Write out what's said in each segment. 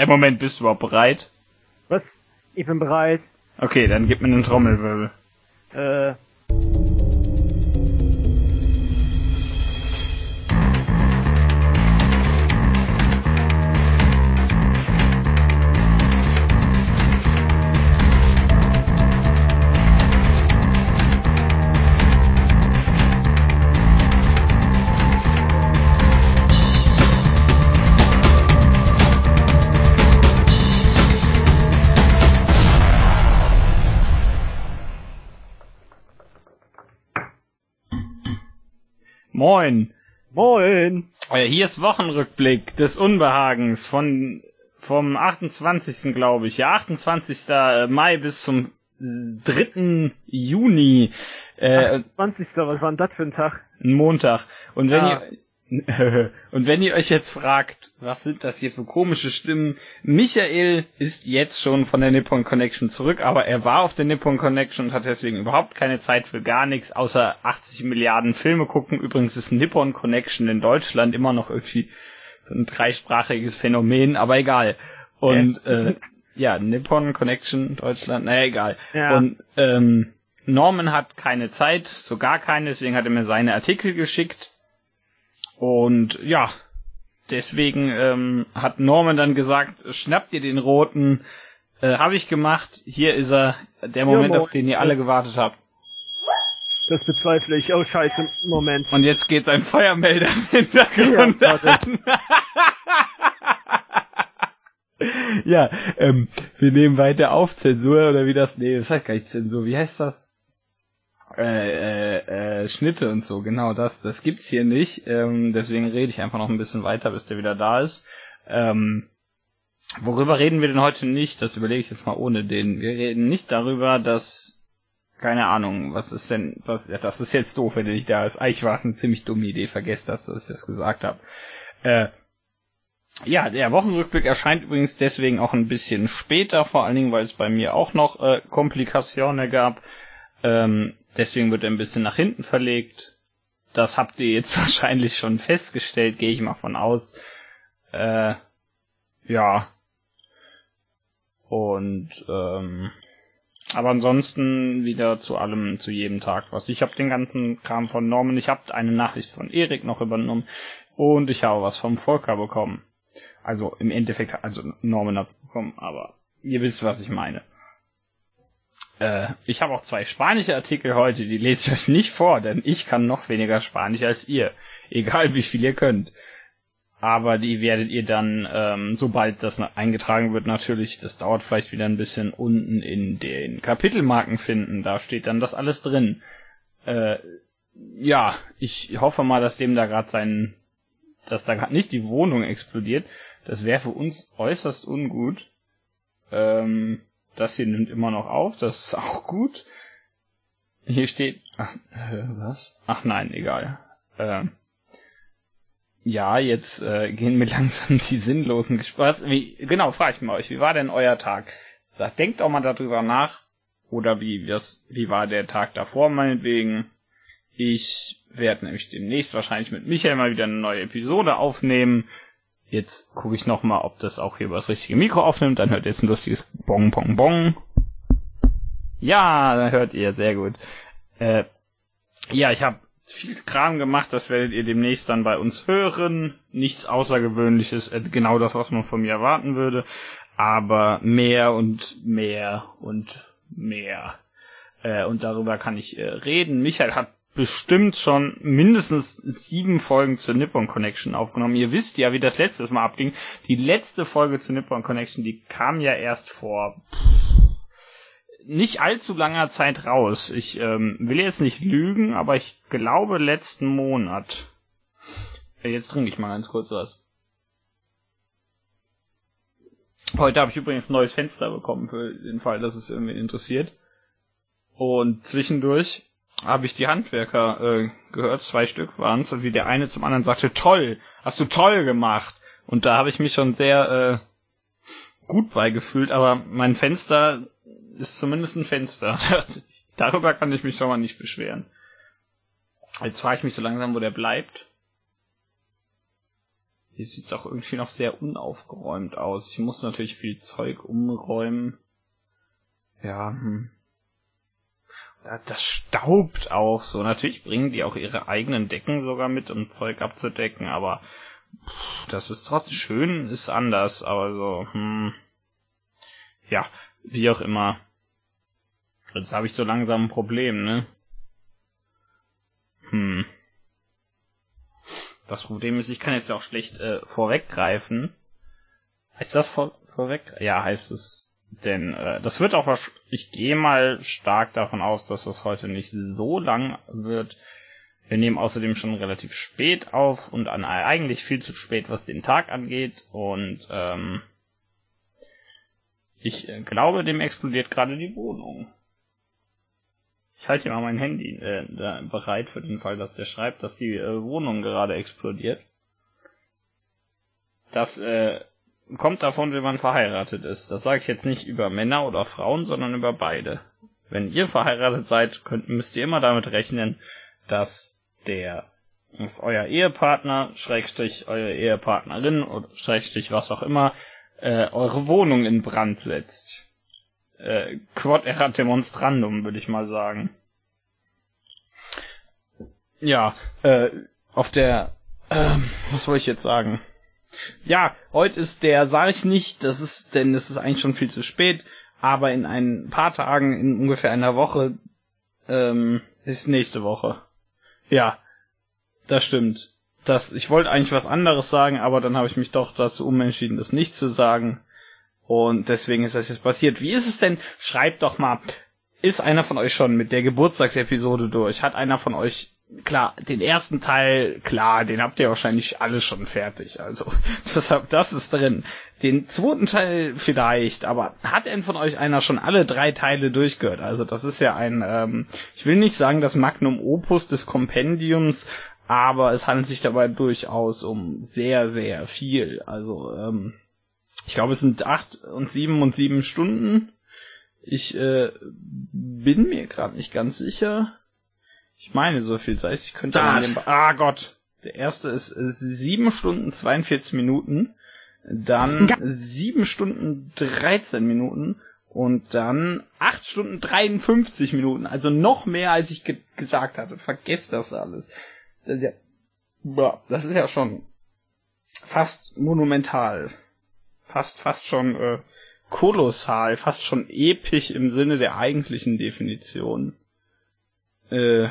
Äh, Moment, bist du überhaupt bereit? Was? Ich bin bereit. Okay, dann gib mir einen Trommelwirbel. Äh. Moin. Moin. Äh, hier ist Wochenrückblick des Unbehagens von vom 28. glaube ich. Ja, 28. Mai bis zum 3. Juni. Äh, 20. Was war denn das für ein Tag? Ein Montag. Und wenn Ja. ihr und wenn ihr euch jetzt fragt, was sind das hier für komische Stimmen? Michael ist jetzt schon von der Nippon Connection zurück, aber er war auf der Nippon Connection und hat deswegen überhaupt keine Zeit für gar nichts, außer 80 Milliarden Filme gucken. Übrigens ist Nippon Connection in Deutschland immer noch irgendwie so ein dreisprachiges Phänomen, aber egal. Und äh, ja, Nippon Connection Deutschland, naja, egal. Ja. Und ähm, Norman hat keine Zeit, so gar keine, deswegen hat er mir seine Artikel geschickt. Und ja, deswegen ähm, hat Norman dann gesagt, schnappt ihr den roten. Äh, Habe ich gemacht. Hier ist er, der Moment, moin. auf den ihr alle gewartet habt. Das bezweifle ich. Oh, scheiße. Moment. Und jetzt geht sein Feuermelder im Hintergrund Ja, an. ja, ähm, wir nehmen weiter auf Zensur oder wie das, nee, das heißt gar nicht Zensur, wie heißt das? Äh, äh, äh, Schnitte und so, genau das, das gibt's hier nicht, ähm, deswegen rede ich einfach noch ein bisschen weiter, bis der wieder da ist. Ähm, worüber reden wir denn heute nicht? Das überlege ich jetzt mal ohne den. Wir reden nicht darüber, dass, keine Ahnung, was ist denn, was, ja, das ist jetzt doof, wenn er nicht da ist. Eigentlich war es eine ziemlich dumme Idee, vergesst das, dass ich das gesagt habe. Äh, ja, der Wochenrückblick erscheint übrigens deswegen auch ein bisschen später, vor allen Dingen, weil es bei mir auch noch äh, Komplikationen gab. Ähm, deswegen wird er ein bisschen nach hinten verlegt. Das habt ihr jetzt wahrscheinlich schon festgestellt, gehe ich mal von aus. Äh, ja. Und ähm, aber ansonsten wieder zu allem, zu jedem Tag was. Ich habe den ganzen Kram von Norman, ich habe eine Nachricht von Erik noch übernommen und ich habe was vom Volker bekommen. Also im Endeffekt, also Norman hat's bekommen, aber ihr wisst, was ich meine. Äh, ich habe auch zwei spanische Artikel heute, die lese ich euch nicht vor, denn ich kann noch weniger Spanisch als ihr. Egal wie viel ihr könnt. Aber die werdet ihr dann, ähm, sobald das eingetragen wird, natürlich, das dauert vielleicht wieder ein bisschen, unten in den Kapitelmarken finden. Da steht dann das alles drin. Äh, ja, ich hoffe mal, dass dem da gerade sein, dass da gerade nicht die Wohnung explodiert. Das wäre für uns äußerst ungut. Ähm, das hier nimmt immer noch auf, das ist auch gut. Hier steht, ach, äh, was? Ach nein, egal. Ähm, ja, jetzt äh, gehen mir langsam die sinnlosen Gespräche. Genau, frage ich mal euch, wie war denn euer Tag? Sagt, denkt auch mal darüber nach. Oder wie, was, wie war der Tag davor meinetwegen? Ich werde nämlich demnächst wahrscheinlich mit Michael mal wieder eine neue Episode aufnehmen. Jetzt gucke ich noch mal, ob das auch hier über das richtige Mikro aufnimmt. Dann hört ihr jetzt ein lustiges Bong, Bong, Bong. Ja, da hört ihr, sehr gut. Äh, ja, ich habe viel Kram gemacht, das werdet ihr demnächst dann bei uns hören. Nichts Außergewöhnliches, äh, genau das, was man von mir erwarten würde. Aber mehr und mehr und mehr. Äh, und darüber kann ich äh, reden. Michael hat bestimmt schon mindestens sieben Folgen zur Nippon Connection aufgenommen. Ihr wisst ja, wie das letztes Mal abging. Die letzte Folge zur Nippon Connection, die kam ja erst vor nicht allzu langer Zeit raus. Ich ähm, will jetzt nicht lügen, aber ich glaube letzten Monat. Äh, Jetzt trinke ich mal ganz kurz was. Heute habe ich übrigens ein neues Fenster bekommen für den Fall, dass es irgendwie interessiert. Und zwischendurch habe ich die Handwerker äh, gehört, zwei Stück waren es, und wie der eine zum anderen sagte, toll, hast du toll gemacht. Und da habe ich mich schon sehr äh, gut beigefühlt, aber mein Fenster ist zumindest ein Fenster. Darüber kann ich mich schon mal nicht beschweren. Jetzt frage ich mich so langsam, wo der bleibt. Hier sieht's auch irgendwie noch sehr unaufgeräumt aus. Ich muss natürlich viel Zeug umräumen. Ja, hm. Das staubt auch so. Natürlich bringen die auch ihre eigenen Decken sogar mit, um Zeug abzudecken, aber pff, das ist trotzdem schön, ist anders, aber so, hm. Ja, wie auch immer. Jetzt habe ich so langsam ein Problem, ne? Hm. Das Problem ist, ich kann jetzt ja auch schlecht äh, vorweggreifen. Heißt das vor, vorweg? Ja, heißt es. Denn äh, das wird auch, ich gehe mal stark davon aus, dass das heute nicht so lang wird. Wir nehmen außerdem schon relativ spät auf und an eigentlich viel zu spät, was den Tag angeht. Und ähm, ich äh, glaube, dem explodiert gerade die Wohnung. Ich halte hier mal mein Handy äh, bereit für den Fall, dass der schreibt, dass die äh, Wohnung gerade explodiert. Das äh, kommt davon, wenn man verheiratet ist. Das sage ich jetzt nicht über Männer oder Frauen, sondern über beide. Wenn ihr verheiratet seid, könnt, müsst ihr immer damit rechnen, dass der dass euer Ehepartner, Schrägstrich eure Ehepartnerin oder Schrägstrich was auch immer, äh, eure Wohnung in Brand setzt. Äh, quod erat demonstrandum, würde ich mal sagen. Ja, äh, auf der, äh, was soll ich jetzt sagen? Ja, heute ist der, sage ich nicht, das ist, denn es ist eigentlich schon viel zu spät, aber in ein paar Tagen, in ungefähr einer Woche, ähm, ist nächste Woche. Ja, das stimmt. Das, ich wollte eigentlich was anderes sagen, aber dann habe ich mich doch dazu umentschieden, das nicht zu sagen. Und deswegen ist das jetzt passiert. Wie ist es denn? Schreibt doch mal, ist einer von euch schon mit der Geburtstagsepisode durch? Hat einer von euch klar, den ersten Teil, klar, den habt ihr wahrscheinlich alle schon fertig. Also, deshalb, das ist drin. Den zweiten Teil vielleicht, aber hat denn von euch einer schon alle drei Teile durchgehört? Also, das ist ja ein, ähm, ich will nicht sagen das Magnum Opus des Kompendiums, aber es handelt sich dabei durchaus um sehr, sehr viel. Also, ähm, ich glaube, es sind acht und sieben und sieben Stunden. Ich äh, bin mir gerade nicht ganz sicher. Ich meine, so viel sei es. Ich könnte mal Ah Gott. Der erste ist, ist 7 Stunden 42 Minuten. Dann ja. 7 Stunden 13 Minuten. Und dann 8 Stunden 53 Minuten. Also noch mehr, als ich ge gesagt hatte. Vergesst das alles. Das ist ja schon fast monumental. Fast, fast schon äh, kolossal. Fast schon episch im Sinne der eigentlichen Definition. Äh,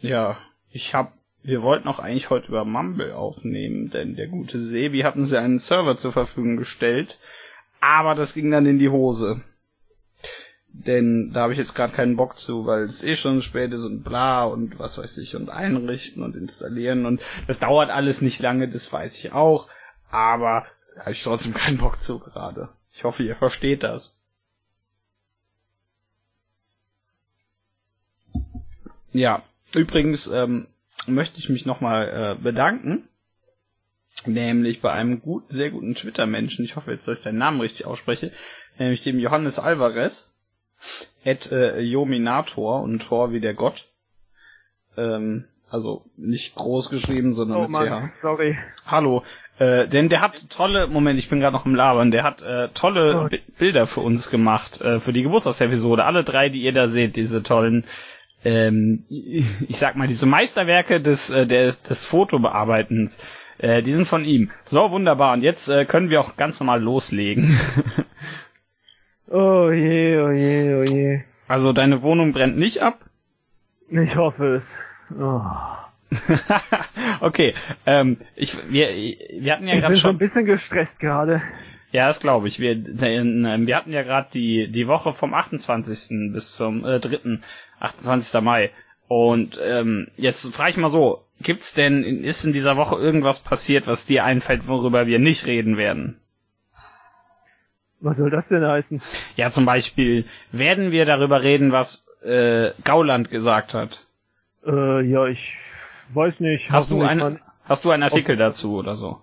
ja, ich hab, wir wollten auch eigentlich heute über Mumble aufnehmen, denn der gute Sebi hat uns ja einen Server zur Verfügung gestellt, aber das ging dann in die Hose. Denn da habe ich jetzt gerade keinen Bock zu, weil es eh schon spät ist und bla und was weiß ich und einrichten und installieren und das dauert alles nicht lange, das weiß ich auch, aber da habe ich trotzdem keinen Bock zu gerade. Ich hoffe, ihr versteht das. Ja, Übrigens ähm, möchte ich mich nochmal äh, bedanken, nämlich bei einem guten, sehr guten Twitter-Menschen, ich hoffe jetzt, dass ich deinen Namen richtig ausspreche, nämlich dem Johannes Alvarez, at äh, Jominator und Tor wie der Gott. Ähm, also nicht groß geschrieben, sondern oh, mit Mann, sorry. Hallo. Äh, denn der hat tolle, Moment, ich bin gerade noch im Labern, der hat äh, tolle oh. Bilder für uns gemacht, äh, für die Geburtstagsepisode. Alle drei, die ihr da seht, diese tollen ähm, ich sag mal, diese Meisterwerke des, äh, des, des Fotobearbeitens, äh, die sind von ihm. So wunderbar. Und jetzt äh, können wir auch ganz normal loslegen. oh je, oh je, oh je. Also deine Wohnung brennt nicht ab? Ich hoffe es. Oh. okay, ähm, ich, wir, wir hatten ja gerade schon... Ich bin so ein bisschen gestresst gerade. Ja, das glaube ich. Wir, äh, wir hatten ja gerade die, die Woche vom 28. bis zum äh, 3. 28. Mai. Und ähm, jetzt frage ich mal so, gibt's denn, ist in dieser Woche irgendwas passiert, was dir einfällt, worüber wir nicht reden werden? Was soll das denn heißen? Ja, zum Beispiel, werden wir darüber reden, was äh, Gauland gesagt hat? Äh, ja, ich weiß nicht. Hast du, einen, hast du einen Artikel dazu oder so?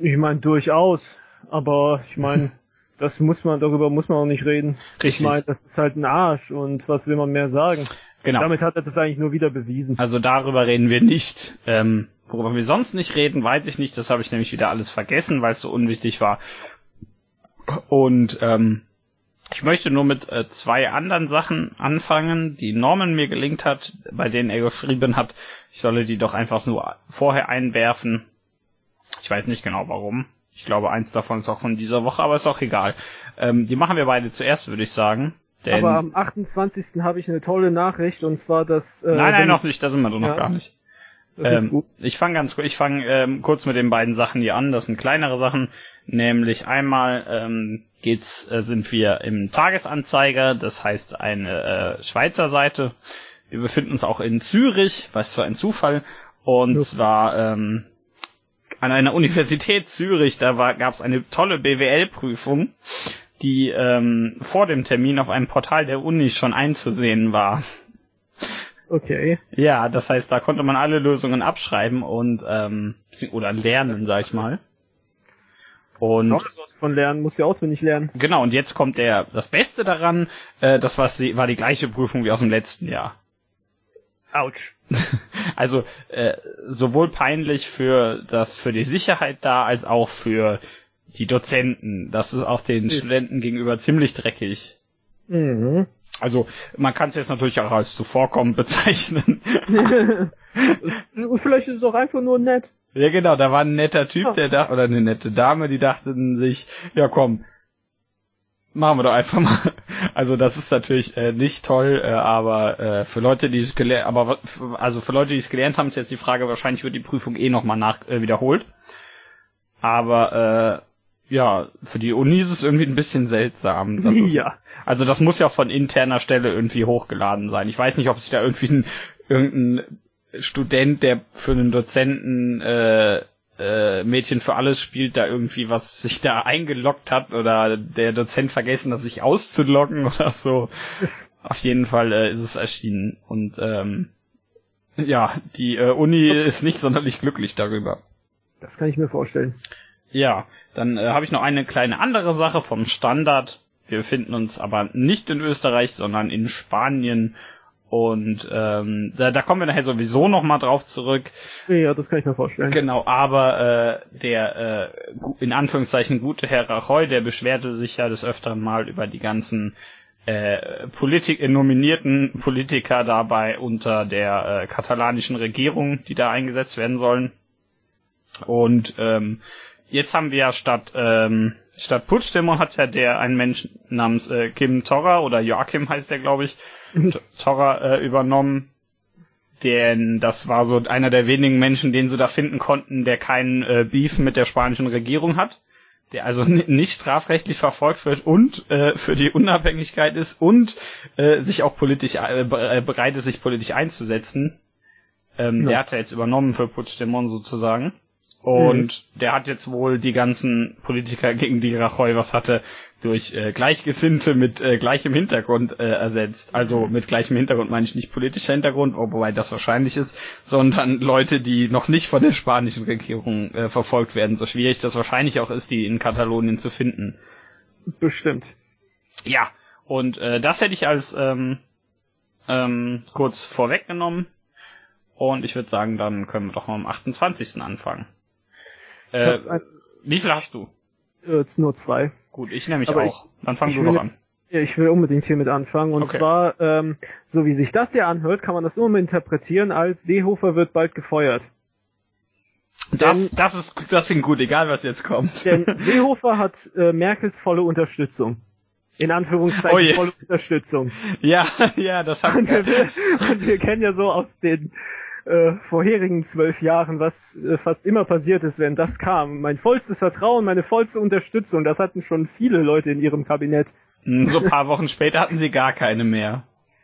Ich meine durchaus, aber ich meine, das muss man, darüber muss man auch nicht reden. Richtig. Ich meine, das ist halt ein Arsch und was will man mehr sagen? Genau. Damit hat er das eigentlich nur wieder bewiesen. Also darüber reden wir nicht. Ähm, worüber wir sonst nicht reden, weiß ich nicht. Das habe ich nämlich wieder alles vergessen, weil es so unwichtig war. Und ähm, ich möchte nur mit äh, zwei anderen Sachen anfangen, die Norman mir gelingt hat, bei denen er geschrieben hat, ich solle die doch einfach so vorher einwerfen. Ich weiß nicht genau warum. Ich glaube, eins davon ist auch von dieser Woche, aber ist auch egal. Ähm, die machen wir beide zuerst, würde ich sagen. Aber am 28. habe ich eine tolle Nachricht und zwar das. Äh, nein, nein, noch nicht. Da sind wir doch noch Ja. gar nicht. Ähm, ich fange ganz kurz, ich fange ähm, kurz mit den beiden Sachen hier an. Das sind kleinere Sachen, nämlich einmal ähm, geht's, äh, sind wir im Tagesanzeiger, das heißt eine äh, Schweizer Seite. Wir befinden uns auch in Zürich, was für ein Zufall. Und Ja. zwar ähm, an einer Universität Zürich, da war, gab es eine tolle BWL-Prüfung, die ähm, vor dem Termin auf einem Portal der Uni schon einzusehen war. Okay. Ja, das heißt, da konnte man alle Lösungen abschreiben und ähm, oder lernen, sag ich mal. Und Noch was von lernen, muss ja auswendig lernen. genau, und jetzt kommt der das Beste daran, äh, das war, die- war die gleiche Prüfung wie aus dem letzten Jahr. Autsch. Also äh, sowohl peinlich für das für die Sicherheit da als auch für die Dozenten. Das ist auch den Ist- Studenten gegenüber ziemlich dreckig. Mhm. Also man kann es jetzt natürlich auch als zuvorkommend bezeichnen. Vielleicht ist es auch einfach nur nett. Ja, genau, da war ein netter Typ, der da, oder eine nette Dame, die dachten sich, ja komm, machen wir doch einfach mal. Also das ist natürlich äh, nicht toll, äh, aber äh, für Leute, die es gelernt, aber also für Leute, die es gelernt haben, ist jetzt die Frage, wahrscheinlich wird die Prüfung eh nochmal nach äh, wiederholt. Aber äh, ja, für die Uni ist es irgendwie ein bisschen seltsam. Das ist, ja. also das muss ja von interner Stelle irgendwie hochgeladen sein. Ich weiß nicht, ob sich da irgendwie ein, irgendein Student, der für einen Dozenten äh, äh, Mädchen für alles spielt, da irgendwie was sich da eingeloggt hat oder der Dozent vergessen hat, sich auszuloggen oder so. Auf jeden Fall äh, ist es erschienen. Und ähm, ja, die äh, Uni ist nicht sonderlich glücklich darüber. Das kann ich mir vorstellen. Ja, dann äh, habe ich noch eine kleine andere Sache vom Standard. Wir befinden uns aber nicht in Österreich, sondern in Spanien. Und ähm, da, da kommen wir nachher sowieso noch mal drauf zurück. Ja, das kann ich mir vorstellen. Genau, aber äh, der äh, in Anführungszeichen gute Herr Rajoy, der beschwerte sich ja des Öfteren mal über die ganzen äh, Politik äh, nominierten Politiker dabei unter der äh, katalanischen Regierung, die da eingesetzt werden sollen. Und ähm, jetzt haben wir ja statt ähm, statt Puigdemont hat ja der ein Mensch namens äh, Kim Torra oder Joachim heißt der glaube ich Torra äh, übernommen. Denn das war so einer der wenigen Menschen, den sie da finden konnten, der keinen äh, Beef mit der spanischen Regierung hat, der also ni- nicht strafrechtlich verfolgt wird und äh, für die Unabhängigkeit ist und äh, sich auch politisch äh, äh, bereit ist, sich politisch einzusetzen. Ähm, Ja. Der hat er jetzt übernommen für Puigdemont sozusagen. Und der hat jetzt wohl die ganzen Politiker, gegen die Rajoy was hatte, durch äh, Gleichgesinnte mit äh, gleichem Hintergrund äh, ersetzt. Also mit gleichem Hintergrund meine ich nicht politischer Hintergrund, wobei das wahrscheinlich ist, sondern Leute, die noch nicht von der spanischen Regierung äh, verfolgt werden, so schwierig das wahrscheinlich auch ist, die in Katalonien zu finden. Bestimmt. Ja, und äh, das hätte ich als ähm, ähm, kurz vorweggenommen. Und ich würde sagen, dann können wir doch mal am 28. anfangen. Ich Äh, wie viel hast du? äh, jetzt nur zwei. Gut, ich nämlich Aber auch. Dann fang ich du will doch an. Ich will unbedingt hiermit anfangen. Und Okay. zwar, ähm, so wie sich das hier anhört, kann man das nur interpretieren als Seehofer wird bald gefeuert. Das, das ist, das klingt gut, egal was jetzt kommt. Denn Seehofer hat äh, Merkels volle Unterstützung. In Anführungszeichen Oh volle Unterstützung. ja, ja, das hat Und wir, und wir kennen ja so aus den äh, vorherigen zwölf Jahren, was äh, fast immer passiert ist, wenn das kam. Mein vollstes Vertrauen, meine vollste Unterstützung, das hatten schon viele Leute in ihrem Kabinett. so ein paar Wochen später hatten sie gar keine mehr.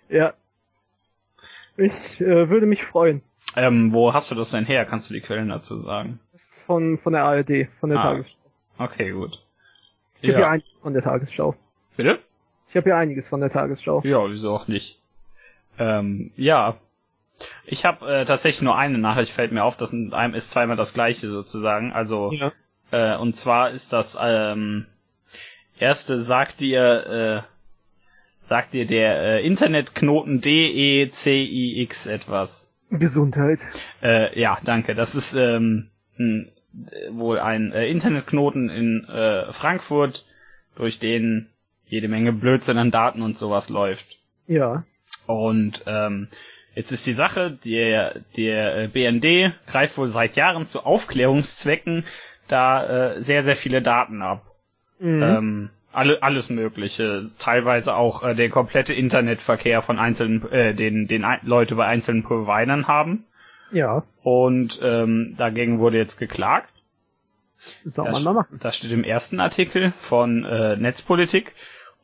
Ja. Ich äh, würde mich freuen. Ähm, wo hast du das denn her? Kannst du die Quellen dazu sagen? Von, von der ARD, von der Ah. Tagesschau. Okay, gut. Ich habe ja Ja. einiges von der Tagesschau. Bitte? Ich habe ja einiges von der Tagesschau. Ja, wieso auch nicht? Ähm, ja. Ich habe äh, tatsächlich nur eine Nachricht, fällt mir auf, das in einem ist zweimal das gleiche sozusagen. Also, Ja. äh, und zwar ist das ähm, erste sagt dir, äh, Sagt dir der äh, Internetknoten DECIX etwas? Gesundheit. Äh, ja, danke. Das ist ähm, ein, äh, wohl ein äh, Internetknoten in äh, Frankfurt, durch den jede Menge Blödsinn an Daten und sowas läuft. Ja. Und ähm, jetzt ist die Sache, der, der äh, BND greift wohl seit Jahren zu Aufklärungszwecken da äh, sehr, sehr viele Daten ab. Mhm. Ähm, alle, alles Mögliche. Teilweise auch äh, der komplette Internetverkehr von einzelnen, äh, den, den Leute bei einzelnen Providern haben. ja. Und ähm, dagegen wurde jetzt geklagt. Soll Das, man mal machen. das steht im ersten Artikel von äh, Netzpolitik.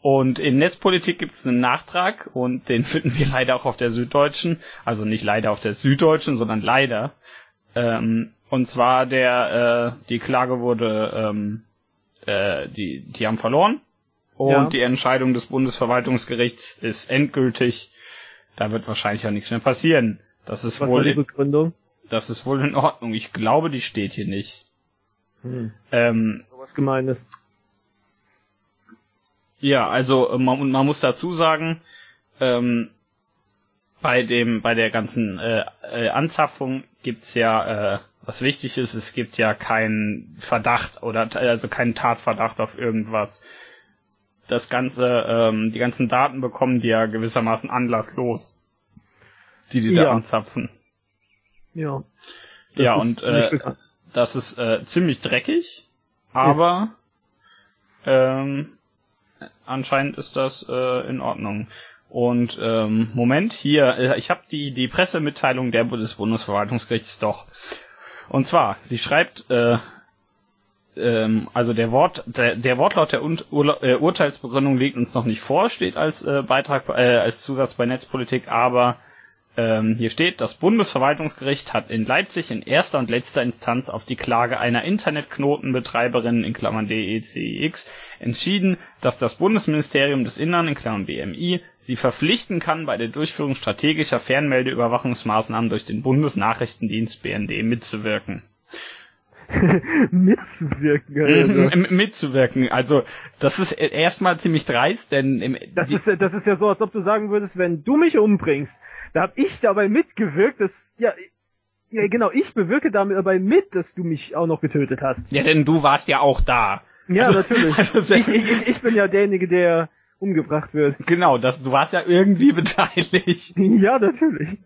Und in Netzpolitik gibt es einen Nachtrag und den finden wir leider auch auf der Süddeutschen. Also nicht leider auf der Süddeutschen, sondern leider. Ähm, und zwar der, äh, die Klage wurde, ähm, äh, die, die haben verloren. Und Ja. die Entscheidung des Bundesverwaltungsgerichts ist endgültig. Da wird wahrscheinlich auch nichts mehr passieren. Das ist Was war wohl, die Begründung? das ist wohl in Ordnung. Ich glaube, die steht hier nicht. Hm. Ähm, Sowas Gemeines. Ja, also äh, man, und man muss dazu sagen, ähm, bei dem, bei der ganzen äh, äh, Anzapfung gibt's ja, äh, was wichtig ist, es gibt ja keinen Verdacht oder also keinen Tatverdacht auf irgendwas. Das ganze, ähm, die ganzen Daten bekommen die ja gewissermaßen anlasslos, die die da Ja. anzapfen. Ja. Ja, ist und, äh. Das ist äh, ziemlich dreckig, aber ähm, anscheinend ist das äh, in Ordnung. Und ähm, Moment, hier, äh, ich habe die, die Pressemitteilung der, des Bundesverwaltungsgerichts doch. Und zwar, sie schreibt, äh, ähm, also der Wort, der, der Wortlaut der Un Urla äh, Urteilsbegründung liegt uns noch nicht vor, steht als äh, Beitrag, äh, als Zusatz bei Netzpolitik, aber ähm, hier steht, das Bundesverwaltungsgericht hat in Leipzig in erster und letzter Instanz auf die Klage einer Internetknotenbetreiberin in Klammern DECX entschieden, dass das Bundesministerium des Innern in Klammern BMI sie verpflichten kann, bei der Durchführung strategischer Fernmeldeüberwachungsmaßnahmen durch den Bundesnachrichtendienst BND mitzuwirken. Mitzuwirken. Also. mitzuwirken. Also das ist erstmal ziemlich dreist, denn im, Das ist, das ist ja so, als ob du sagen würdest, wenn du mich umbringst, da hab ich dabei mitgewirkt, dass, ja, ja genau, ich bewirke dabei mit, dass du mich auch noch getötet hast. ja, denn du warst ja auch da. Ja, Also- natürlich. also ich, ich, ich, bin ja derjenige, der umgebracht wird. Genau, das, du warst ja irgendwie beteiligt. Ja, natürlich.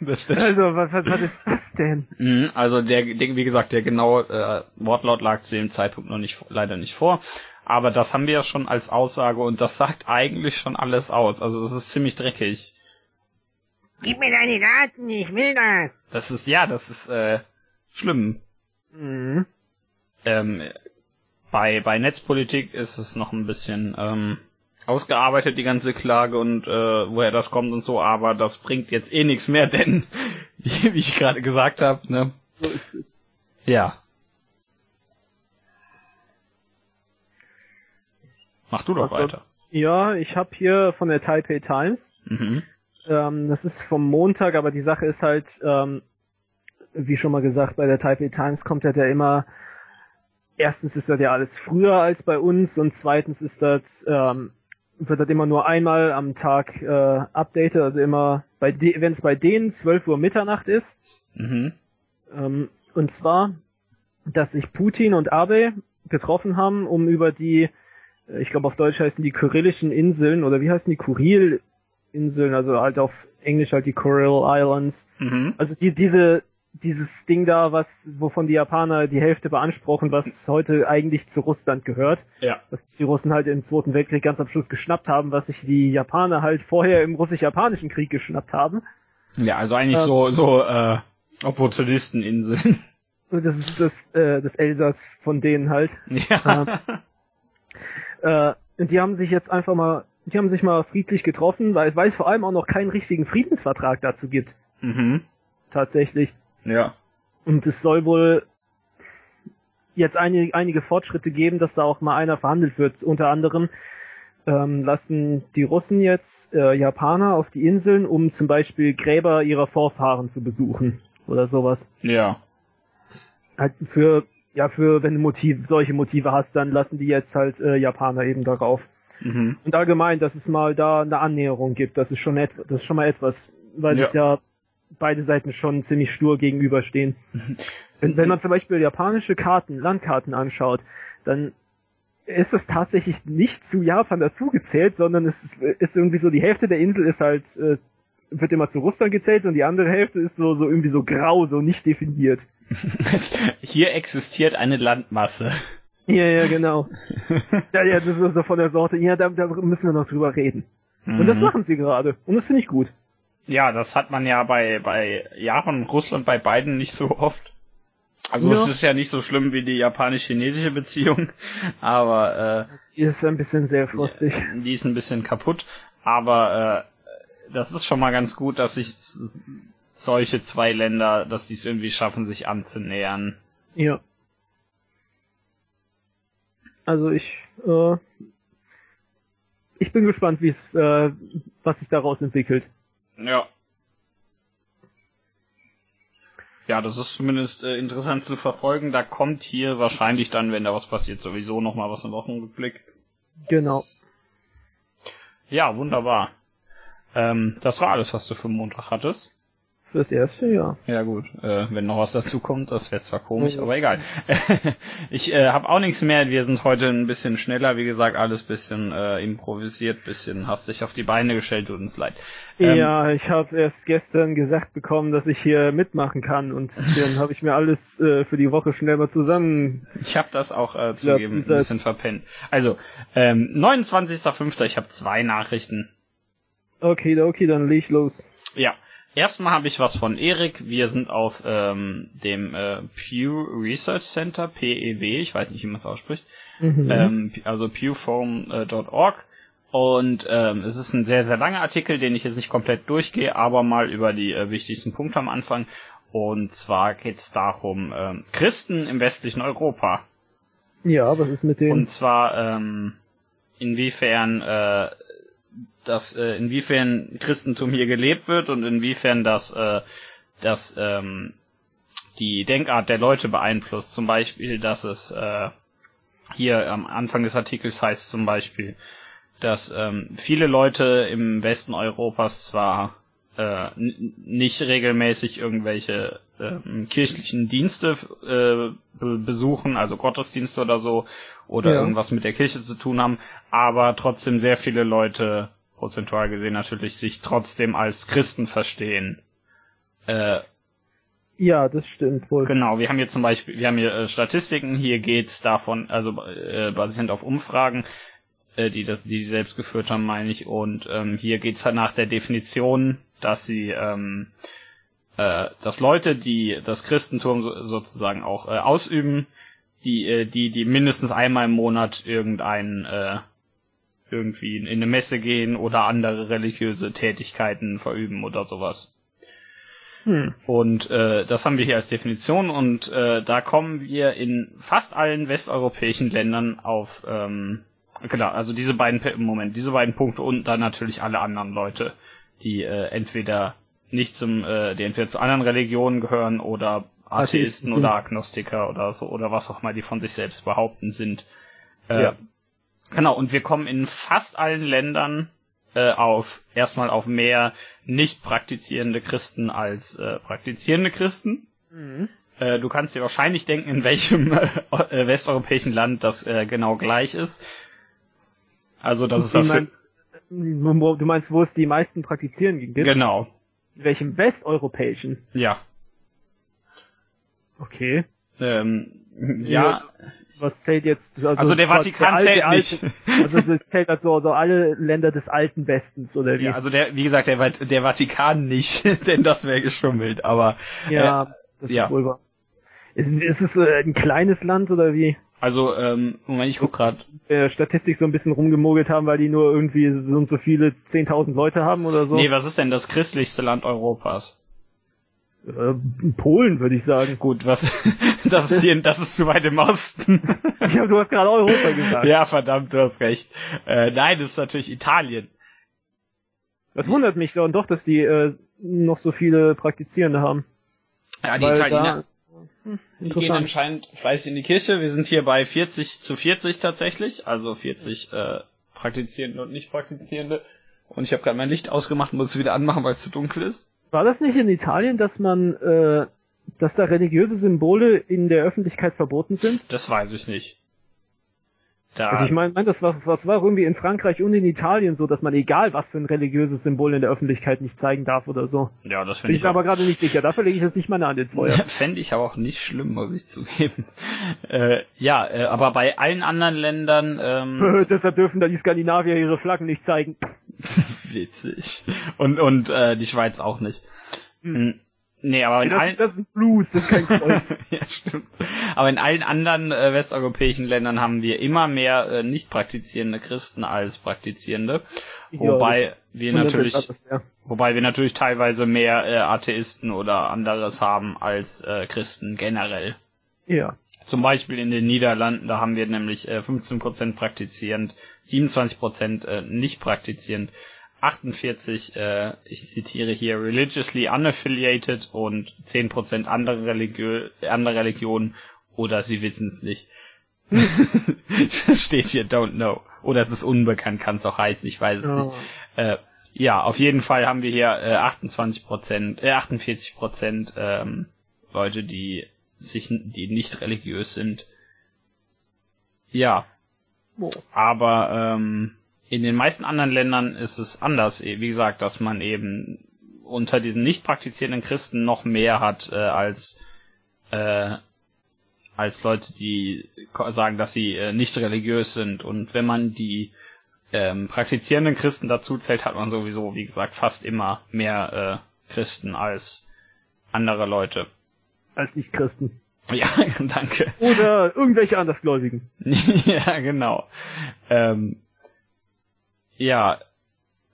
das, das, Also, was, was, ist das denn? Mhm, also der, der, wie gesagt, der genaue äh, Wortlaut lag zu dem Zeitpunkt noch nicht, leider nicht vor. Aber das haben wir ja schon als Aussage und das sagt eigentlich schon alles aus. Also das ist ziemlich dreckig. Gib mir deine Daten, ich will das. Das ist, ja, das ist äh, schlimm. Mhm. Ähm, bei, bei Netzpolitik ist es noch ein bisschen ähm, ausgearbeitet, die ganze Klage und äh, woher das kommt und so, aber das bringt jetzt eh nichts mehr, denn, wie, wie ich gerade gesagt habe, ne? So ist es. Ja. Mach du doch Ach, weiter. sonst- Ja, ich habe hier von der Taipei Times. Mhm. Ähm, das ist vom Montag, aber die Sache ist halt, ähm, wie schon mal gesagt, bei der Taipei Times kommt halt ja immer, erstens ist das ja alles früher als bei uns und zweitens ist das, ähm, wird das immer nur einmal am Tag äh, updated, also immer bei de wenn es bei denen 12 Uhr Mitternacht ist. Mhm. Ähm, und zwar, dass sich Putin und Abe getroffen haben, um über die, äh, ich glaube auf Deutsch heißen die Kyrillischen Inseln, oder wie heißen die Kuril-Inseln, also halt auf Englisch halt die Kuril Islands. Mhm. Also die, diese, dieses Ding da, was, wovon die Japaner die Hälfte beanspruchen, was heute eigentlich zu Russland gehört. Ja. Was die Russen halt im Zweiten Weltkrieg ganz am Schluss geschnappt haben, was sich die Japaner halt vorher im russisch-japanischen Krieg geschnappt haben. Ja, also eigentlich Ähm. so, so, äh, Opportunisteninseln. Das ist das, äh, das Elsass von denen halt. ja. Äh, und die haben sich jetzt einfach mal, die haben sich mal friedlich getroffen, weil, es vor allem auch noch keinen richtigen Friedensvertrag dazu gibt, mhm. tatsächlich. Ja. Und es soll wohl jetzt einige, einige Fortschritte geben, dass da auch mal einer verhandelt wird. Unter anderem ähm, lassen die Russen jetzt äh, Japaner auf die Inseln, um zum Beispiel Gräber ihrer Vorfahren zu besuchen oder sowas. Ja. Halt für ja für wenn du Motiv, solche Motive hast, dann lassen die jetzt halt äh, Japaner eben darauf. Mhm. Und allgemein, dass es mal da eine Annäherung gibt, das ist schon etwas, das ist schon mal etwas, weil Ja. sich ja beide Seiten schon ziemlich stur gegenüberstehen. Wenn, wenn man zum Beispiel japanische Karten, Landkarten anschaut, dann ist es tatsächlich nicht zu Japan dazugezählt, sondern es ist, ist irgendwie so, die Hälfte der Insel ist halt, äh, wird immer zu Russland gezählt und die andere Hälfte ist so, so irgendwie so grau, so nicht definiert. Hier existiert eine Landmasse. Ja, ja, genau. ja, ja, das ist so von der Sorte, ja, da, da müssen wir noch drüber reden. Und das Mhm. machen sie gerade. Und das finde ich gut. Ja, das hat man ja bei, bei Japan und Russland bei beiden nicht so oft. Also Ja. es ist ja nicht so schlimm wie die japanisch-chinesische Beziehung, aber Die ist ein bisschen sehr frostig. äh, die ist ein bisschen kaputt. Aber äh, das ist schon mal ganz gut, dass sich solche zwei Länder, dass die es irgendwie schaffen, sich anzunähern. Ja. Also ich, äh, ich bin gespannt, wie es, äh, was sich daraus entwickelt. Ja. Ja, das ist zumindest äh, interessant zu verfolgen. Da kommt hier wahrscheinlich dann, wenn da was passiert, sowieso noch mal was im Wochenrückblick. Genau. Ja, wunderbar. Ähm, das war alles, was du für Montag hattest. Fürs erste, ja. Ja gut, äh, wenn noch was dazu kommt, das wäre zwar komisch, aber egal. ich äh, habe auch nichts mehr. Wir sind heute ein bisschen schneller, wie gesagt, alles bisschen äh, improvisiert, bisschen hastig auf die Beine gestellt, tut uns leid. Ähm, ja, ich habe erst gestern gesagt bekommen, dass ich hier mitmachen kann und dann habe ich mir alles äh, für die Woche schnell mal zusammen. Ich habe das auch äh, zugeben, ein bisschen verpennt. Also, ähm, 29.05. Ich habe zwei Nachrichten. Okay, okay, dann leg ich los. Ja. Erstmal habe ich was von Erik. Wir sind auf ähm, dem äh, Pew Research Center, PEW, ich weiß nicht, wie man es ausspricht. Mhm. ähm, also pewforum.org. Und ähm, es ist ein sehr, sehr langer Artikel, den ich jetzt nicht komplett durchgehe, aber mal über die äh, wichtigsten Punkte am Anfang. Und zwar geht es darum, ähm, Christen im westlichen Europa. ja, was ist mit den? Und zwar ähm, inwiefern äh, das, äh, inwiefern Christentum hier gelebt wird und inwiefern das, äh, das ähm, die Denkart der Leute beeinflusst. Zum Beispiel, dass es äh, hier am Anfang des Artikels heißt zum Beispiel, dass ähm, viele Leute im Westen Europas zwar äh, nicht regelmäßig irgendwelche ähm, kirchlichen Dienste äh, be besuchen, also Gottesdienste oder so, oder Ja. irgendwas mit der Kirche zu tun haben, aber trotzdem sehr viele Leute, prozentual gesehen natürlich, sich trotzdem als Christen verstehen. Äh, Ja, das stimmt wohl. Genau, wir haben hier zum Beispiel, wir haben hier äh, Statistiken, hier geht's davon, also äh, basierend auf Umfragen, äh, die das, die, die selbst geführt haben, meine ich, und ähm, hier geht's halt nach der Definition, dass sie, ähm, äh, dass Leute, die das Christentum so, sozusagen auch äh, ausüben, die, äh, die, die mindestens einmal im Monat irgendein äh, irgendwie in eine Messe gehen oder andere religiöse Tätigkeiten verüben oder sowas. Hm. Und äh, das haben wir hier als Definition und äh, da kommen wir in fast allen westeuropäischen Ländern auf ähm, genau, also diese beiden im Moment, diese beiden Punkte und dann natürlich alle anderen Leute, die äh, entweder nicht zum, äh, die entweder zu anderen Religionen gehören oder Atheisten Atheisten oder Agnostiker oder so oder was auch immer die von sich selbst behaupten sind. Äh, Ja. Genau, und wir kommen in fast allen Ländern äh, auf erstmal auf mehr nicht praktizierende Christen als äh, praktizierende Christen. Mhm. Äh, du kannst dir wahrscheinlich denken, in welchem äh, westeuropäischen Land das äh, genau gleich ist. Also das ist das für, Du meinst, wo es die meisten Praktizieren gibt? genau. In welchem westeuropäischen? Ja. Okay. Ähm, ja, Ja, Was zählt jetzt? also der was- Vatikan alte- zählt der nicht. Alte, also das zählt also, also alle Länder des alten Westens, oder wie? Ja, also der, wie gesagt, der, der Vatikan nicht, denn das wäre geschummelt, aber Ja, das ja. ist wohl wahr. Ist, ist es äh, ein kleines Land oder wie? Also, ähm, Moment, ich guck grad. Äh, Statistik so ein bisschen rumgemogelt haben, weil die nur irgendwie so und so viele 10.000 Leute haben oder so? Nee, was ist denn das christlichste Land Europas? äh, Polen, würde ich sagen. Gut, was, das ist hier, das ist zu weit im Osten. Ja, du hast gerade Europa gesagt. ja, verdammt, du hast recht. Äh, nein, das ist natürlich Italien. Das wundert mich dann doch, dass die äh, noch so viele Praktizierende haben. Ja, die Italiener, die gehen anscheinend fleißig in die Kirche. Wir sind hier bei 40 zu 40 tatsächlich, also 40 äh, Praktizierende und Nicht-Praktizierende. Und ich habe gerade mein Licht ausgemacht und muss es wieder anmachen, weil es zu dunkel ist. War das nicht in Italien, dass man, äh, dass da religiöse Symbole in der Öffentlichkeit verboten sind? Das weiß ich nicht. Da, Also ich meine, mein, das war, was war irgendwie in Frankreich und in Italien so, dass man egal was für ein religiöses Symbol in der Öffentlichkeit nicht zeigen darf oder so. ja, das Bin finde ich ich mir aber gerade nicht sicher. Dafür lege ich jetzt nicht meine Hand ins Feuer. fände ich aber auch nicht schlimm, muss ich zugeben. Äh, ja, äh, aber bei allen anderen Ländern ähm, Deshalb dürfen da die Skandinavier ihre Flaggen nicht zeigen. witzig. Und und äh, die Schweiz auch nicht. Hm. Nee, aber in allen Das, ist ein Blues, das ist kein Kreuz. ja, stimmt. Aber in allen anderen äh, westeuropäischen Ländern haben wir immer mehr äh, nicht praktizierende Christen als praktizierende. Wobei wir Und dann natürlich, wird das, ja. wobei wir natürlich teilweise mehr äh, Atheisten oder anderes haben als äh, Christen generell. Ja. Zum Beispiel in den Niederlanden, da haben wir nämlich äh, 15% praktizierend, 27% äh, nicht praktizierend, 48, äh, ich zitiere hier, religiously unaffiliated und 10% andere, Religio andere Religionen oder sie wissen es nicht. das steht hier, don't know. Oder es ist unbekannt, kann es auch heißen, ich weiß es Ja. nicht. Äh, ja, auf jeden Fall haben wir hier äh, 28%, äh, 48% ähm, Leute, die sich, die nicht religiös sind. Ja, Oh. aber ähm, in den meisten anderen Ländern ist es anders. eh, Wie gesagt, dass man eben unter diesen nicht praktizierenden Christen noch mehr hat äh, als äh, als Leute, die sagen, dass sie äh, nicht religiös sind. Und wenn man die ähm, praktizierenden Christen dazu zählt, hat man sowieso, wie gesagt, fast immer mehr äh, Christen als andere Leute. Als Nicht-Christen. Ja, danke. Oder irgendwelche Andersgläubigen. ja, genau. Ähm, ja,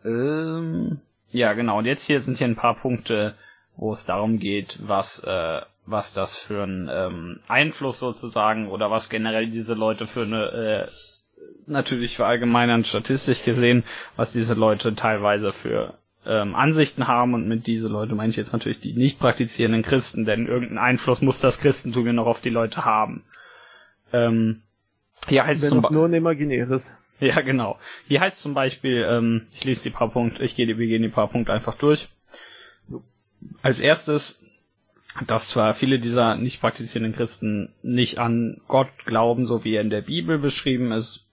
ähm, ja, genau. Und jetzt hier sind hier ein paar Punkte, wo es darum geht, was, äh, was das für ein ähm, Einfluss sozusagen oder was generell diese Leute für eine, äh, natürlich verallgemeinern statistisch gesehen, was diese Leute teilweise für ähm, Ansichten haben und mit diese Leute meine ich jetzt natürlich die nicht praktizierenden Christen, denn irgendeinen Einfluss muss das Christentum ja noch auf die Leute haben. Ähm, hier heißt es Wenn Beispiel nur ein imaginäres. ja, genau. Hier heißt zum Beispiel, ähm, ich lese die paar Punkte, ich gehe die, wir gehen die paar Punkte einfach durch. Als erstes, dass zwar viele dieser nicht praktizierenden Christen nicht an Gott glauben, so wie er in der Bibel beschrieben ist,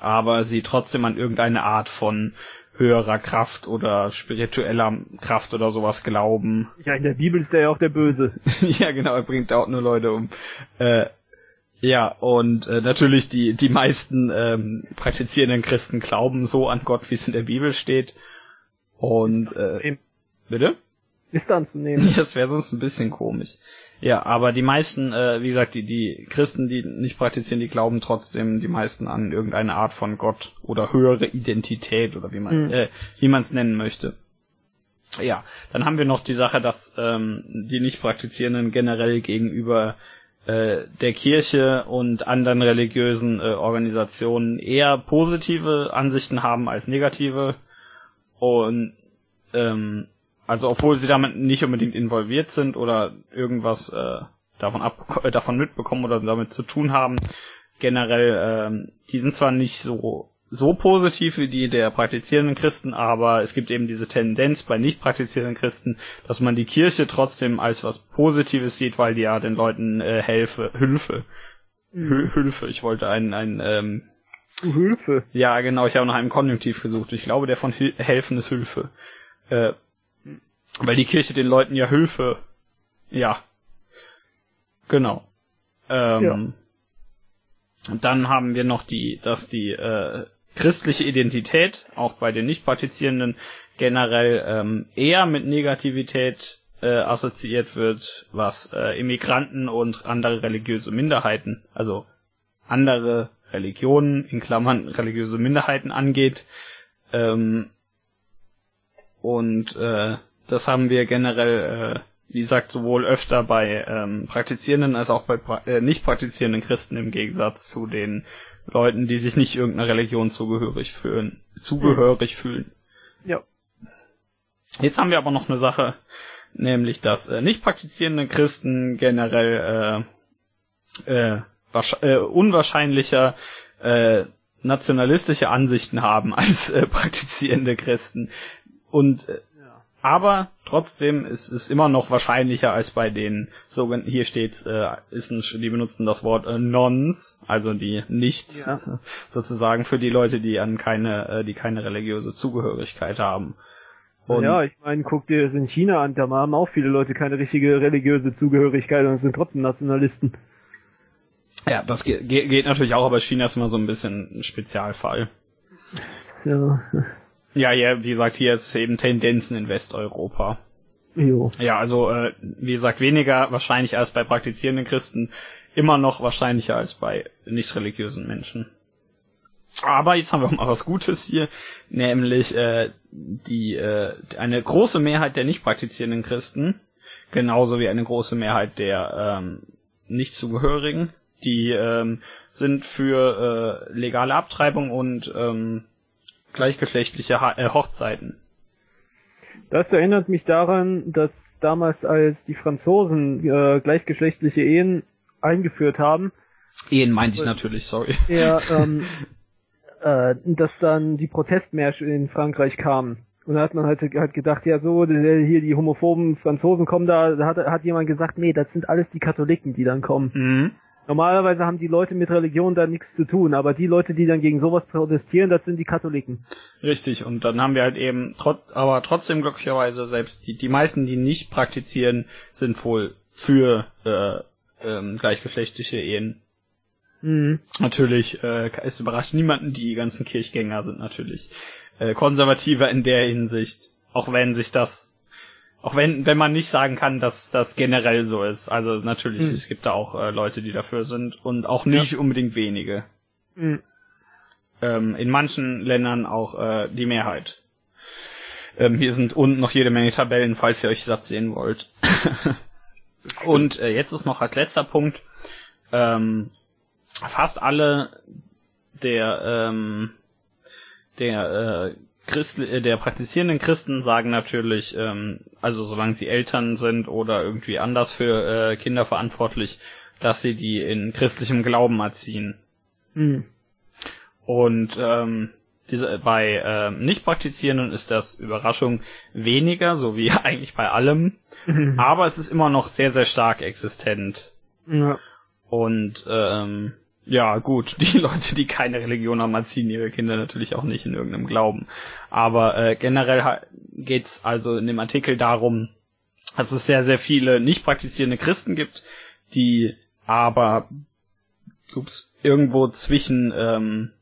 aber sie trotzdem an irgendeine Art von höherer Kraft oder spiritueller Kraft oder sowas glauben. Ja, in der Bibel ist er ja auch der Böse. ja, genau, er bringt auch nur Leute um. Äh, ja, und äh, natürlich die, die meisten ähm, praktizierenden Christen glauben so an Gott, wie es in der Bibel steht. Und äh, bitte? Ist anzunehmen. Das wäre sonst ein bisschen komisch. Ja, aber die meisten, äh, wie gesagt, die, die Christen, die nicht praktizieren, die glauben trotzdem die meisten an irgendeine Art von Gott oder höhere Identität oder wie man Mhm. äh, wie man es nennen möchte. Ja, dann haben wir noch die Sache, dass ähm, die nicht praktizierenden generell gegenüber äh, der Kirche und anderen religiösen äh, Organisationen eher positive Ansichten haben als negative. Und ähm, also obwohl sie damit nicht unbedingt involviert sind oder irgendwas äh, davon ab äh, davon mitbekommen oder damit zu tun haben, generell ähm, die sind zwar nicht so so positiv wie die der praktizierenden Christen, aber es gibt eben diese Tendenz bei nicht praktizierenden Christen, dass man die Kirche trotzdem als was Positives sieht, weil die ja den Leuten äh, helfe, Hilfe, Hilfe. Ich wollte einen, einen ähm, Hilfe. ja, genau, ich habe nach einem Konjunktiv gesucht. Ich glaube, der von Hil helfen ist Hilfe. Äh, weil die Kirche den Leuten ja Hilfe. Ja. Genau. Ähm, Dann haben wir noch die, dass die äh, christliche Identität auch bei den Nicht-Praktizierenden generell ähm, eher mit Negativität äh, assoziiert wird, was äh, Immigranten und andere religiöse Minderheiten, also andere Religionen, in Klammern religiöse Minderheiten angeht. Ähm, und äh, das haben wir generell, äh, wie gesagt, sowohl öfter bei ähm, praktizierenden als auch bei pra äh, nicht praktizierenden Christen im Gegensatz zu den Leuten, die sich nicht irgendeiner Religion zugehörig fühlen. Zugehörig fühlen. Ja. Jetzt haben wir aber noch eine Sache, nämlich dass äh, nicht praktizierende Christen generell äh, äh, äh, unwahrscheinlicher äh, nationalistische Ansichten haben als äh, praktizierende Christen. Und äh, aber trotzdem ist es immer noch wahrscheinlicher als bei den sogenannten, hier steht's, äh, ist ein, die benutzen das Wort äh, Nons, also die Nichts, Ja. sozusagen für die Leute, die an keine, äh, die keine religiöse Zugehörigkeit haben. Und ja, ich meine, guck dir das in China an, da haben auch viele Leute keine richtige religiöse Zugehörigkeit und sind trotzdem Nationalisten. ja, das geht, geht geht natürlich auch, aber China ist immer so ein bisschen ein Spezialfall. Ja, Ja, ja, wie gesagt, hier ist es eben Tendenzen in Westeuropa. jo. Ja, also äh, wie gesagt, weniger wahrscheinlich als bei praktizierenden Christen, immer noch wahrscheinlicher als bei nicht religiösen Menschen. Aber jetzt haben wir auch mal was Gutes hier, nämlich äh, die äh, eine große Mehrheit der nicht praktizierenden Christen, genauso wie eine große Mehrheit der ähm, nicht zugehörigen, die ähm, sind für äh, legale Abtreibung und ähm, gleichgeschlechtliche ha äh, Hochzeiten. Das erinnert mich daran, dass damals, als die Franzosen äh, gleichgeschlechtliche Ehen eingeführt haben, Ehen meinte ich natürlich, sorry. ja, ähm, äh, dass dann die Protestmärsche in Frankreich kamen. Und da hat man halt, halt gedacht, ja so, hier die homophoben Franzosen kommen da, da hat, hat jemand gesagt, nee, das sind alles die Katholiken, die dann kommen. Mhm. Normalerweise haben die Leute mit Religion da nichts zu tun, aber die Leute, die dann gegen sowas protestieren, das sind die Katholiken. Richtig, und dann haben wir halt eben, aber trotzdem glücklicherweise selbst die, die meisten, die nicht praktizieren, sind wohl für äh, ähm, gleichgeschlechtliche Ehen. Mhm. Natürlich, äh, es überrascht niemanden, die ganzen Kirchgänger sind natürlich äh, konservativer in der Hinsicht, auch wenn sich das, auch wenn, wenn man nicht sagen kann, dass das generell so ist. Also natürlich, Mhm. es gibt da auch äh, Leute, die dafür sind und auch nicht unbedingt wenige. Mhm. ähm, in manchen Ländern auch äh, die Mehrheit. Ähm, hier sind unten noch jede Menge Tabellen, falls ihr euch satt sehen wollt. Und äh, jetzt ist noch als letzter Punkt, ähm, fast alle der ähm, der äh, Christ, äh, der praktizierenden Christen sagen natürlich, ähm, also solange sie Eltern sind oder irgendwie anders für äh, Kinder verantwortlich, dass sie die in christlichem Glauben erziehen. Mhm. Und ähm, diese, bei ähm, nicht praktizierenden ist das Überraschung weniger, so wie eigentlich bei allem. Mhm. Aber es ist immer noch sehr, sehr stark existent. Ja. Und ähm, ja, gut, die Leute, die keine Religion haben, erziehen ihre Kinder natürlich auch nicht in irgendeinem Glauben. Aber äh, generell geht's also in dem Artikel darum, dass es sehr, sehr viele nicht praktizierende Christen gibt, die aber ups, irgendwo zwischen ähm,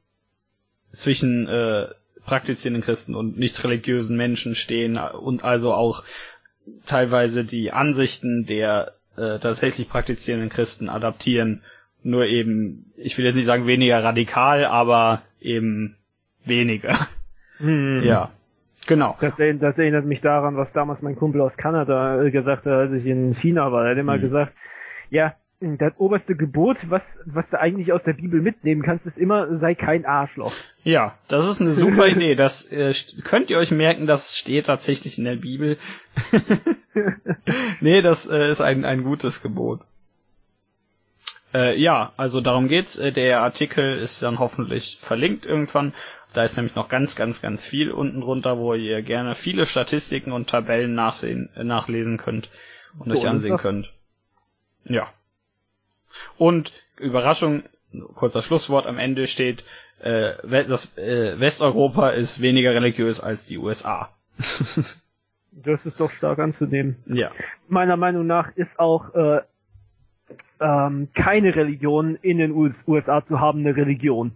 zwischen äh, praktizierenden Christen und nicht religiösen Menschen stehen und also auch teilweise die Ansichten der äh, tatsächlich praktizierenden Christen adaptieren, nur eben, ich will jetzt nicht sagen weniger radikal, aber eben weniger. Mhm. Ja, genau. Das, das erinnert mich daran, was damals mein Kumpel aus Kanada äh, gesagt hat, als ich in China war. Er hat immer Mhm. gesagt, ja, das oberste Gebot, was, was du eigentlich aus der Bibel mitnehmen kannst, ist immer, sei kein Arschloch. Ja, das ist eine super Idee. Das äh, könnt ihr euch merken, das steht tatsächlich in der Bibel. nee, das äh, ist ein, ein gutes Gebot. Äh, ja, also darum geht's. Äh, Der Artikel ist dann hoffentlich verlinkt irgendwann. Da ist nämlich noch ganz, ganz, ganz viel unten drunter, wo ihr gerne viele Statistiken und Tabellen nachsehen, äh, nachlesen könnt und So, euch ansehen doch- könnt. Ja. Und Überraschung, kurzer Schlusswort am Ende steht, äh, das äh, Westeuropa ist weniger religiös als die USA. Das ist doch stark anzunehmen. Ja. Meiner Meinung nach ist auch äh, ähm, keine Religion in den US USA zu haben eine Religion.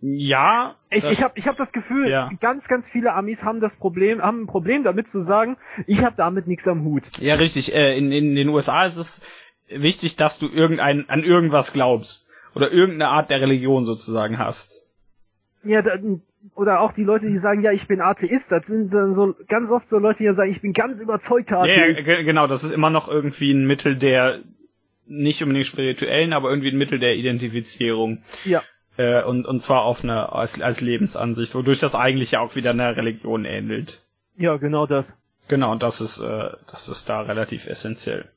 Ja. Ich, ich habe ich hab das Gefühl, Ja. ganz, ganz viele Amis haben das Problem, haben ein Problem damit zu sagen, ich habe damit nichts am Hut. Ja, richtig. Äh, in, in den USA ist es wichtig, dass du irgendein, an irgendwas glaubst. Oder irgendeine Art der Religion sozusagen hast. Ja, da, oder auch die Leute, die sagen, ja, ich bin Atheist, das sind so, ganz oft so Leute, die sagen, ich bin ganz überzeugter Ja, ja, Atheist. ge- genau. Das ist immer noch irgendwie ein Mittel der, nicht unbedingt spirituellen, aber irgendwie ein Mittel der Identifizierung. Ja, Äh, und, und zwar auf eine, als, als Lebensansicht, wodurch das eigentlich ja auch wieder einer Religion ähnelt. ja, genau das. Genau, und das ist, äh, das ist da relativ essentiell.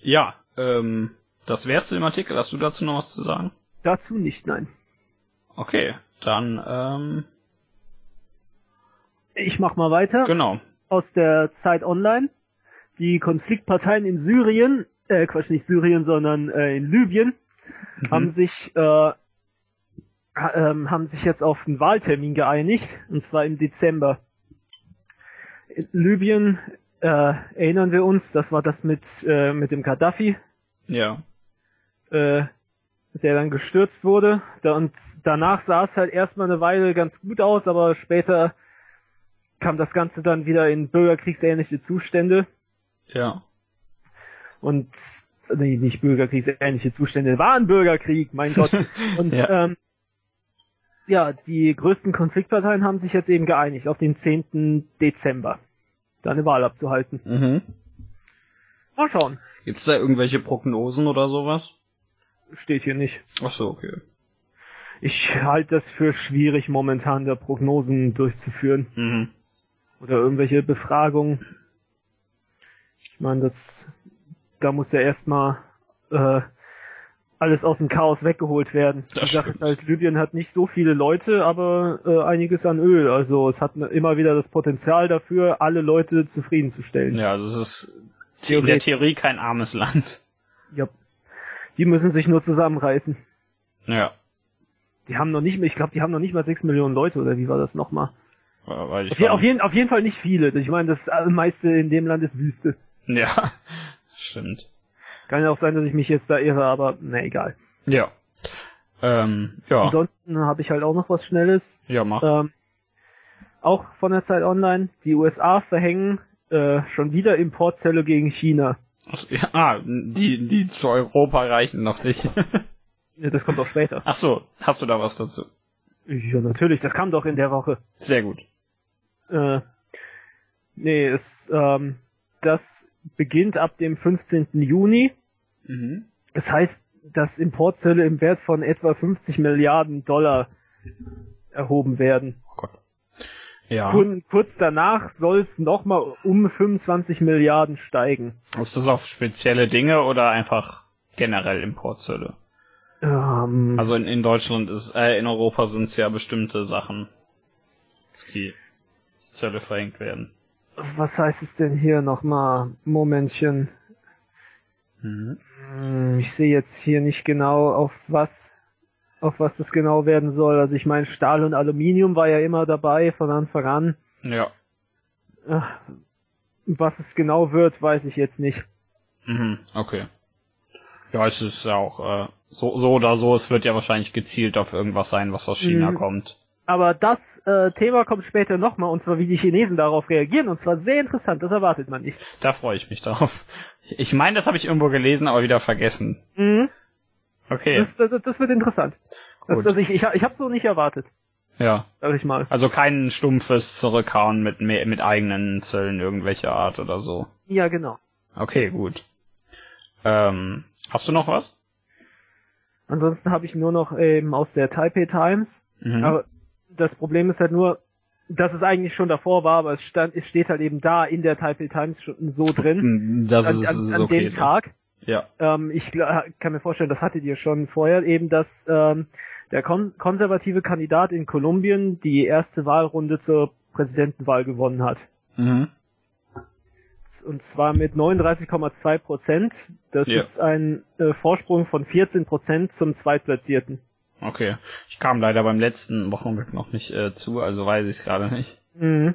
Ja, ähm, das wär's zu dem Artikel. Hast du dazu noch was zu sagen? Dazu nicht, nein. Okay, dann, ähm, Ich mach mal weiter. genau. Aus der Zeit Online. Die Konfliktparteien in Syrien, äh, Quatsch, nicht Syrien, sondern äh, in Libyen, Mhm. haben sich äh, ähm, haben sich jetzt auf einen Wahltermin geeinigt, und zwar im Dezember. In Libyen äh, erinnern wir uns, das war das mit äh, mit dem Gaddafi, Ja. äh, der dann gestürzt wurde. Und danach sah es halt erstmal eine Weile ganz gut aus, aber später kam das Ganze dann wieder in bürgerkriegsähnliche Zustände. Ja. Und nee, nicht bürgerkriegsähnliche Zustände, war ein Bürgerkrieg, mein Gott. Und Ja. ähm, ja, die größten Konfliktparteien haben sich jetzt eben geeinigt, auf den 10. Dezember da eine Wahl abzuhalten. Mhm. Mal schauen. Gibt's da irgendwelche Prognosen oder sowas? Steht hier nicht. Ach so, okay. Ich halte das für schwierig, momentan da Prognosen durchzuführen. Mhm. Oder irgendwelche Befragungen. Ich meine, das, da muss ja erstmal äh, alles aus dem Chaos weggeholt werden. Das Die Sache ist halt, Libyen hat nicht so viele Leute, aber äh, einiges an Öl. Also es hat immer wieder das Potenzial dafür, alle Leute zufriedenzustellen. Ja, also es ist in der Theoretisch. Theorie kein armes Land. Ja. Die müssen sich nur zusammenreißen. Ja. Die haben noch nicht mehr, ich glaube, die haben noch nicht mal sechs Millionen Leute, oder wie war das nochmal? Auf, je, auf, jeden, auf jeden Fall nicht viele. Ich meine, das meiste in dem Land ist Wüste. Ja. Stimmt. Kann ja auch sein, dass ich mich jetzt da irre, aber na egal. Ja. Ähm, ja. Ansonsten habe ich halt auch noch was Schnelles. Ja, mach. Ähm, auch von der Zeit Online. Die USA verhängen äh, schon wieder Importzölle gegen China. Ja, ah, die, die zu Europa reichen noch nicht. Ja, Das kommt auch später. Ach so, hast du da was dazu? Ja, natürlich. Das kam doch in der Woche. Sehr gut. Äh, nee, es, ähm, das beginnt ab dem 15. Juni. Mhm. Das heißt, dass Importzölle im Wert von etwa 50 Milliarden Dollar erhoben werden. Oh Gott. Ja. Kur kurz danach soll es nochmal um 25 Milliarden steigen. Ist das auf spezielle Dinge oder einfach generell Importzölle? Ähm, Also in, in Deutschland ist, äh, in Europa sind es ja bestimmte Sachen, die Zölle verhängt werden. Was heißt es denn hier nochmal? Momentchen. Mhm. Hm, Ich sehe jetzt hier nicht genau auf was, auf was das genau werden soll. Also ich meine, Stahl und Aluminium war ja immer dabei von Anfang an. Ja. Was es genau wird, weiß ich jetzt nicht. Mhm. Okay. Ja, es ist ja auch äh, so, so oder so, es wird ja wahrscheinlich gezielt auf irgendwas sein, was aus China Mhm. kommt. Aber das äh, Thema kommt später nochmal, und zwar wie die Chinesen darauf reagieren, und zwar sehr interessant, das erwartet man nicht. Da freue ich mich drauf. Ich meine, das habe ich irgendwo gelesen, aber wieder vergessen. Mhm. Okay. Das, das, das wird interessant. Das, Gut. das ich ich, ich habe so nicht erwartet, ja. sag ich mal. Also kein stumpfes Zurückhauen mit, mehr- mit eigenen Zöllen irgendwelcher Art oder so. Ja, genau. Okay, gut. Ähm, hast du noch was? Ansonsten habe ich nur noch eben aus der Taipei Times. Mhm. Aber das Problem ist halt nur, dass es eigentlich schon davor war, aber es, stand, es steht halt eben da in der Taipei Times schon so drin. das an, ist an, an okay. dem so. Tag. Ja. Ähm, ich kann mir vorstellen, das hattet ihr schon vorher, eben, dass ähm, der kon konservative Kandidat in Kolumbien die erste Wahlrunde zur Präsidentenwahl gewonnen hat. Mhm. Und zwar mit 39,2 Prozent. Das Ja. ist ein äh, Vorsprung von 14 Prozent zum Zweitplatzierten. Okay. Ich kam leider beim letzten Wochenblick noch nicht äh, zu, also weiß ich es gerade nicht. Mhm.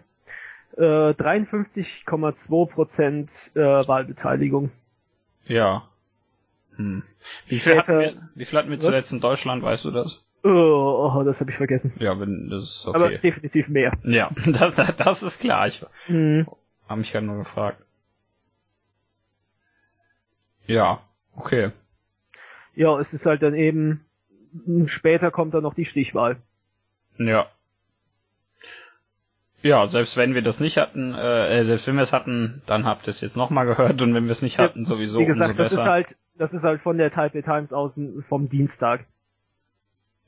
Äh, 53,2 Prozent äh, Wahlbeteiligung. Ja. Hm. Wie viel, Später- hatten wir, wie viel hatten wir Was? zuletzt in Deutschland, weißt du das? Oh, oh das habe ich vergessen. Ja, wenn das ist okay. Aber definitiv mehr. ja, das, das, das ist klar. Ich Mhm. habe mich halt nur gefragt. Ja, okay. Ja, es ist halt dann eben, später kommt dann noch die Stichwahl. Ja. Ja, selbst wenn wir das nicht hatten, äh, äh, selbst wenn wir es hatten, dann habt ihr es jetzt nochmal gehört und wenn wir es nicht Ja, hatten, sowieso Wie gesagt, das besser. ist halt, das ist halt von der Taipei Times aus vom Dienstag.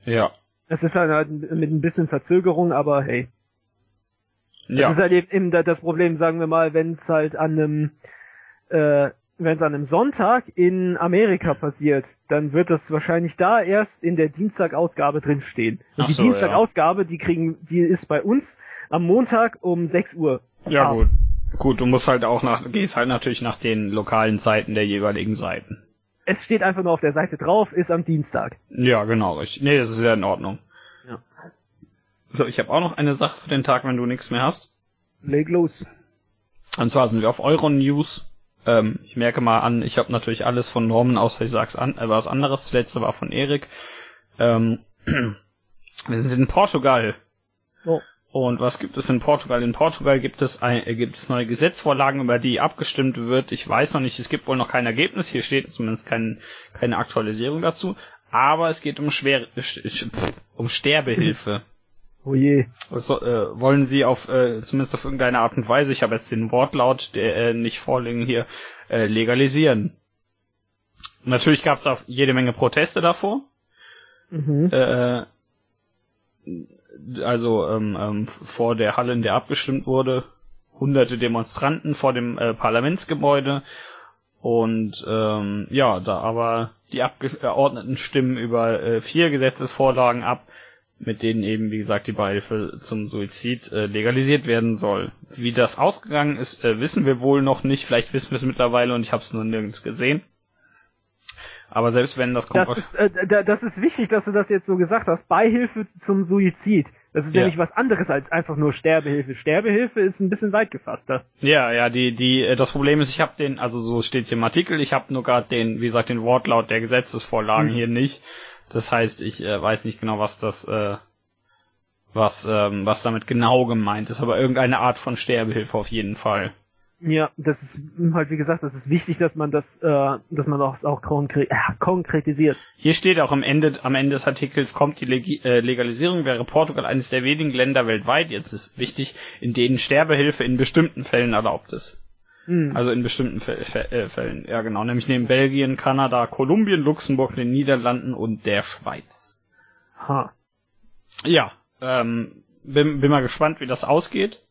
ja. Es ist halt, halt mit ein bisschen Verzögerung, aber hey. Ja. Das ist halt eben da- das Problem, sagen wir mal, wenn es halt an einem, äh, wenn es an einem Sonntag in Amerika passiert, dann wird das wahrscheinlich da erst in der Dienstagausgabe drinstehen. Und Ach die so, Dienstagausgabe, die kriegen, die ist bei uns am Montag um 6 Uhr. Ja, gut. abends. Gut, du musst halt auch nach, gehst halt natürlich nach den lokalen Zeiten der jeweiligen Seiten. Es steht einfach nur auf der Seite drauf, ist am Dienstag. Ja, genau, richtig. Nee, das ist ja in Ordnung. Ja. So, ich habe auch noch eine Sache für den Tag, wenn du nichts mehr hast. Leg los. Und zwar sind wir auf Euronews. Ähm, ich merke mal an, ich habe natürlich alles von Norman, außer ich sag's an, äh, was anderes. Das letzte war von Erik. Ähm, wir sind in Portugal. Oh. Und was gibt es in Portugal? In Portugal gibt es ein, äh, gibt es neue Gesetzvorlagen, über die abgestimmt wird. Ich weiß noch nicht, es gibt wohl noch kein Ergebnis. Hier steht zumindest kein, keine Aktualisierung dazu. Aber es geht um schwer, sch- um Sterbehilfe. Oh je. Das so, äh, wollen sie auf, äh, zumindest auf irgendeine Art und Weise, ich habe jetzt den Wortlaut, der äh, nicht vorliegen hier, äh, legalisieren. Natürlich gab es da jede Menge Proteste davor. Mhm. Äh, also ähm, ähm, vor der Halle, in der abgestimmt wurde, hunderte Demonstranten vor dem äh, Parlamentsgebäude. Und ähm, ja, da aber die Abgeordneten stimmen über äh, vier Gesetzesvorlagen ab, mit denen eben, wie gesagt, die Beihilfe zum Suizid äh, legalisiert werden soll. Wie das ausgegangen ist, äh, wissen wir wohl noch nicht. Vielleicht wissen wir es mittlerweile und ich habe es nur nirgends gesehen. Aber selbst wenn das kommt, Das ist, äh, da- das ist wichtig, dass du das jetzt so gesagt hast. Beihilfe zum Suizid. Das ist Ja. nämlich was anderes als einfach nur Sterbehilfe. Sterbehilfe ist ein bisschen weit gefasster. Ja, ja, die, die, äh, das Problem ist, ich habe den, also so steht's im Artikel, ich habe nur gerade den, wie gesagt, den Wortlaut der Gesetzesvorlagen Mhm. hier nicht. Das heißt, ich äh, weiß nicht genau, was das, äh, was, ähm, was damit genau gemeint ist, aber irgendeine Art von Sterbehilfe auf jeden Fall. Ja, das ist halt wie gesagt, das ist wichtig, dass man das, äh, dass man das auch konkre äh, konkretisiert. Hier steht auch am Ende, am Ende des Artikels kommt die Legi äh, Legalisierung wäre Portugal eines der wenigen Länder weltweit, jetzt ist wichtig, in denen Sterbehilfe in bestimmten Fällen erlaubt ist. Hm. Also in bestimmten äh, Fällen, ja genau, nämlich neben Belgien, Kanada, Kolumbien, Luxemburg, den Niederlanden und der Schweiz. ha. Ja, ähm, bin, bin mal gespannt, wie das ausgeht.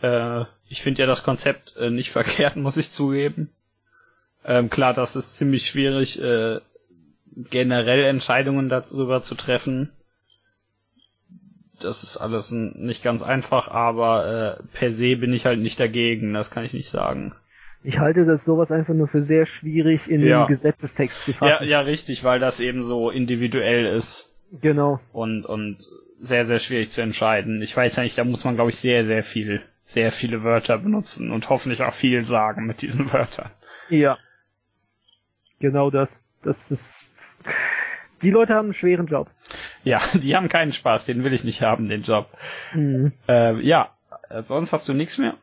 Äh, ich finde ja das Konzept äh, nicht verkehrt, muss ich zugeben. Ähm, klar, das ist ziemlich schwierig, äh, generell Entscheidungen darüber zu treffen. Das ist alles nicht ganz einfach, aber äh, per se bin ich halt nicht dagegen, das kann ich nicht sagen. Ich halte das sowas einfach nur für sehr schwierig in Ja. den Gesetzestext zu Ja, fassen. ja, richtig, weil das eben so individuell ist Genau. und, und sehr, sehr schwierig zu entscheiden. Ich weiß ja nicht, da muss man, glaube ich, sehr, sehr viel, sehr viele Wörter benutzen und hoffentlich auch viel sagen mit diesen Wörtern. Ja. Genau das. Das ist. Die Leute haben einen schweren Job. Ja, die haben keinen Spaß, den will ich nicht haben, den Job. Mhm. Äh, ja, sonst hast du nichts mehr?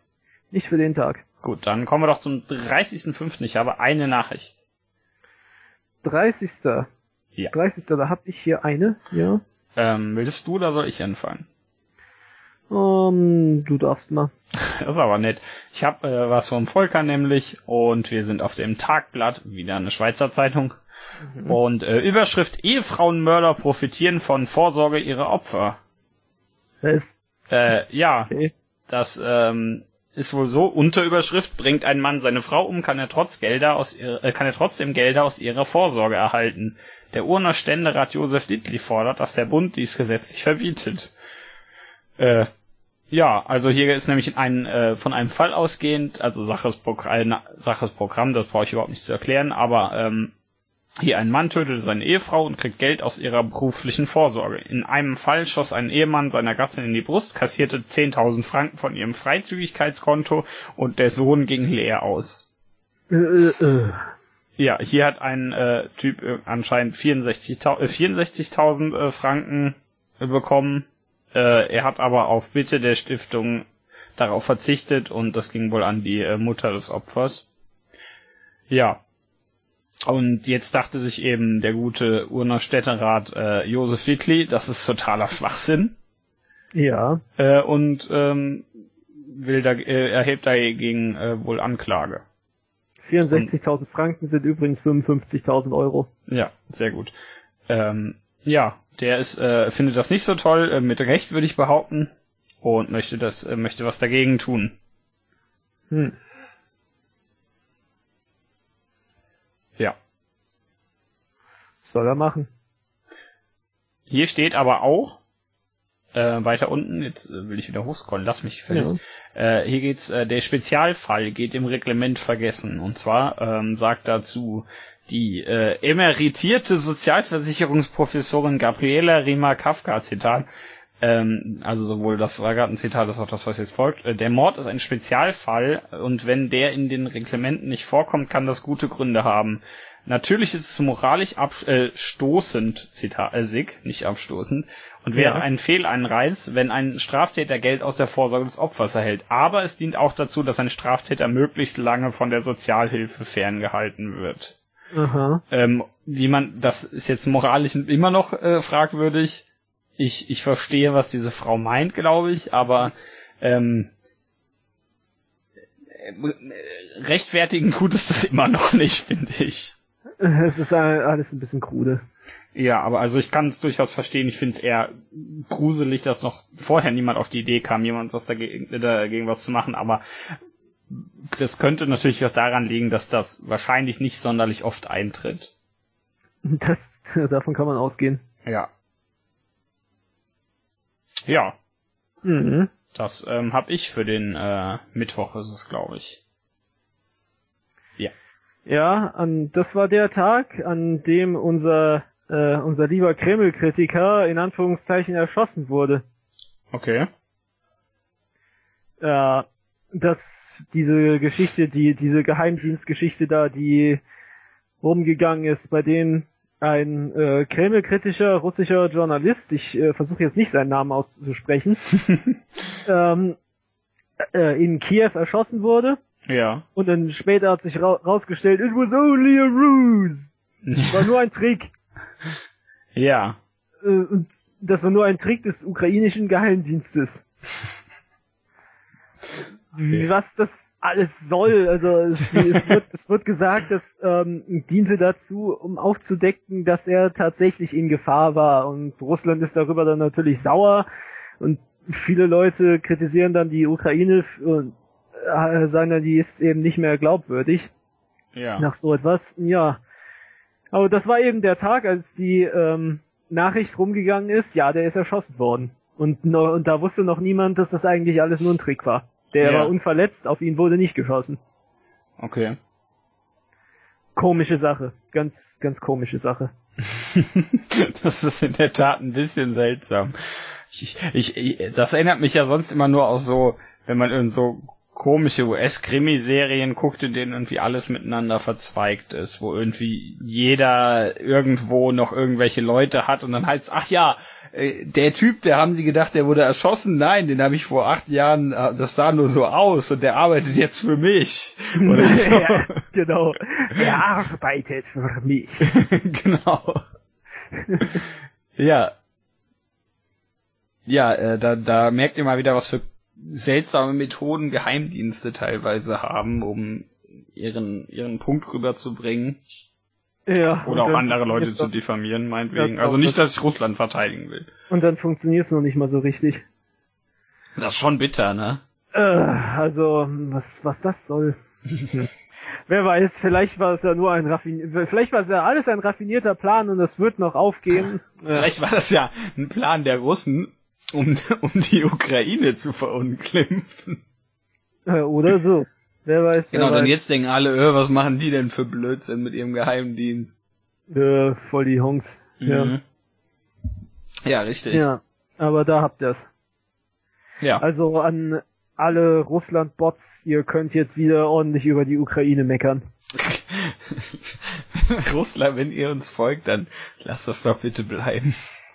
Nicht für den Tag. Gut, dann kommen wir doch zum 30.05. Ich habe eine Nachricht. 30. Ja. 30. Da habe ich hier eine, ja. Ähm, willst du oder soll ich anfangen? Ähm, du darfst mal. Das ist aber nett. Ich habe äh, was vom Volker nämlich und wir sind auf dem Tagblatt, wieder eine Schweizer Zeitung. Und äh, Überschrift Ehefrauenmörder profitieren von Vorsorge ihrer Opfer. Fest. Äh, ja, Okay. das ähm, ist wohl so. Unterüberschrift bringt ein Mann seine Frau um, kann er trotz Gelder aus ihrer, äh, kann er trotzdem Gelder aus ihrer Vorsorge erhalten. Der Urner Ständerat Josef Dittli fordert, dass der Bund dies gesetzlich verbietet. Äh, ja, also hier ist nämlich ein, äh, von einem Fall ausgehend, also Sache ist, Progr äh, na, Sache ist Programm, das brauche ich überhaupt nicht zu erklären, aber ähm, hier ein Mann tötete seine Ehefrau und kriegt Geld aus ihrer beruflichen Vorsorge. In einem Fall schoss ein Ehemann seiner Gattin in die Brust, kassierte 10.000 Franken von ihrem Freizügigkeitskonto und der Sohn ging leer aus. Ja, hier hat ein äh, Typ äh, anscheinend 64.000 äh, 64.000 äh, Franken äh, bekommen. Äh, er hat aber auf Bitte der Stiftung darauf verzichtet und das ging wohl an die Mutter des Opfers. Ja. Und jetzt dachte sich eben der gute Urner Städterat äh, Josef Dittli, das ist totaler Schwachsinn Ja. äh, und ähm, will da, äh, erhebt dagegen äh, wohl Anklage. 64.000 Franken sind übrigens 55.000 Euro. Ja, sehr gut. Ähm, ja, der ist, äh, findet das nicht so toll, äh, mit Recht würde ich behaupten, und möchte das, äh, möchte was dagegen tun. Hm. Soll er machen. Hier steht aber auch, äh, weiter unten, jetzt äh, will ich wieder hochscrollen, lass mich gefälligst. Ja. Äh, hier geht's, äh, der Spezialfall geht im Reglement vergessen. Und zwar ähm, sagt dazu die äh, emeritierte Sozialversicherungsprofessorin Gabriela Rima Kafka, Zitat, ähm, also sowohl das Ragaten-Zitat als auch das, was jetzt folgt. Äh, der Mord ist ein Spezialfall und wenn der in den Reglementen nicht vorkommt, kann das gute Gründe haben. Natürlich ist es moralisch abstoßend, äh, Zitat, äh, Sig, nicht abstoßend, und wäre ja. ein Fehleinreiz, wenn ein Straftäter Geld aus der Vorsorge des Opfers erhält. Aber es dient auch dazu, dass ein Straftäter möglichst lange von der Sozialhilfe ferngehalten wird. Aha. Ähm, wie man, das ist jetzt moralisch immer noch äh, fragwürdig. Ich, ich verstehe, was diese Frau meint, glaube ich, aber ähm, äh, rechtfertigen tut es das immer noch nicht, finde ich. Es ist alles ein bisschen krude. Ja, aber also ich kann es durchaus verstehen. Ich finde es eher gruselig, dass noch vorher niemand auf die Idee kam, jemand was dagegen, dagegen was zu machen. Aber das könnte natürlich auch daran liegen, dass das wahrscheinlich nicht sonderlich oft eintritt. Das, davon kann man ausgehen. Ja. Ja. Mhm. Das ähm, habe ich für den äh, Mittwoch, ist es, glaube ich. Ja. An, das war der Tag, an dem unser äh, unser lieber Kreml-Kritiker in Anführungszeichen erschossen wurde. Okay. Ja, dass diese Geschichte, die, diese Geheimdienstgeschichte da, die rumgegangen ist, bei denen ein äh, Kreml-kritischer russischer Journalist, ich äh, versuche jetzt nicht seinen Namen auszusprechen, ähm, äh, in Kiew erschossen wurde. Ja. Und dann später hat sich ra rausgestellt, it was only a ruse. Es war nur ein Trick. Ja. Äh, und das war nur ein Trick des ukrainischen Geheimdienstes. Okay. Was das alles soll, also es, es, wird, es wird gesagt, dass ähm, diente dazu, um aufzudecken, dass er tatsächlich in Gefahr war und Russland ist darüber dann natürlich sauer und viele Leute kritisieren dann die Ukraine und äh, dann, die ist eben nicht mehr glaubwürdig. Ja. Nach so etwas. Ja, aber das war eben der Tag, als die ähm, Nachricht rumgegangen ist, ja, der ist erschossen worden. Und, und da wusste noch niemand, dass das eigentlich alles nur ein Trick war. Der ja. war unverletzt, auf ihn wurde nicht geschossen. Okay. Komische Sache. Ganz, ganz komische Sache. das ist in der Tat ein bisschen seltsam. Ich, ich, ich, das erinnert mich ja sonst immer nur aus so, wenn man in so komische US-Krimiserien guckt, in denen irgendwie alles miteinander verzweigt ist, wo irgendwie jeder irgendwo noch irgendwelche Leute hat und dann heißt es, ach ja, äh, der Typ, der haben sie gedacht, der wurde erschossen. Nein, den habe ich vor acht Jahren, äh, das sah nur so aus und der arbeitet jetzt für mich. Oder so. ja, genau. Der arbeitet für mich. genau. ja. Ja, äh, da, da merkt ihr mal wieder, was für seltsame Methoden Geheimdienste teilweise haben, um ihren, ihren Punkt rüberzubringen. Ja. Oder auch andere Leute zu diffamieren, meinetwegen. Ja, also nicht, dass ich Russland verteidigen will. Und dann funktioniert es noch nicht mal so richtig. Das ist schon bitter, ne? Äh, also, was, was das soll. Wer weiß, vielleicht war es ja nur ein raffin vielleicht war es ja alles ein raffinierter Plan und es wird noch aufgehen. vielleicht war das ja ein Plan der Russen, um, um die Ukraine zu verunglimpfen. Oder so. Wer weiß. Genau, wer denn weiß. jetzt denken alle, äh, was machen die denn für Blödsinn mit ihrem Geheimdienst? Äh, voll die Honks. Mhm. Ja. ja, richtig. Ja, aber da habt ihr's. Ja. Also an alle Russland-Bots, ihr könnt jetzt wieder ordentlich über die Ukraine meckern. Russland, wenn ihr uns folgt, dann lasst das doch bitte bleiben.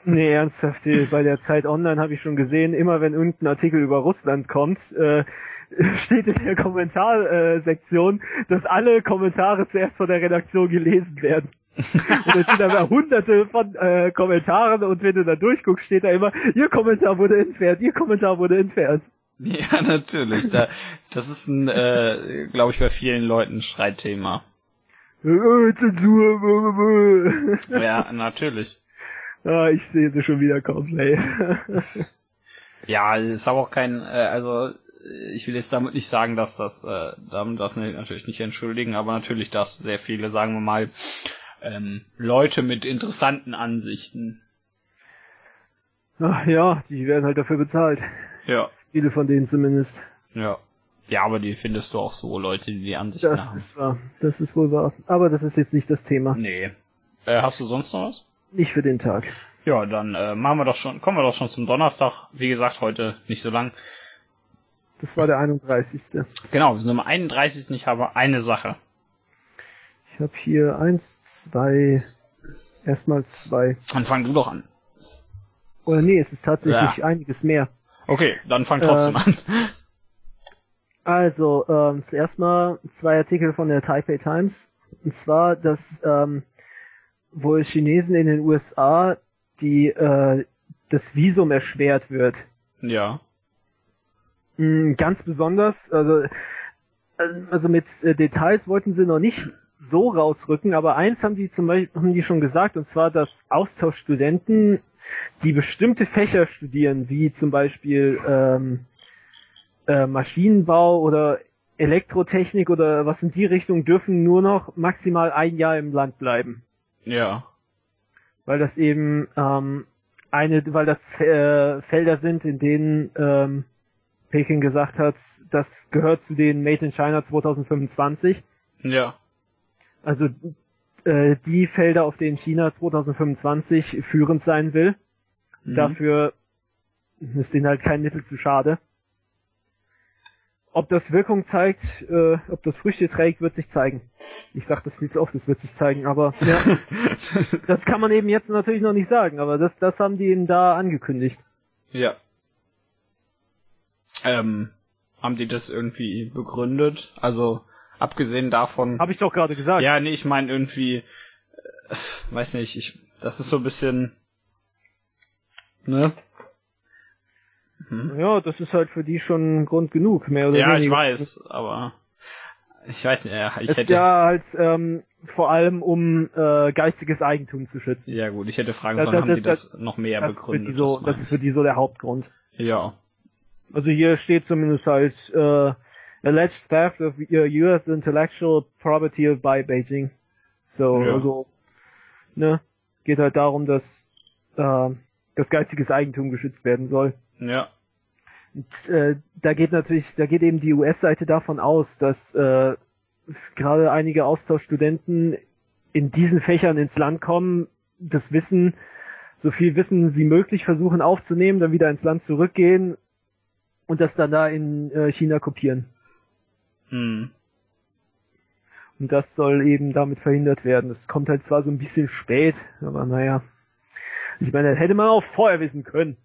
Nee, ernsthaft, bei der Zeit online habe ich schon gesehen, immer wenn irgendein Artikel über Russland kommt, äh, steht in der Kommentarsektion, dass alle Kommentare zuerst von der Redaktion gelesen werden. und es sind aber hunderte von äh, Kommentaren und wenn du da durchguckst, steht da immer, ihr Kommentar wurde entfernt, ihr Kommentar wurde entfernt. Ja, natürlich. Da, das ist ein, äh, glaube ich, bei vielen Leuten ein Streitthema. Äh, Zensur. ja, natürlich. Ah, ich sehe sie schon wieder Cosplay. ja, es ist aber auch kein, äh, also ich will jetzt damit nicht sagen, dass das, äh, damit das natürlich nicht entschuldigen, aber natürlich, dass sehr viele, sagen wir mal, ähm, Leute mit interessanten Ansichten. Ach ja, die werden halt dafür bezahlt. Ja. Viele von denen zumindest. Ja. Ja, aber die findest du auch so, Leute, die die Ansichten Das haben. ist wahr. Das ist wohl wahr. Aber das ist jetzt nicht das Thema. Nee. Äh, hast du sonst noch was? Nicht für den Tag. Ja, dann äh, machen wir doch schon, kommen wir doch schon zum Donnerstag. Wie gesagt, heute nicht so lang. Das war der 31. Genau, wir sind Nummer 31. Ich habe eine Sache. Ich habe hier eins, zwei, erstmal zwei. Dann fang du doch an. Oder nee, es ist tatsächlich Ja. einiges mehr. Okay, dann fang trotzdem Äh, an. Also, ähm, zuerst mal zwei Artikel von der Taipei Times. Und zwar, dass ähm, wohl Chinesen in den USA die äh, das Visum erschwert wird. Ja. Mm, Ganz besonders, also, äh, also mit äh, Details wollten sie noch nicht so rausrücken, aber eins haben die zum Beispiel haben die schon gesagt, und zwar, dass Austauschstudenten, die bestimmte Fächer studieren, wie zum Beispiel ähm, äh, Maschinenbau oder Elektrotechnik oder was in die Richtung, dürfen nur noch maximal ein Jahr im Land bleiben Ja. weil das eben ähm, eine, weil das äh, Felder sind, in denen ähm, Peking gesagt hat, das gehört zu den Made in China 2025. Ja. Also äh, die Felder, auf denen China 2025 führend sein will. Mhm. Dafür ist denen halt kein Mittel zu schade. Ob das Wirkung zeigt, äh, ob das Früchte trägt, wird sich zeigen. Ich sag das viel zu oft, das wird sich zeigen, aber ja, das kann man eben jetzt natürlich noch nicht sagen, aber das, das haben die eben da angekündigt. Ja. Ähm, haben die das irgendwie begründet? Also, abgesehen davon. Habe ich doch gerade gesagt. ja, nee, ich meine irgendwie, äh, weiß nicht, ich, das ist so ein bisschen, ne? Hm. Ja, das ist halt für die schon Grund genug, mehr oder Ja, weniger. ich weiß, aber ich weiß nicht, ja, ich Es ist hätte, ja halt ähm, vor allem um äh, geistiges Eigentum zu schützen. ja gut, ich hätte fragen Das- sollen, das- haben die das- das noch mehr das, ist begründet? so, das das ist für die so der Hauptgrund. ja, Also hier steht zumindest halt äh, alleged theft of US intellectual property by Beijing. So, Ja. also ne, geht halt darum, dass äh, das geistiges Eigentum geschützt werden soll. ja, Und, äh, da geht natürlich, da geht eben die US-Seite davon aus, dass äh, gerade einige Austauschstudenten in diesen Fächern ins Land kommen, das Wissen, so viel Wissen wie möglich versuchen aufzunehmen, dann wieder ins Land zurückgehen und das dann da in äh, China kopieren. hm. Und das soll eben damit verhindert werden. Das kommt halt zwar so ein bisschen spät, aber naja. Ich meine, das hätte man auch vorher wissen können.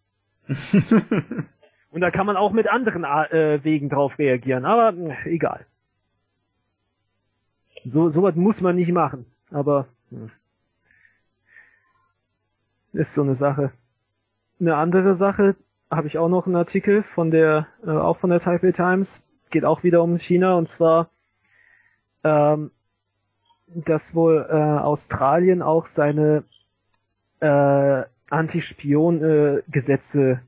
Und da kann man auch mit anderen äh, Wegen drauf reagieren, aber mh, egal. So sowas muss man nicht machen, aber mh. ist so eine Sache. Eine andere Sache habe ich auch noch einen Artikel von der äh, auch von der Taipei Times, geht auch wieder um China und zwar ähm, dass wohl äh, Australien auch seine äh, Anti-Spion-Gesetze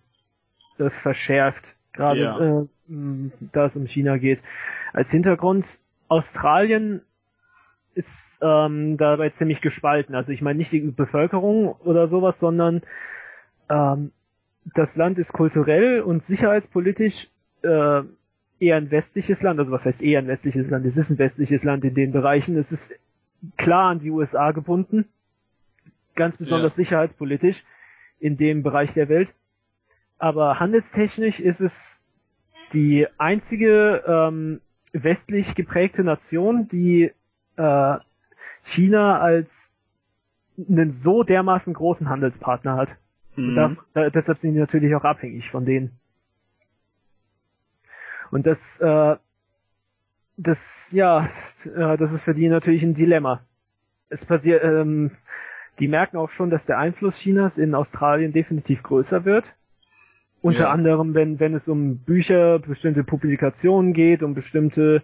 äh, verschärft, gerade Ja. äh, da es um China geht. Als Hintergrund, Australien ist ähm, dabei ziemlich gespalten. Also ich meine nicht die Bevölkerung oder sowas, sondern ähm, das Land ist kulturell und sicherheitspolitisch äh, eher ein westliches Land. Also was heißt eher ein westliches Land? Es ist ein westliches Land in den Bereichen. Es ist klar an die USA gebunden, ganz besonders sicherheitspolitisch in dem Bereich der Welt. Aber handelstechnisch ist es die einzige ähm, westlich geprägte Nation, die äh, China als einen so dermaßen großen Handelspartner hat. Mhm. da, da, deshalb sind die natürlich auch abhängig von denen. Und das, äh, das, ja, äh, das ist für die natürlich ein Dilemma. Es passiert, ähm, die merken auch schon, dass der Einfluss Chinas in Australien definitiv größer wird. Unter Ja. anderem, wenn, wenn es um Bücher, bestimmte Publikationen geht, um bestimmte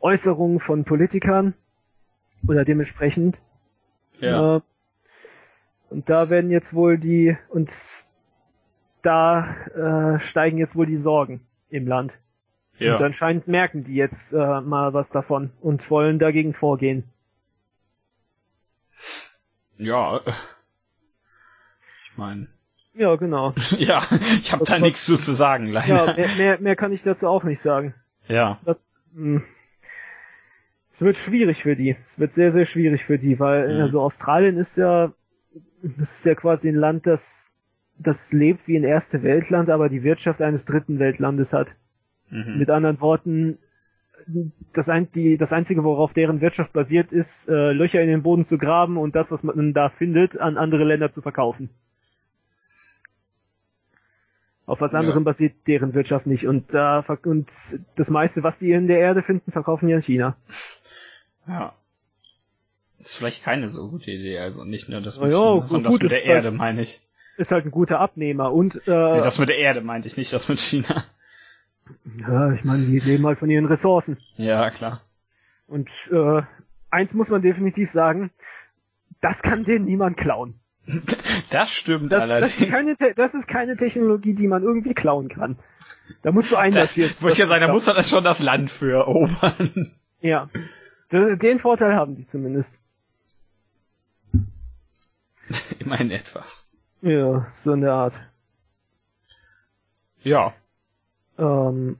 Äußerungen von Politikern oder dementsprechend. ja. Äh, und da werden jetzt wohl die, und da äh, steigen jetzt wohl die Sorgen im Land. ja. Und anscheinend merken die jetzt äh, mal was davon und wollen dagegen vorgehen. Ja, ich meine, Ja, genau. ja, ich habe da nichts zu, zu sagen, Ja, leider. mehr, mehr, mehr kann ich dazu auch nicht sagen. Ja, Das, mh, es wird schwierig für die. Es wird sehr, sehr schwierig für die, weil Mhm. also Australien ist ja, das ist ja quasi ein Land, das, das lebt wie ein erste Weltland, aber die Wirtschaft eines dritten Weltlandes hat. mhm. Mit anderen Worten, das, ein, die, das einzige, worauf deren Wirtschaft basiert, ist, äh, Löcher in den Boden zu graben und das, was man da findet, an andere Länder zu verkaufen. Auf was Ja. anderem basiert deren Wirtschaft nicht. Und, verk- und das meiste, was sie in der Erde finden, verkaufen die an China. ja. Ist vielleicht keine so gute Idee, also nicht nur das mit ja, China, gut, sondern das gut, mit der halt- Erde, meine ich. Ist halt ein guter Abnehmer. Und äh, Nee, das mit der Erde meinte ich nicht, das mit China. ja, ich meine, die leben halt von ihren Ressourcen. Ja, klar. Und äh, eins muss man definitiv sagen, das kann denen niemand klauen. Das stimmt Das, das, ist allerdings. keine, das ist keine Technologie, die man irgendwie klauen kann. Da musst du Da, einmarschieren. muss ich ja sagen, da muss man dann schon das Land für erobern. Ja. Den Vorteil haben die zumindest. Immerhin etwas. Ja, so in der Art. Ja. Ähm,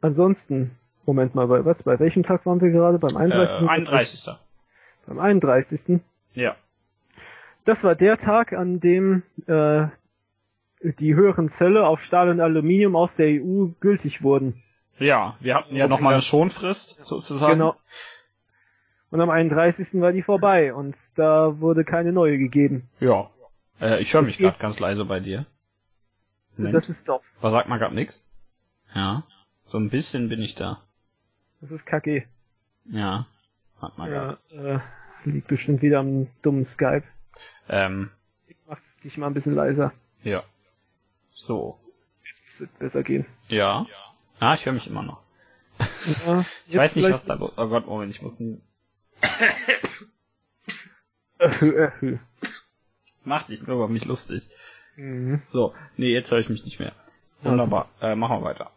ansonsten, Moment mal, bei was? Bei welchem Tag waren wir gerade? Beim 31. Äh, 31. Beim 31. Ja. Das war der Tag, an dem äh, die höheren Zölle auf Stahl und Aluminium aus der EU gültig wurden. Ja, wir hatten ja nochmal eine Schonfrist, sozusagen. Genau. Und am 31. war die vorbei und da wurde keine neue gegeben. Ja. Äh, ich höre mich gerade ganz leise bei dir. Moment. Das ist doof. Was sagt man gerade nix? Ja. So ein bisschen bin ich da. Das ist kacke. Ja. Hat man Ja, äh, liegt bestimmt wieder am dummen Skype. Ähm, Ich mach dich mal ein bisschen leiser. ja. So. Jetzt müsste es besser gehen. Ja. Ah, ich höre mich immer noch. Ja, Ich weiß nicht, was da los Oh Gott, Moment, ich muss. Mach dich nur über mich lustig. Mhm. So. Nee, jetzt höre ich mich nicht mehr. Wunderbar. Äh, machen wir weiter.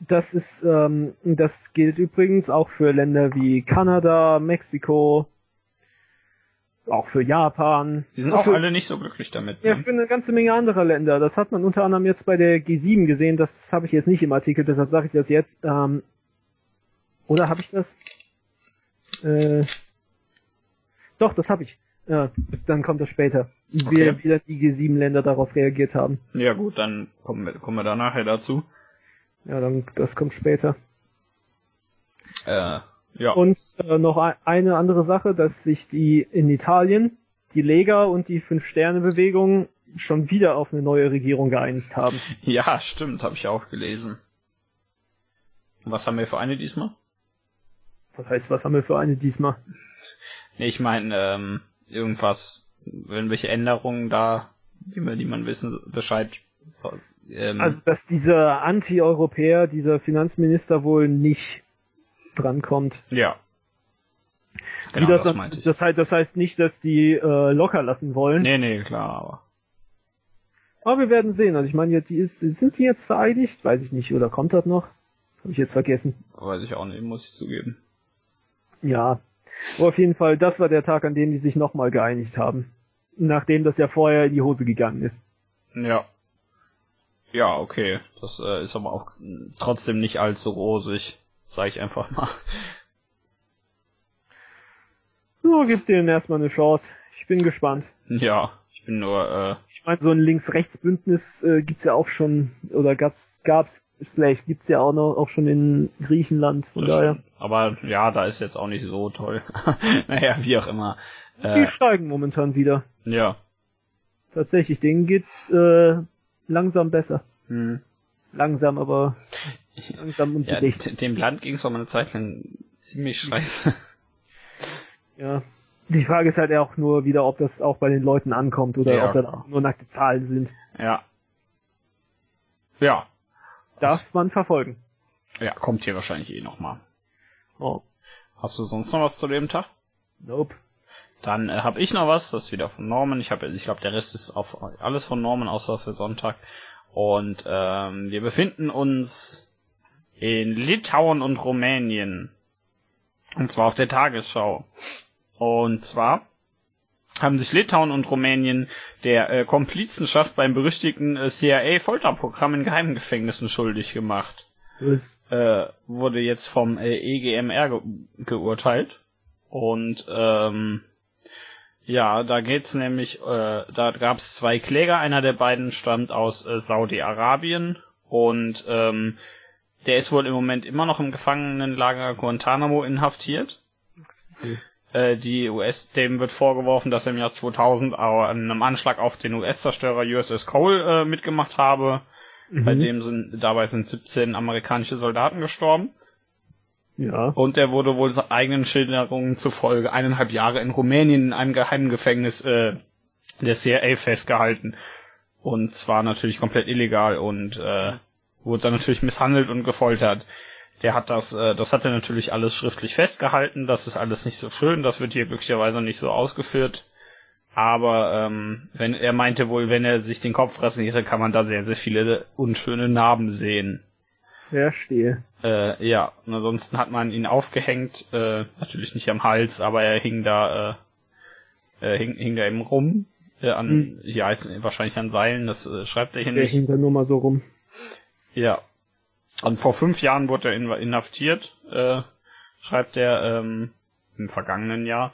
Das ist, ähm, das gilt übrigens auch für Länder wie Kanada, Mexiko, auch für Japan. Die sind Und auch für, alle nicht so glücklich damit. Ja, Ne? für eine ganze Menge anderer Länder. Das hat man unter anderem jetzt bei der G7 gesehen. Das habe ich jetzt nicht im Artikel, deshalb sage ich das jetzt. Ähm, oder habe ich das? Äh, doch, das habe ich. Ja, dann kommt das später. Wie, Okay. wie dann die G7-Länder darauf reagiert haben. Ja gut, dann kommen wir, kommen wir da nachher dazu. Ja, dann das kommt später. Äh, ja. Und äh, noch ein- eine andere Sache, dass sich die in Italien, die Lega und die Fünf-Sterne-Bewegung schon wieder auf eine neue Regierung geeinigt haben. Ja, stimmt, habe ich auch gelesen. Was haben wir für eine diesmal? Das heißt, was haben wir für eine diesmal? Nee, ich meine, ähm, irgendwas, irgendwelche Änderungen da, die, wir, die man wissen Bescheid. Ähm, Also, dass dieser Anti-Europäer, dieser Finanzminister wohl nicht drankommt. ja. Genau, das, das, meinte ich. das, heißt, das heißt nicht, dass die äh, locker lassen wollen. Nee, nee, klar, aber. Aber wir werden sehen. Also ich meine, die ist, sind die jetzt vereidigt? Weiß ich nicht. Oder kommt das noch? Habe ich jetzt vergessen. Weiß ich auch nicht, muss ich zugeben. Ja. Aber auf jeden Fall, das war der Tag, an dem die sich nochmal geeinigt haben. Nachdem das ja vorher in die Hose gegangen ist. Ja. Ja, okay. Das äh, ist aber auch trotzdem nicht allzu rosig, sag ich einfach mal. So, gib denen erstmal eine Chance. Ich bin gespannt. Ja, ich bin nur, äh, Ich meine, so ein Links-Rechts-Bündnis äh, gibt's ja auch schon, oder gab's, gab's, slash gibt's ja auch noch, auch schon in Griechenland, von daher. stimmt. aber ja, da ist jetzt auch nicht so toll. naja, wie auch immer. Die Äh, steigen momentan wieder. ja. Tatsächlich, denen geht's äh, langsam besser. Hm. Langsam, aber langsam und Ja, dem Land ging es aber eine Zeit lang ziemlich scheiße. Ja. Die Frage ist halt auch nur wieder, ob das auch bei den Leuten ankommt oder Ja, ob das nur nackte Zahlen sind. ja. Ja. Darf man verfolgen. Ja, kommt hier wahrscheinlich eh nochmal. Oh. Hast du sonst noch was zu dem Tag? Nope. Dann äh, habe ich noch was, das ist wieder von Norman. Ich habe, ich glaube, der Rest ist auf alles von Norman, außer für Sonntag. Und ähm, wir befinden uns in Litauen und Rumänien. Und zwar auf der Tagesschau. Und zwar haben sich Litauen und Rumänien der äh, Komplizenschaft beim berüchtigten äh, CIA-Folterprogramm in Geheimgefängnissen schuldig gemacht. Was? Äh, wurde jetzt vom äh, EGMR ge geurteilt. Und ähm, ja, da geht's nämlich, äh, da gab's zwei Kläger, einer der beiden stammt aus äh, Saudi-Arabien und ähm, der ist wohl im Moment immer noch im Gefangenenlager Guantanamo inhaftiert. Okay. Äh, die US, dem wird vorgeworfen, dass er im Jahr 2000 an einem Anschlag auf den US-Zerstörer USS Cole äh, mitgemacht habe. Mhm. Bei dem sind, dabei sind 17 amerikanische Soldaten gestorben. Ja. Und er wurde wohl seinen eigenen Schilderungen zufolge eineinhalb Jahre in Rumänien in einem geheimen Gefängnis äh, der CIA festgehalten. Und zwar natürlich komplett illegal und äh, wurde dann natürlich misshandelt und gefoltert. Der hat das, äh, das hat er natürlich alles schriftlich festgehalten. Das ist alles nicht so schön. Das wird hier glücklicherweise nicht so ausgeführt. Aber ähm, wenn er meinte wohl, wenn er sich den Kopf rasiere, kann man da sehr, sehr viele unschöne Narben sehen. Verstehe. Äh, ja, und ansonsten hat man ihn aufgehängt, äh, natürlich nicht am Hals, aber er hing da, äh, äh, hing, hing da eben rum, äh, an, Hm. hier heißt wahrscheinlich an Seilen, das äh, schreibt er hier Der nicht. hing dann nur mal so rum. Ja. Und vor fünf Jahren wurde er in, inhaftiert, äh, schreibt er ähm, im vergangenen Jahr.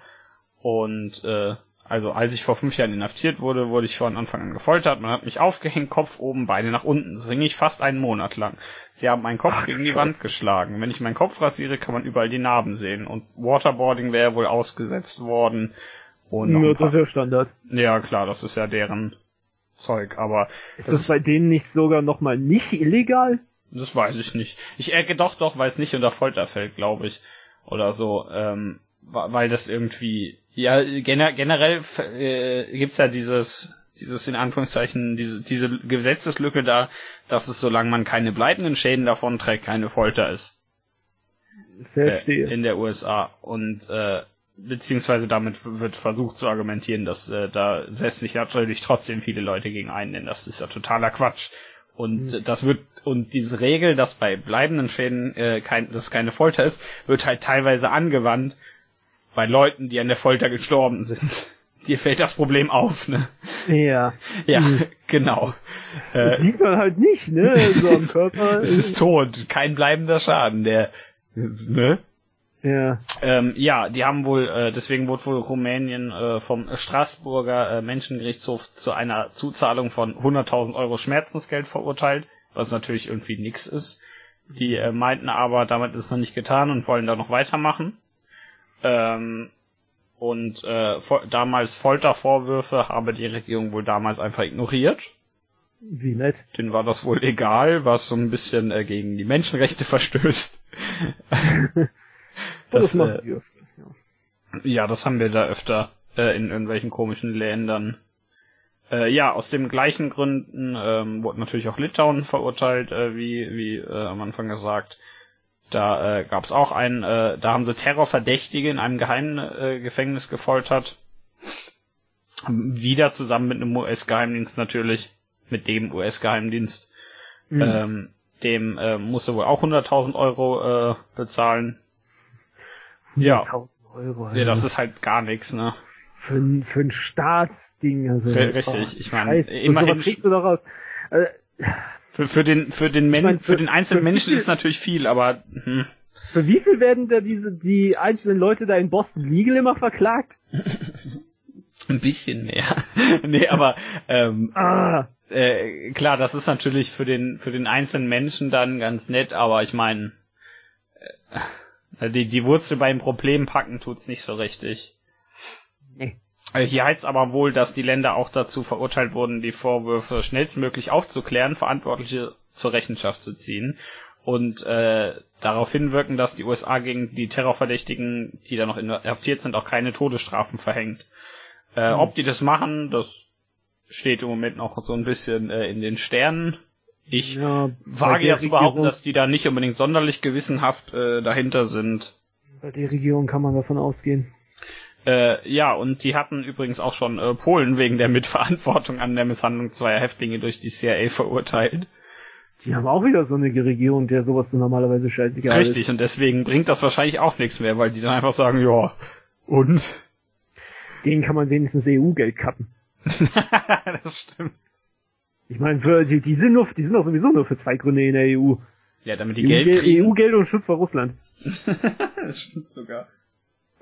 Und äh, also als ich vor fünf Jahren inhaftiert wurde, wurde ich von Anfang an gefoltert. Man hat mich aufgehängt, Kopf oben, Beine nach unten. So hing ich fast einen Monat lang. Sie haben meinen Kopf Ach, gegen die Scheiße. Wand geschlagen. Wenn ich meinen Kopf rasiere, kann man überall die Narben sehen. Und Waterboarding wäre wohl ausgesetzt worden. Und paar, das ist ja Standard. ja klar, das ist ja deren Zeug. Aber Ist Das das, bei denen nicht sogar nochmal nicht illegal? Das weiß ich nicht. Ich äh, doch, doch, weil es nicht unter Folter fällt, glaube ich. Oder so, ähm, weil das irgendwie, ja, gener generell äh, gibt's ja dieses, dieses in Anführungszeichen, diese, diese Gesetzeslücke da, dass es, solange man keine bleibenden Schäden davon trägt, keine Folter ist. Verstehe. Äh, in der USA. Und äh, beziehungsweise damit wird versucht zu argumentieren, dass äh, da setzt sich natürlich trotzdem viele Leute gegen ein, denn das ist ja totaler Quatsch. Und Mhm. äh, das wird und diese Regel, dass bei bleibenden Schäden äh, kein, dass keine Folter ist, wird halt teilweise angewandt bei Leuten, die an der Folter gestorben sind. Dir fällt das Problem auf, ne? ja. Ja, Das- genau. Äh, Das sieht man halt nicht, ne? So am Körper. es ist tot, kein bleibender Schaden, der, ne? Ja. Ähm, ja, die haben wohl, äh, deswegen wurde wohl Rumänien äh, vom Straßburger äh, Menschengerichtshof zu einer Zuzahlung von 100.000 Euro Schmerzensgeld verurteilt, was natürlich irgendwie nix ist. Die äh, meinten aber, damit ist es noch nicht getan und wollen da noch weitermachen. Ähm, und äh, fol damals Foltervorwürfe habe die Regierung wohl damals einfach ignoriert. Wie nett. Denen war das wohl egal, was so ein bisschen äh, gegen die Menschenrechte verstößt. Das, Das, machen äh, die öfter. Ja. Ja, das haben wir da öfter äh, in irgendwelchen komischen Ländern. Äh, ja, aus den gleichen Gründen ähm, wurde natürlich auch Litauen verurteilt, äh, wie, wie äh, am Anfang gesagt. Da äh, gab es auch einen, äh, da haben sie Terrorverdächtige in einem geheimen äh, Gefängnis gefoltert. Wieder zusammen mit einem US-Geheimdienst natürlich, mit dem US-Geheimdienst. Mhm. Ähm, dem äh, musste wohl auch 100.000 Euro äh, bezahlen. Ja, 1000 Euro. ja, das also. ist halt gar nichts, ne? für ein, für ein Staatsding. Also, richtig, ich meine, immerhin- sowas kriegst du doch raus. Äh, Für, für den für den Men mein, für, für- den einzelnen für Menschen viel- ist es natürlich viel, aber hm, für wie viel werden da diese, die einzelnen Leute da in Boston Legal immer verklagt? ein bisschen mehr. nee, aber ähm, Ah, äh, klar, das ist natürlich für den für den einzelnen Menschen dann ganz nett, aber ich meine, äh, die die Wurzel beim Problem packen tut's nicht so richtig. nee. Äh, Hier heißt aber wohl, dass die Länder auch dazu verurteilt wurden, die Vorwürfe schnellstmöglich aufzuklären, Verantwortliche zur Rechenschaft zu ziehen und äh, darauf hinwirken, dass die USA gegen die Terrorverdächtigen, die da noch inhaftiert sind, auch keine Todesstrafen verhängt. Äh, Mhm. Ob die das machen, das steht im Moment noch so ein bisschen äh, in den Sternen. Ich Ja, wage ja zu behaupten, dass die da nicht unbedingt sonderlich gewissenhaft äh, dahinter sind. Bei der Regierung kann man davon ausgehen. Äh, ja, und die hatten übrigens auch schon äh, Polen wegen der Mitverantwortung an der Misshandlung zweier Häftlinge durch die CIA verurteilt. Die haben auch wieder so eine Regierung, der sowas so normalerweise scheißegal ist. Richtig, und deswegen bringt das wahrscheinlich auch nichts mehr, weil die dann einfach sagen, ja, und? denen kann man wenigstens EU-Geld kappen. das stimmt. Ich meine, die, die sind nur, die sind doch sowieso nur für zwei Gründe in der EU. Ja, damit die Geld kriegen. EU-Geld und Schutz vor Russland. das stimmt sogar.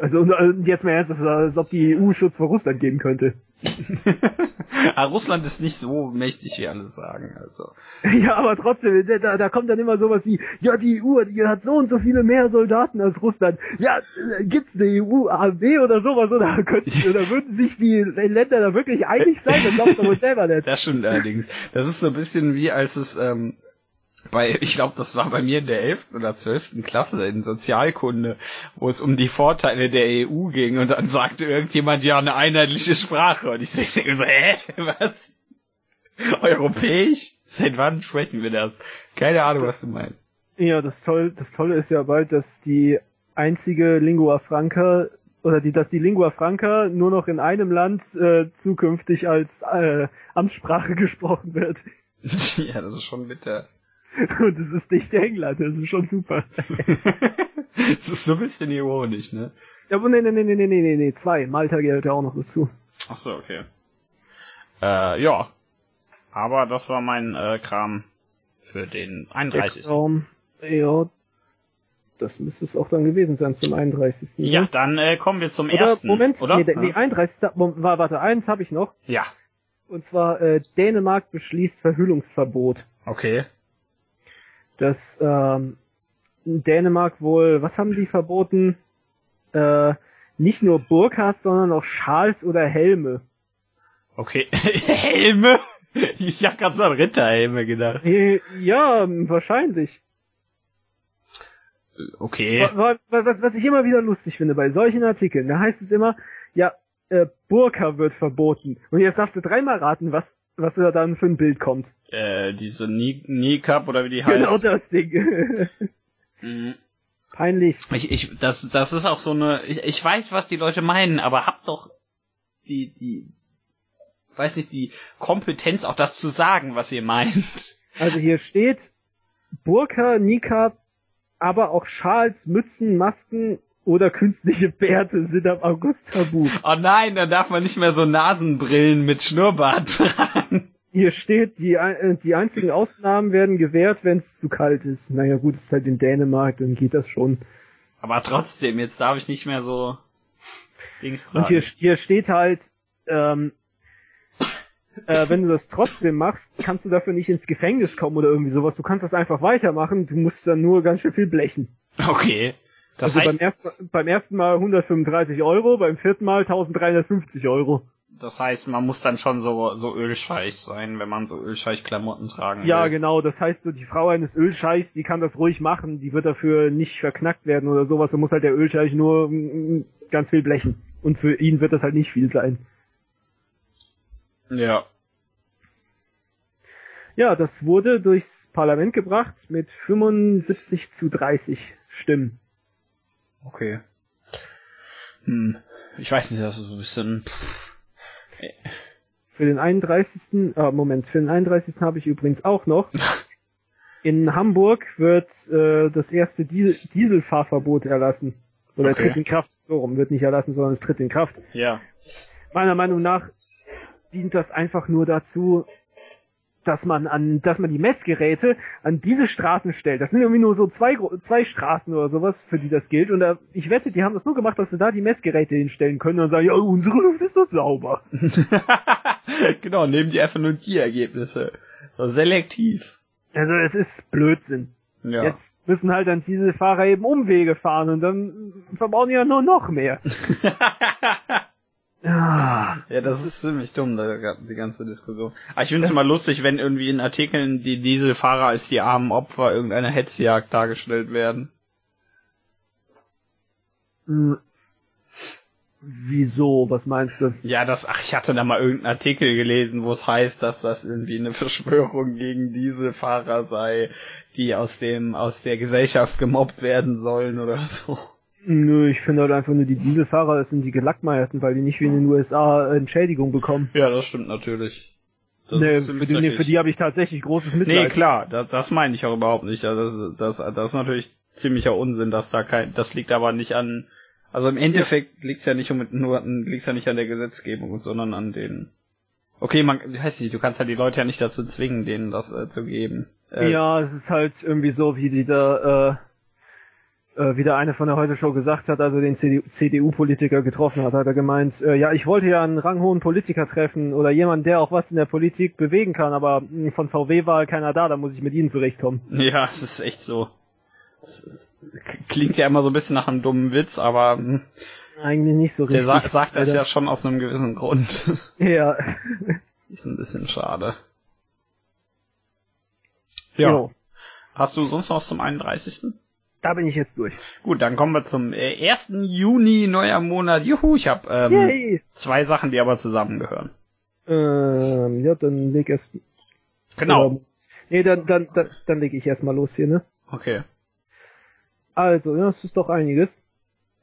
Also und, und jetzt mal ernst, als ob die EU Schutz vor Russland geben könnte. ah, Russland ist nicht so mächtig, wie alle sagen. Also. Ja, aber trotzdem, da, da kommt dann immer sowas wie, ja, die EU die hat so und so viele mehr Soldaten als Russland. Ja, gibt's eine EU-AW oder sowas oder, könnten, oder würden sich die Länder da wirklich einig sein? Das glaubt man wohl selber nicht. Das stimmt allerdings. Das ist so ein bisschen wie als es ähm, bei, ich glaube, das war bei mir in der 11. oder 12. Klasse in Sozialkunde, wo es um die Vorteile der EU ging und dann sagte irgendjemand, ja, eine einheitliche Sprache. Und ich denke so, hä, was? Europäisch? Seit wann sprechen wir das? Keine Ahnung, was du meinst. Ja, das Tolle, das Tolle ist ja bald, dass die einzige Lingua Franca oder die, dass die Lingua Franca nur noch in einem Land äh, zukünftig als äh, Amtssprache gesprochen wird. ja, das ist schon bitter. Und es ist nicht England, das ist schon super. das ist so ein bisschen ironisch, ne? Ja, aber nee, nee, nee, nee, nee, nee, nee, zwei. Malta gehört ja auch noch dazu. Ach so, okay. Äh, ja. Aber das war mein äh, Kram für den 31. Um, ja, das müsste es auch dann gewesen sein zum 31. Ne? Ja, dann äh, kommen wir zum oder, ersten. Moment, oder? Nee, nee, 31. War, warte, eins habe ich noch. Ja. Und zwar äh, Dänemark beschließt Verhüllungsverbot. Okay dass ähm, Dänemark wohl, was haben die verboten? Äh, nicht nur Burkas, sondern auch Schals oder Helme. Okay, Helme? Ich hab grad so an Ritterhelme gedacht. Ja, wahrscheinlich. Okay. Was, was ich immer wieder lustig finde bei solchen Artikeln, da heißt es immer, ja, äh, Burka wird verboten. Und jetzt darfst du dreimal raten, was was da dann für ein Bild kommt. Äh, diese Kneecap oder wie die genau heißt. Genau das Ding. mhm. Peinlich. Ich, ich, das, das ist auch so eine, ich, ich weiß, was die Leute meinen, aber hab doch die, die, weiß nicht, die Kompetenz auch das zu sagen, was ihr meint. Also hier steht Burka, Nikab, aber auch Schals, Mützen, Masken oder künstliche Bärte sind am August tabu. Oh nein, da darf man nicht mehr so Nasenbrillen mit Schnurrbart tragen. Hier steht, die, äh, die einzigen Ausnahmen werden gewährt, wenn es zu kalt ist. Naja gut, es ist halt in Dänemark, dann geht das schon. Aber trotzdem, jetzt darf ich nicht mehr so Dings tragen. Und hier, hier steht halt, ähm, äh, wenn du das trotzdem machst, kannst du dafür nicht ins Gefängnis kommen oder irgendwie sowas. Du kannst das einfach weitermachen, du musst dann nur ganz schön viel blechen. Okay. Das also heißt, beim, ersten, beim ersten Mal 135 Euro, beim vierten Mal 1350 Euro. Das heißt, man muss dann schon so, so Ölscheich sein, wenn man so Ölscheich-Klamotten tragen ja, will. Ja, genau. Das heißt, so die Frau eines Ölscheichs, die kann das ruhig machen. Die wird dafür nicht verknackt werden oder sowas. Da muss halt der Ölscheich nur mm, mm, ganz viel blechen. Und für ihn wird das halt nicht viel sein. Ja. Ja, das wurde durchs Parlament gebracht mit 75 zu 30 Stimmen. Okay. Hm. Ich weiß nicht, das ist so ein bisschen. Pff. Für den 31. Ah, Moment, für den 31. habe ich übrigens auch noch. In Hamburg wird äh, das erste Diesel Dieselfahrverbot erlassen. Oder okay. tritt in Kraft. So rum, wird nicht erlassen, sondern es tritt in Kraft. Ja. Meiner Meinung nach dient das einfach nur dazu, dass man an, dass man die Messgeräte an diese Straßen stellt. Das sind irgendwie nur so zwei, zwei Straßen oder sowas, für die das gilt. Und da, ich wette, die haben das nur gemacht, dass sie da die Messgeräte hinstellen können und sagen, ja, unsere Luft ist doch sauber. genau, nehmen die einfach nur die Ergebnisse. So selektiv. Also es ist Blödsinn. Ja. Jetzt müssen halt dann diese Fahrer eben Umwege fahren und dann verbauen die ja nur noch mehr. Ja, ja, das ist ziemlich dumm, die ganze Diskussion. Aber ich finde es immer lustig, wenn irgendwie in Artikeln die Dieselfahrer als die armen Opfer irgendeiner Hetzjagd dargestellt werden. Hm. Wieso? Was meinst du? Ja, das, ach, ich hatte da mal irgendeinen Artikel gelesen, wo es heißt, dass das irgendwie eine Verschwörung gegen Dieselfahrer sei, die aus dem, aus der Gesellschaft gemobbt werden sollen oder so. Nö, ich finde halt einfach nur die Dieselfahrer, das sind die Gelackmeierten, weil die nicht wie in den USA Entschädigung bekommen. Ja, das stimmt natürlich. Das nee, für die, nee, für die habe ich tatsächlich großes Mitleid. Nee, klar, das, das meine ich auch überhaupt nicht. Das, das, das ist natürlich ziemlicher Unsinn, dass da kein, das liegt aber nicht an, Also im Endeffekt liegt's ja nicht um, nur liegt's ja nicht an der Gesetzgebung, sondern an den. Okay, man heißt nicht, du kannst halt die Leute ja nicht dazu zwingen, denen das äh, zu geben. Äh, ja, es ist halt irgendwie so, wie dieser, äh, äh, wie der eine von der Heute Show gesagt hat, also den CDU-Politiker getroffen hat, hat er gemeint, äh, ja, ich wollte ja einen ranghohen Politiker treffen oder jemanden, der auch was in der Politik bewegen kann, aber mh, hm, von VW war keiner da, da muss ich mit ihnen zurechtkommen. Ja, das ist echt so. Das klingt ja immer so ein bisschen nach einem dummen Witz, aber hm, eigentlich nicht so richtig. Der sa sagt das ja schon aus einem gewissen Grund. Ja. Ist ein bisschen schade. Ja. Jo. Hast du sonst noch was zum 31.? Da bin ich jetzt durch. Gut, dann kommen wir zum 1. Äh, Juni, neuer Monat. Juhu, ich habe ähm, zwei Sachen, die aber zusammengehören. Ähm, ja, dann leg erst. Genau. Ähm, nee, dann, dann, dann, dann leg ich erstmal los hier, ne? Okay. Also, ja, das ist doch einiges.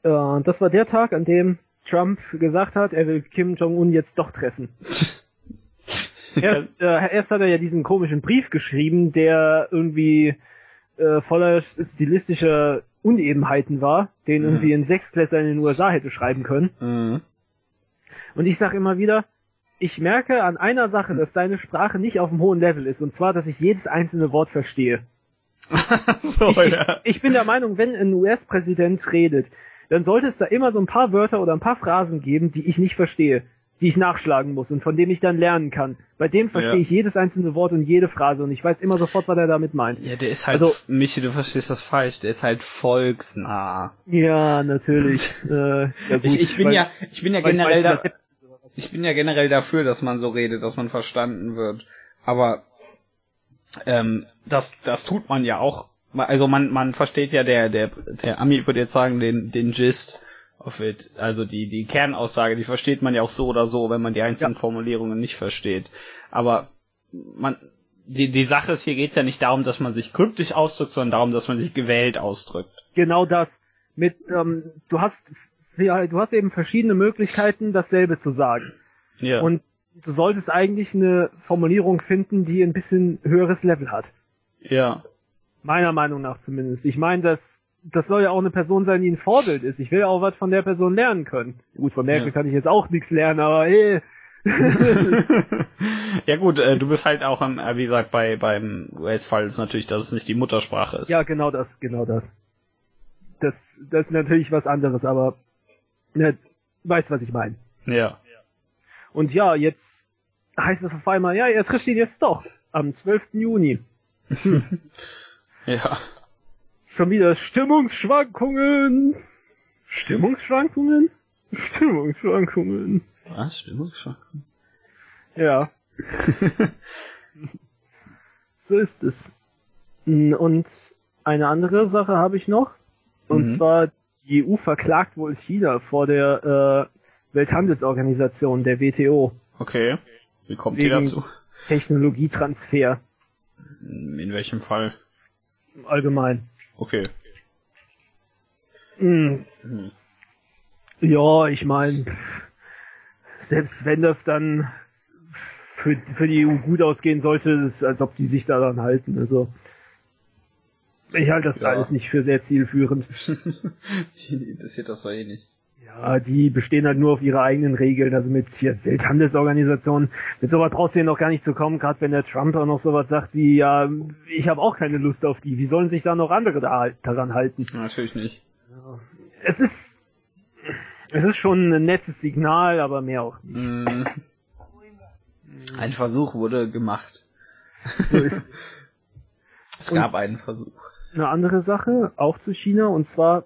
Äh, das war der Tag, an dem Trump gesagt hat, er will Kim Jong-un jetzt doch treffen. erst, äh, erst hat er ja diesen komischen Brief geschrieben, der irgendwie äh, voller stilistischer Unebenheiten war, den mhm. irgendwie ein Sechsklässler in den USA hätte schreiben können. Mhm. Und ich sag immer wieder, ich merke an einer Sache, dass seine Sprache nicht auf einem hohen Level ist, und zwar, dass ich jedes einzelne Wort verstehe. so, ich, ja. ich, ich bin der Meinung, wenn ein US-Präsident redet, dann sollte es da immer so ein paar Wörter oder ein paar Phrasen geben, die ich nicht verstehe, die ich nachschlagen muss und von dem ich dann lernen kann. Bei dem verstehe ja. ich jedes einzelne Wort und jede Phrase und ich weiß immer sofort, was er damit meint. Ja, der ist halt, also, Michi, du verstehst das falsch, der ist halt volksnah. Ja, natürlich. äh, ja gut, ich, ich bin weil, ja, ich bin ja generell da, ich bin ja generell dafür, dass man so redet, dass man verstanden wird. Aber ähm, das, das tut man ja auch also man, man versteht ja der, der, der Ami würde jetzt sagen, den, den Gist of it. Also die, die Kernaussage, die versteht man ja auch so oder so, wenn man die einzelnen ja. Formulierungen nicht versteht. Aber man, die, die Sache ist, hier geht's ja nicht darum, dass man sich kryptisch ausdrückt, sondern darum, dass man sich gewählt ausdrückt. Genau das. Mit, ähm, du hast, du hast eben verschiedene Möglichkeiten, dasselbe zu sagen. Ja. Und du solltest eigentlich eine Formulierung finden, die ein bisschen höheres Level hat. Ja. Meiner Meinung nach zumindest. Ich meine, das, das soll ja auch eine Person sein, die ein Vorbild ist. Ich will auch was von der Person lernen können. Gut, von Merkel ja. kann ich jetzt auch nichts lernen, aber eh. ja gut, äh, du bist halt auch, am, äh, wie gesagt, bei beim US-Fall ist natürlich, dass es nicht die Muttersprache ist. Ja, genau das, genau das. Das, das ist natürlich was anderes, aber ne, weißt, was ich meine. Ja. Und ja, jetzt heißt es auf einmal, ja, er trifft ihn jetzt doch am 12. Juni. Ja. Schon wieder Stimmungsschwankungen. Stimmungsschwankungen? Stimmungsschwankungen. Was? Stimmungsschwankungen? Ja. so ist es. Und eine andere Sache habe ich noch. Und mhm. zwar, die EU verklagt wohl China vor der äh, Welthandelsorganisation, der WTO. Okay. Wie kommt ihr dazu? Technologietransfer. In welchem Fall? allgemein. Okay. Mhm. Mhm. Ja, ich meine, selbst wenn das dann für, für die EU gut ausgehen sollte, ist, als ob die sich daran halten. Also ich halte das ja. alles nicht für sehr zielführend. die interessiert das doch eh nicht. Ja, die bestehen halt nur auf ihre eigenen Regeln, also mit hier Welthandelsorganisationen. Mit sowas brauchst du ja noch gar nicht zu kommen, gerade wenn der Trump auch noch sowas sagt wie, ja, ich habe auch keine Lust auf die. Wie sollen sich da noch andere da, daran halten? Natürlich nicht. Ja. Es ist, es ist schon ein nettes Signal, aber mehr auch nicht. Mm. Ein Versuch wurde gemacht. So ist es gab und einen Versuch. Eine andere Sache, auch zu China, und zwar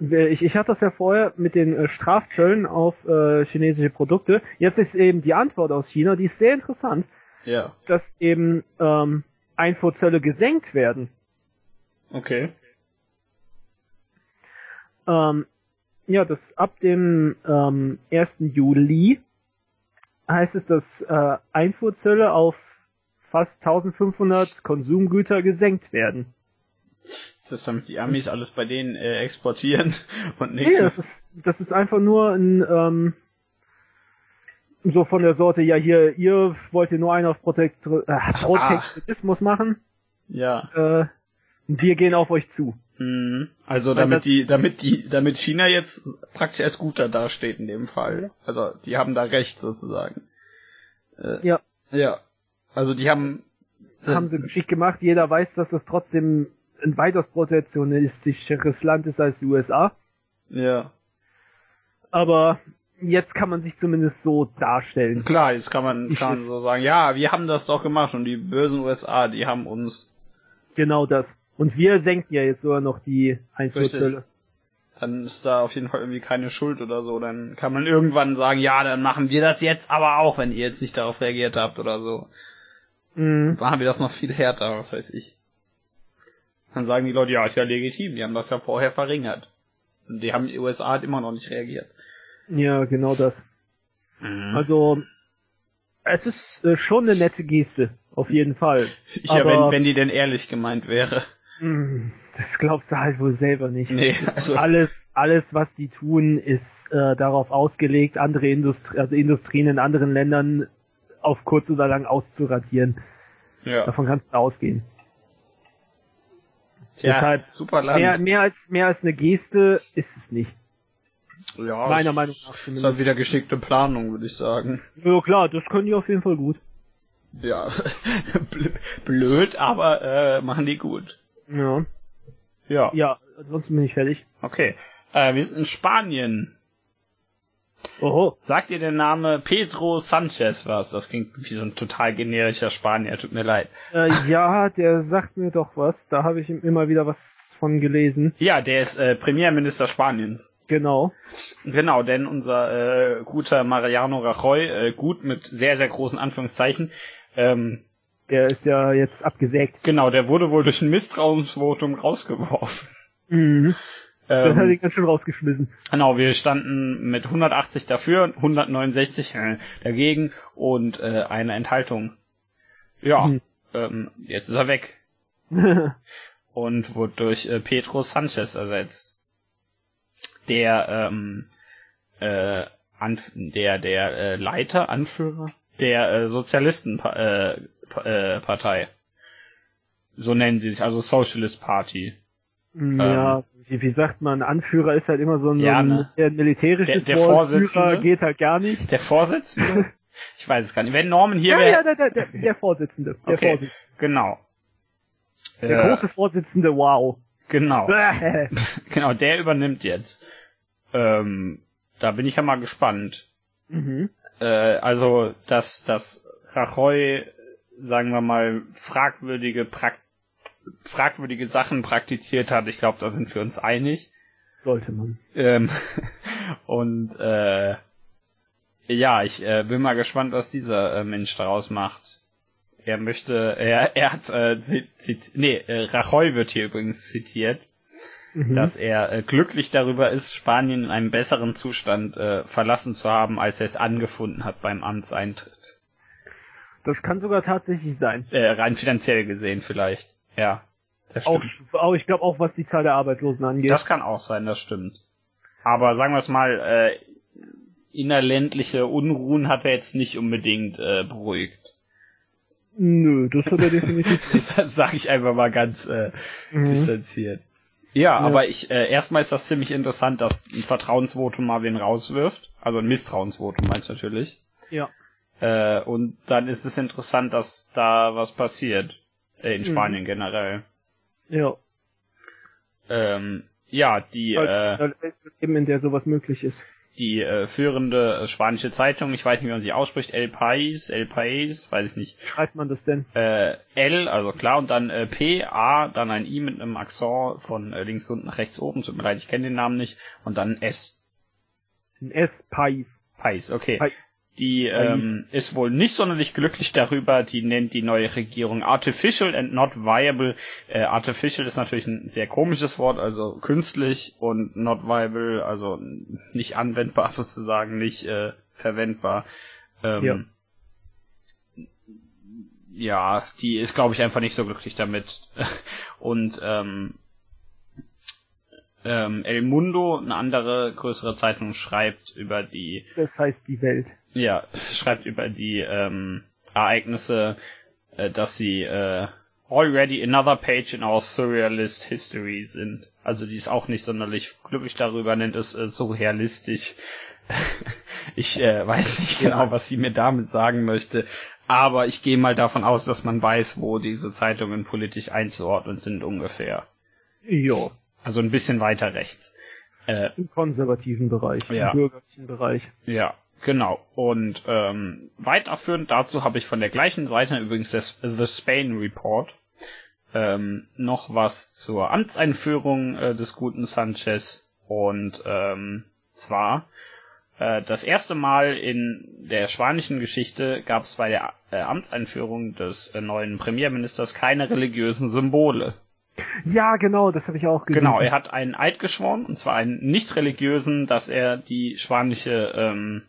ich, ich hatte das ja vorher mit den äh, Strafzöllen auf äh, chinesische Produkte. Jetzt ist eben die Antwort aus China, die ist sehr interessant. Ja. Dass eben ähm, Einfuhrzölle gesenkt werden. Okay. Ähm, ja, das ab dem ähm, 1. Juli heißt es, dass äh, Einfuhrzölle auf fast 1500 Konsumgüter gesenkt werden. Ist das damit die Amis alles bei denen äh, exportieren und nichts? Nee, das ist, das ist einfach nur ein, ähm, so von der Sorte, ja hier, ihr wollt ihr nur einen auf Protekt äh, Protektionismus ah. machen. Ja. Äh, Und wir gehen auf euch zu. Mhm. Also damit das- die, damit die, damit China jetzt praktisch als guter dasteht in dem Fall. Also die haben da recht sozusagen. Äh, Ja. Ja. Also die haben. Haben sie geschickt gemacht. Jeder weiß, dass das trotzdem ein weitaus protektionistischeres Land ist als die USA. Ja. Aber jetzt kann man sich zumindest so darstellen. Klar, jetzt kann man, kann so sagen, ja, wir haben das doch gemacht und die bösen USA, die haben uns. Genau das. Und wir senken ja jetzt sogar noch die Einfuhrzölle. Dann ist da auf jeden Fall irgendwie keine Schuld oder so. Dann kann man irgendwann sagen, ja, dann machen wir das jetzt aber auch, wenn ihr jetzt nicht darauf reagiert habt oder so. Mhm. machen wir das noch viel härter, was weiß ich. Dann sagen die Leute, ja, ist ja legitim, die haben das ja vorher verringert. Und die haben, die USA hat immer noch nicht reagiert. Ja, genau das. Mhm. Also, es ist äh, schon eine nette Geste, auf jeden Fall. ja, aber- wenn, wenn die denn ehrlich gemeint wäre. Mm, Das glaubst du halt wohl selber nicht. Nee, also. Alles, alles, was die tun, ist äh, darauf ausgelegt, andere Industrie, also Industrien in anderen Ländern auf kurz oder lang auszuradieren. Ja. Davon kannst du ausgehen. Tja, deshalb super Land. Mehr, mehr als mehr als eine Geste ist es nicht. ja, meiner es Meinung nach Ist halt wieder geschickte Planung, würde ich sagen. Ja klar, das können die auf jeden Fall gut. Ja, Bl- blöd, aber äh, machen die gut. Ja. Ja. Ja, ansonsten bin ich fertig. Okay. Äh, wir sind in Spanien. Oho. Sagt ihr der Name Pedro Sanchez was? Das klingt wie so ein total generischer Spanier, tut mir leid. Äh, ja, der sagt mir doch was. Da habe ich ihm immer wieder was von gelesen. Ja, der ist äh, Premierminister Spaniens. Genau. Genau, denn unser äh, guter Mariano Rajoy, äh, gut mit sehr, sehr großen Anführungszeichen, ähm, Der ist ja jetzt abgesägt. genau, der wurde wohl durch ein Misstrauensvotum rausgeworfen. Mhm. Das hat Ähm, ihn ganz schön rausgeschmissen. genau, wir standen mit 180 dafür, 169 äh, dagegen und äh, eine Enthaltung. Ja, Mhm. ähm, jetzt ist er weg und wurde durch äh, Pedro Sanchez ersetzt. Der ähm, äh, Anf der der äh, Leiter, Anführer der äh, Sozialistenpartei. Äh, äh, Partei. so nennen sie sich, also Socialist Party. Ja, wie, wie sagt man, Anführer ist halt immer so ein, Ähm. Ja, so ein ne? der militärisches Der- der Wort. Vorsitzende. Führer geht halt gar nicht. Der Vorsitzende? ich weiß es gar nicht. Wenn Norman hier Ja, wäre. ja, der, der, der, der Vorsitzende. Der Okay. Vorsitzende. Genau. Der Äh, große Vorsitzende, wow. Genau. Genau, der übernimmt jetzt. Ähm, da bin ich ja mal gespannt. mhm. Äh, also, dass, dass Rajoy, sagen wir mal, fragwürdige Prak fragwürdige Sachen praktiziert hat, ich glaube, da sind wir uns einig. Sollte man. Ähm, und äh, ja, ich äh, bin mal gespannt, was dieser äh, Mensch daraus macht. Er möchte, er, er hat, äh, nee, äh, Rajoy wird hier übrigens zitiert, Mhm. dass er äh, glücklich darüber ist, Spanien in einem besseren Zustand äh, verlassen zu haben, als er es angefunden hat beim Amtseintritt. das kann sogar tatsächlich sein. Äh, rein finanziell gesehen vielleicht. Ja, das Auch, stimmt. auch ich glaube auch, was die Zahl der Arbeitslosen angeht. Das kann auch sein, das stimmt. Aber sagen wir es mal, äh, innerländliche Unruhen hat er jetzt nicht unbedingt äh, beruhigt. Nö, das hat er definitiv nicht. das sage ich einfach mal ganz äh, Mhm. distanziert. Ja, aber ich äh, erstmal ist das ziemlich interessant, dass ein Vertrauensvotum mal wen rauswirft. Also ein Misstrauensvotum meint natürlich. Ja. Äh, und dann ist es interessant, dass da was passiert. Äh, in Mhm. Spanien generell. Ja. Ähm, ja, die, Halt, äh, ein Leben, in der sowas möglich ist. die äh, führende äh, spanische Zeitung, ich weiß nicht, wie man sie ausspricht, El País, El País, weiß ich nicht, Wie schreibt man das denn? äh, L, also klar, und dann äh, P, A, dann ein I mit einem Akzent von äh, links unten nach rechts oben, tut mir leid, ich kenne den Namen nicht, und dann S. Ein S-Pais. País, okay. País. Die ähm, ist wohl nicht sonderlich glücklich darüber, die nennt die neue Regierung artificial and not viable. Äh, artificial ist natürlich ein sehr komisches Wort, also künstlich und not viable, also nicht anwendbar sozusagen, nicht äh, verwendbar. Ähm, Ja. ja, die ist, glaube ich, einfach nicht so glücklich damit. Und ähm, ähm, El Mundo, eine andere größere Zeitung, schreibt über die Das heißt die Welt. Ja, schreibt über die ähm, Ereignisse, äh, dass sie äh, already another page in our surrealist history sind. Also die ist auch nicht sonderlich glücklich darüber, nennt es äh, surrealistisch. ich äh, weiß nicht genau, was sie mir damit sagen möchte, aber ich gehe mal davon aus, dass man weiß, wo diese Zeitungen politisch einzuordnen sind ungefähr. Ja. Also ein bisschen weiter rechts. Äh, Im konservativen Bereich, ja. im bürgerlichen Bereich. Ja, genau. Und ähm, weiterführend dazu habe ich von der gleichen Seite übrigens das The Spain Report ähm, noch was zur Amtseinführung äh, des guten Sanchez und ähm, zwar äh, das erste Mal in der spanischen Geschichte gab es bei der äh, Amtseinführung des äh, neuen Premierministers keine religiösen Symbole. Ja, genau, das habe ich auch gesehen. Genau, er hat einen Eid geschworen, und zwar einen nicht religiösen, dass er die spanische ähm,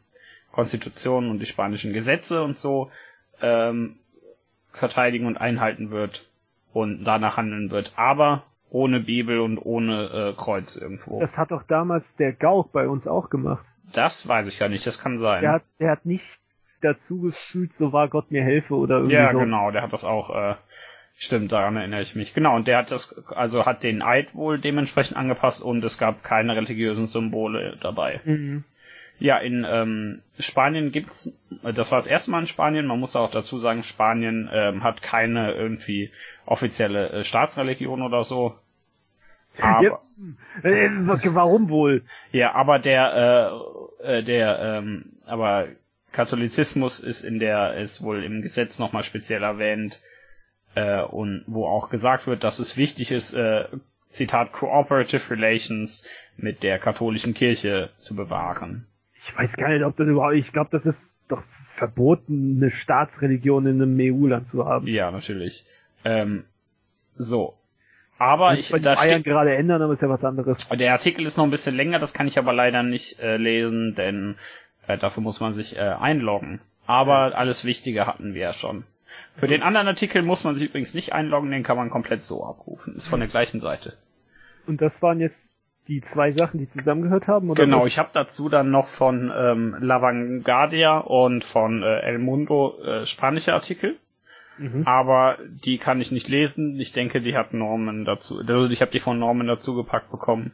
Konstitution und die spanischen Gesetze und so ähm, verteidigen und einhalten wird und danach handeln wird, aber ohne Bibel und ohne äh, Kreuz irgendwo. Das hat doch damals der Gauch bei uns auch gemacht. Das weiß ich gar nicht, das kann sein. Der hat, der hat nicht dazu gefühlt, so war Gott mir helfe oder irgendwie Ja, so. genau, der hat das auch, äh, stimmt, daran erinnere ich mich. Genau, und der hat das, also hat den Eid wohl dementsprechend angepasst und es gab keine religiösen Symbole dabei. Mhm. Ja, in ähm, Spanien gibt's, das war das erste Mal in Spanien, man muss auch dazu sagen, Spanien ähm, hat keine irgendwie offizielle äh, Staatsreligion oder so. Aber, Ja, äh, warum wohl? ja, aber der, äh, äh, der, ähm, aber Katholizismus ist in der, ist wohl im Gesetz nochmal speziell erwähnt, äh, und wo auch gesagt wird, dass es wichtig ist, äh, Zitat, cooperative relations mit der katholischen Kirche zu bewahren. Ich weiß gar nicht, ob das überhaupt, ich glaube, das ist doch verboten, eine Staatsreligion in einem EU-Land zu haben. Ja, natürlich. Ähm, so. Aber ich, den da Bayern steht, gerade ändern, aber ist ja was anderes. der Artikel ist noch ein bisschen länger, das kann ich aber leider nicht äh, lesen, denn äh, dafür muss man sich äh, einloggen. Aber alles Wichtige hatten wir ja schon. Für den anderen Artikel muss man sich übrigens nicht einloggen, den kann man komplett so abrufen. Ist von der gleichen Seite. Und das waren jetzt die zwei Sachen, die zusammengehört haben? Oder Genau, was? ich habe dazu dann noch von ähm, La Vanguardia und von äh, El Mundo äh, spanische Artikel. Mhm. aber die kann ich nicht lesen. Ich denke, die hat Norman dazu, also ich habe die von Norman dazu gepackt bekommen.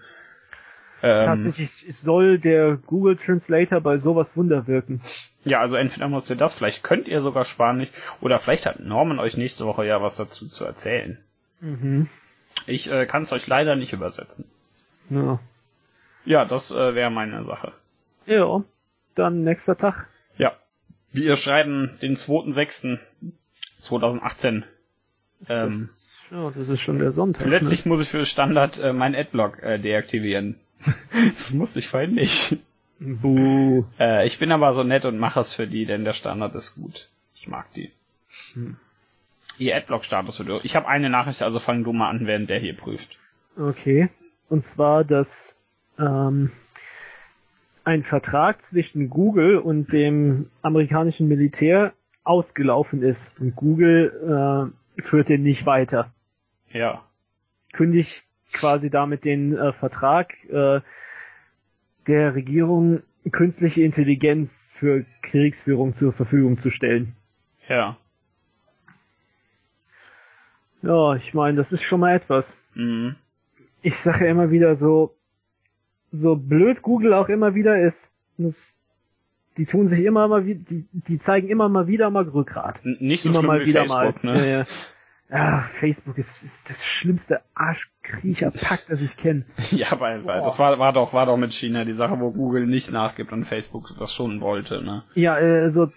Ähm, Tatsächlich soll der Google Translator bei sowas Wunder wirken. ja, also entweder müsst ihr das, vielleicht könnt ihr sogar Spanisch, oder vielleicht hat Norman euch nächste Woche ja was dazu zu erzählen. Mhm. Ich äh, kann es euch leider nicht übersetzen. Ja. Ja, das äh, wäre meine Sache. ja, dann nächster Tag. Ja. Wir schreiben den 2.6.2018. Das Ähm, ist, ja, das ist schon der Sonntag. Plötzlich muss ich für Standard äh, meinen Adblock äh, deaktivieren. das musste ich vorhin nicht. Ne? Buh. Äh, ich bin aber so nett und mache es für die, denn der Standard ist gut. Ich mag die. Hm. Ihr Adblock-Status wird. Ich habe eine Nachricht, also fang du mal an, während der hier prüft. Okay. Und zwar, dass ähm, ein Vertrag zwischen Google und dem amerikanischen Militär ausgelaufen ist. Und Google äh, führt den nicht weiter. Ja. Kündigt quasi damit den äh, Vertrag äh, der Regierung künstliche Intelligenz für Kriegsführung zur Verfügung zu stellen. Ja. Ja, ich meine, das ist schon mal etwas. Mhm. Ich sage ja immer wieder so, so blöd Google auch immer wieder ist, das, die tun sich immer mal wieder, die, die zeigen immer mal wieder mal Rückgrat. Nicht so immer schlimm mal wie wieder Facebook, mal. ne? Ja, ja. Ah, Facebook ist, ist das schlimmste Arschkriecherpack, das ich kenne. Ja, weil, weil das war, war doch, war doch mit China die Sache, wo Google nicht nachgibt und Facebook das schon wollte, ne? Ja, äh, so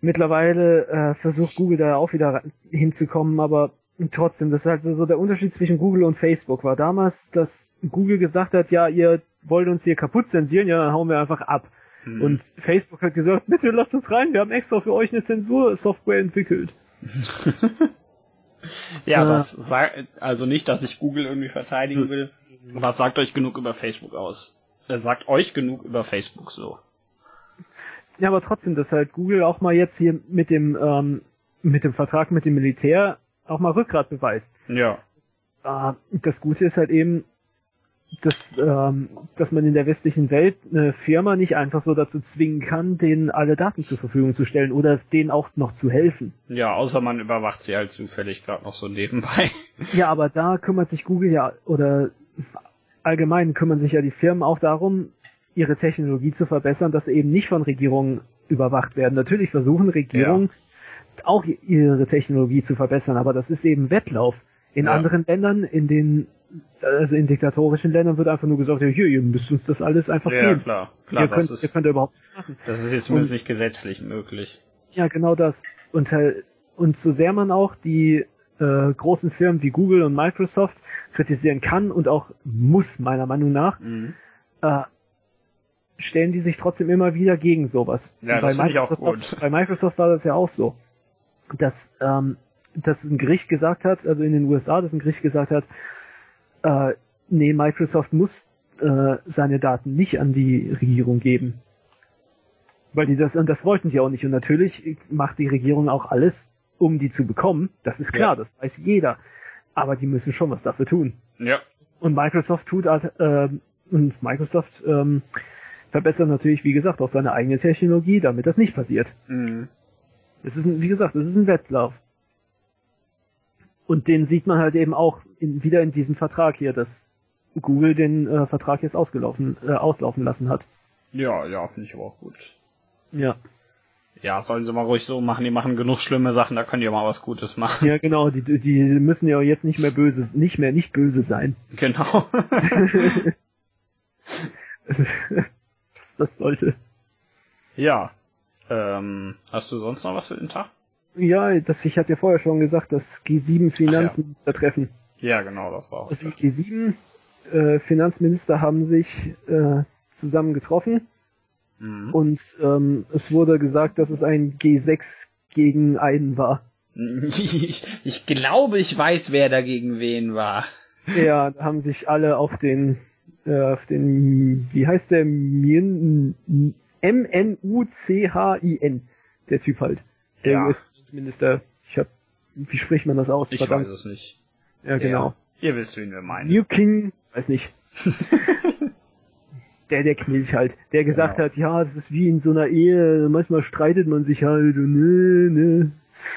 mittlerweile äh, versucht Google da auch wieder hinzukommen, aber trotzdem, das ist halt so, der Unterschied zwischen Google und Facebook war damals, dass Google gesagt hat, ja, ihr wollt uns hier kaputt zensieren, ja, dann hauen wir einfach ab. Hm. Und Facebook hat gesagt, bitte lasst uns rein, wir haben extra für euch eine Zensursoftware entwickelt. Ja, Äh. das sagt, also nicht, dass ich Google irgendwie verteidigen will, aber sagt euch genug über Facebook aus. Es sagt euch genug über Facebook so. Ja, aber trotzdem, dass halt Google auch mal jetzt hier mit dem, ähm, mit dem Vertrag mit dem Militär auch mal Rückgrat beweist. Ja. Äh, das Gute ist halt eben, dass, ähm, dass man in der westlichen Welt eine Firma nicht einfach so dazu zwingen kann, denen alle Daten zur Verfügung zu stellen oder denen auch noch zu helfen. Ja, außer man überwacht sie halt zufällig gerade noch so nebenbei. Ja, aber da kümmert sich Google ja oder allgemein kümmern sich ja die Firmen auch darum, ihre Technologie zu verbessern, dass sie eben nicht von Regierungen überwacht werden. Natürlich versuchen Regierungen ja. Auch ihre Technologie zu verbessern, aber das ist eben Wettlauf. In ja. anderen Ländern, in den also in diktatorischen Ländern wird einfach nur gesagt, ja, hier, ihr müsst uns das alles einfach ja, geben. klar, klar. Ihr könnt, ist, ihr könnt da überhaupt nicht machen. Das ist jetzt zumindest nicht gesetzlich möglich. Ja, genau das. Und, und so sehr man auch die äh, großen Firmen wie Google und Microsoft kritisieren kann und auch muss, meiner Meinung nach, mhm. äh, stellen die sich trotzdem immer wieder gegen sowas. Ja, bei das Microsoft, ich auch gut. Bei Microsoft war das ja auch so, dass, ähm, dass ein Gericht gesagt hat, also in den USA, dass ein Gericht gesagt hat, äh, nee, Microsoft muss äh, seine Daten nicht an die Regierung geben. Weil die das, und das wollten die auch nicht. Und natürlich macht die Regierung auch alles, um die zu bekommen. Das ist klar, ja. das weiß jeder. Aber die müssen schon was dafür tun. Ja. Und Microsoft tut äh, und Microsoft ähm, verbessert natürlich, wie gesagt, auch seine eigene Technologie, damit das nicht passiert. Mhm. Es ist, ein, wie gesagt, es ist ein Wettlauf. Und den sieht man halt eben auch in, wieder in diesem Vertrag hier, dass Google den äh, Vertrag jetzt ausgelaufen, äh, auslaufen lassen hat. Ja, ja, finde ich aber auch gut. Ja. Ja, sollen sie mal ruhig so machen, die machen genug schlimme Sachen, da können die auch mal was Gutes machen. Ja, genau, die, die müssen ja jetzt nicht mehr böse, nicht mehr nicht böse sein. Genau. das sollte. Ja. Ähm, hast du sonst noch was für den Tag? Ja, das, ich hatte ja vorher schon gesagt, das G7 treffen. Ja. ja. genau, das war auch. Das G7 äh, Finanzminister haben sich äh, zusammen getroffen mhm. und ähm, es wurde gesagt, dass es ein G6 gegen einen war. Ich, ich glaube, ich weiß, wer dagegen wen war. Ja, da haben sich alle auf den, äh, auf den, wie heißt der, M-N-U-C-H-I-N, der Typ halt. Der ja. US-Finanzminister. Ich hab, wie spricht man das aus? Ich Verdammt. weiß es nicht. Ja, genau. Ja, ihr wisst, wen wir meinen. New King, weiß nicht. der, der Knilch halt, der gesagt genau. hat, ja, das ist wie in so einer Ehe, manchmal streitet man sich halt und ne, ne.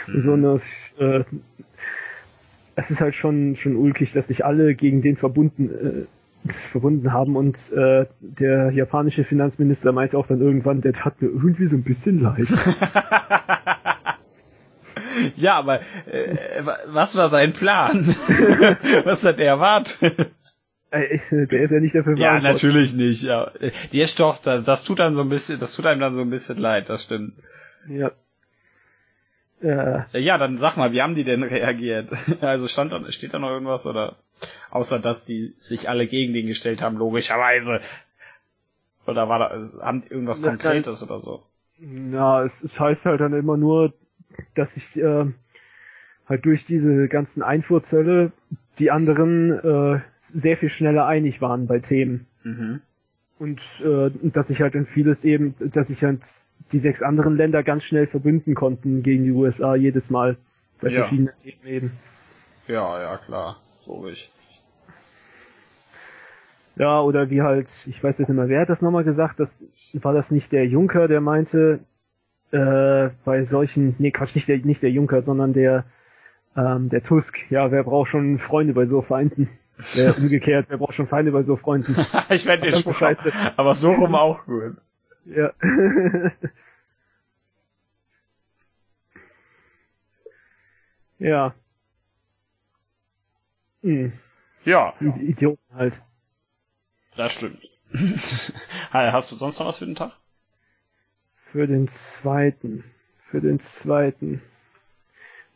Mhm. So eine, äh, es ist halt schon, schon ulkig, dass sich alle gegen den verbunden, äh, verbunden haben und äh, der japanische Finanzminister meinte auch dann irgendwann, der tat mir irgendwie so ein bisschen leid. ja, aber äh, was war sein Plan? was hat er erwartet? Äh, der ist ja nicht dafür Ja, natürlich nicht, ja. Die ist doch, das tut einem so ein bisschen, das tut einem dann so ein bisschen leid, das stimmt. Ja. Ja, ja dann sag mal, wie haben die denn reagiert? Also stand da, steht da noch irgendwas oder? Außer, dass die sich alle gegen den gestellt haben, logischerweise. Oder war da, haben die irgendwas Konkretes oder so? Ja, es, es heißt halt dann immer nur, dass sich äh, halt durch diese ganzen Einfuhrzölle die anderen äh, sehr viel schneller einig waren bei Themen. Mhm. Und äh, dass sich halt in vieles eben, dass sich halt die sechs anderen Länder ganz schnell verbünden konnten gegen die USA jedes Mal bei ja. verschiedenen Themen eben. Ja, ja, klar, logisch. Ja, oder wie halt, ich weiß jetzt nicht mehr, wer hat das nochmal gesagt, das war das nicht der Juncker, der meinte, äh, bei solchen, nee, Quatsch, nicht der, nicht der Juncker, sondern der, ähm, der Tusk, ja, wer braucht schon Freunde bei so Feinden? Äh, umgekehrt, wer braucht schon Feinde bei so Freunden? ich werde den Spruch, scheiße. aber so rum auch gut. Ja. ja. Hm. Ja. Idioten halt. Das stimmt. Hast du sonst noch was für den Tag? Für den zweiten. Für den zweiten.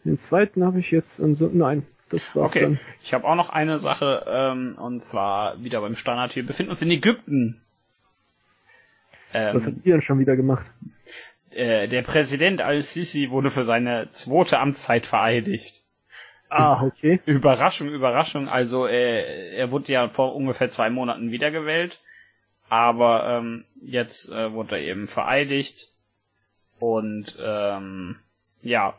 Den zweiten habe ich jetzt, nein, das war's okay. dann. Ich habe auch noch eine Sache, ähm, und zwar wieder beim Standard. Wir befinden uns in Ägypten. Ähm, Was habt ihr denn schon wieder gemacht? Äh, der Präsident al-Sisi wurde für seine zweite Amtszeit vereidigt. Ah, okay. Überraschung, Überraschung. Also äh, er wurde ja vor ungefähr zwei Monaten wiedergewählt, aber ähm, jetzt äh, wurde er eben vereidigt und ähm, ja,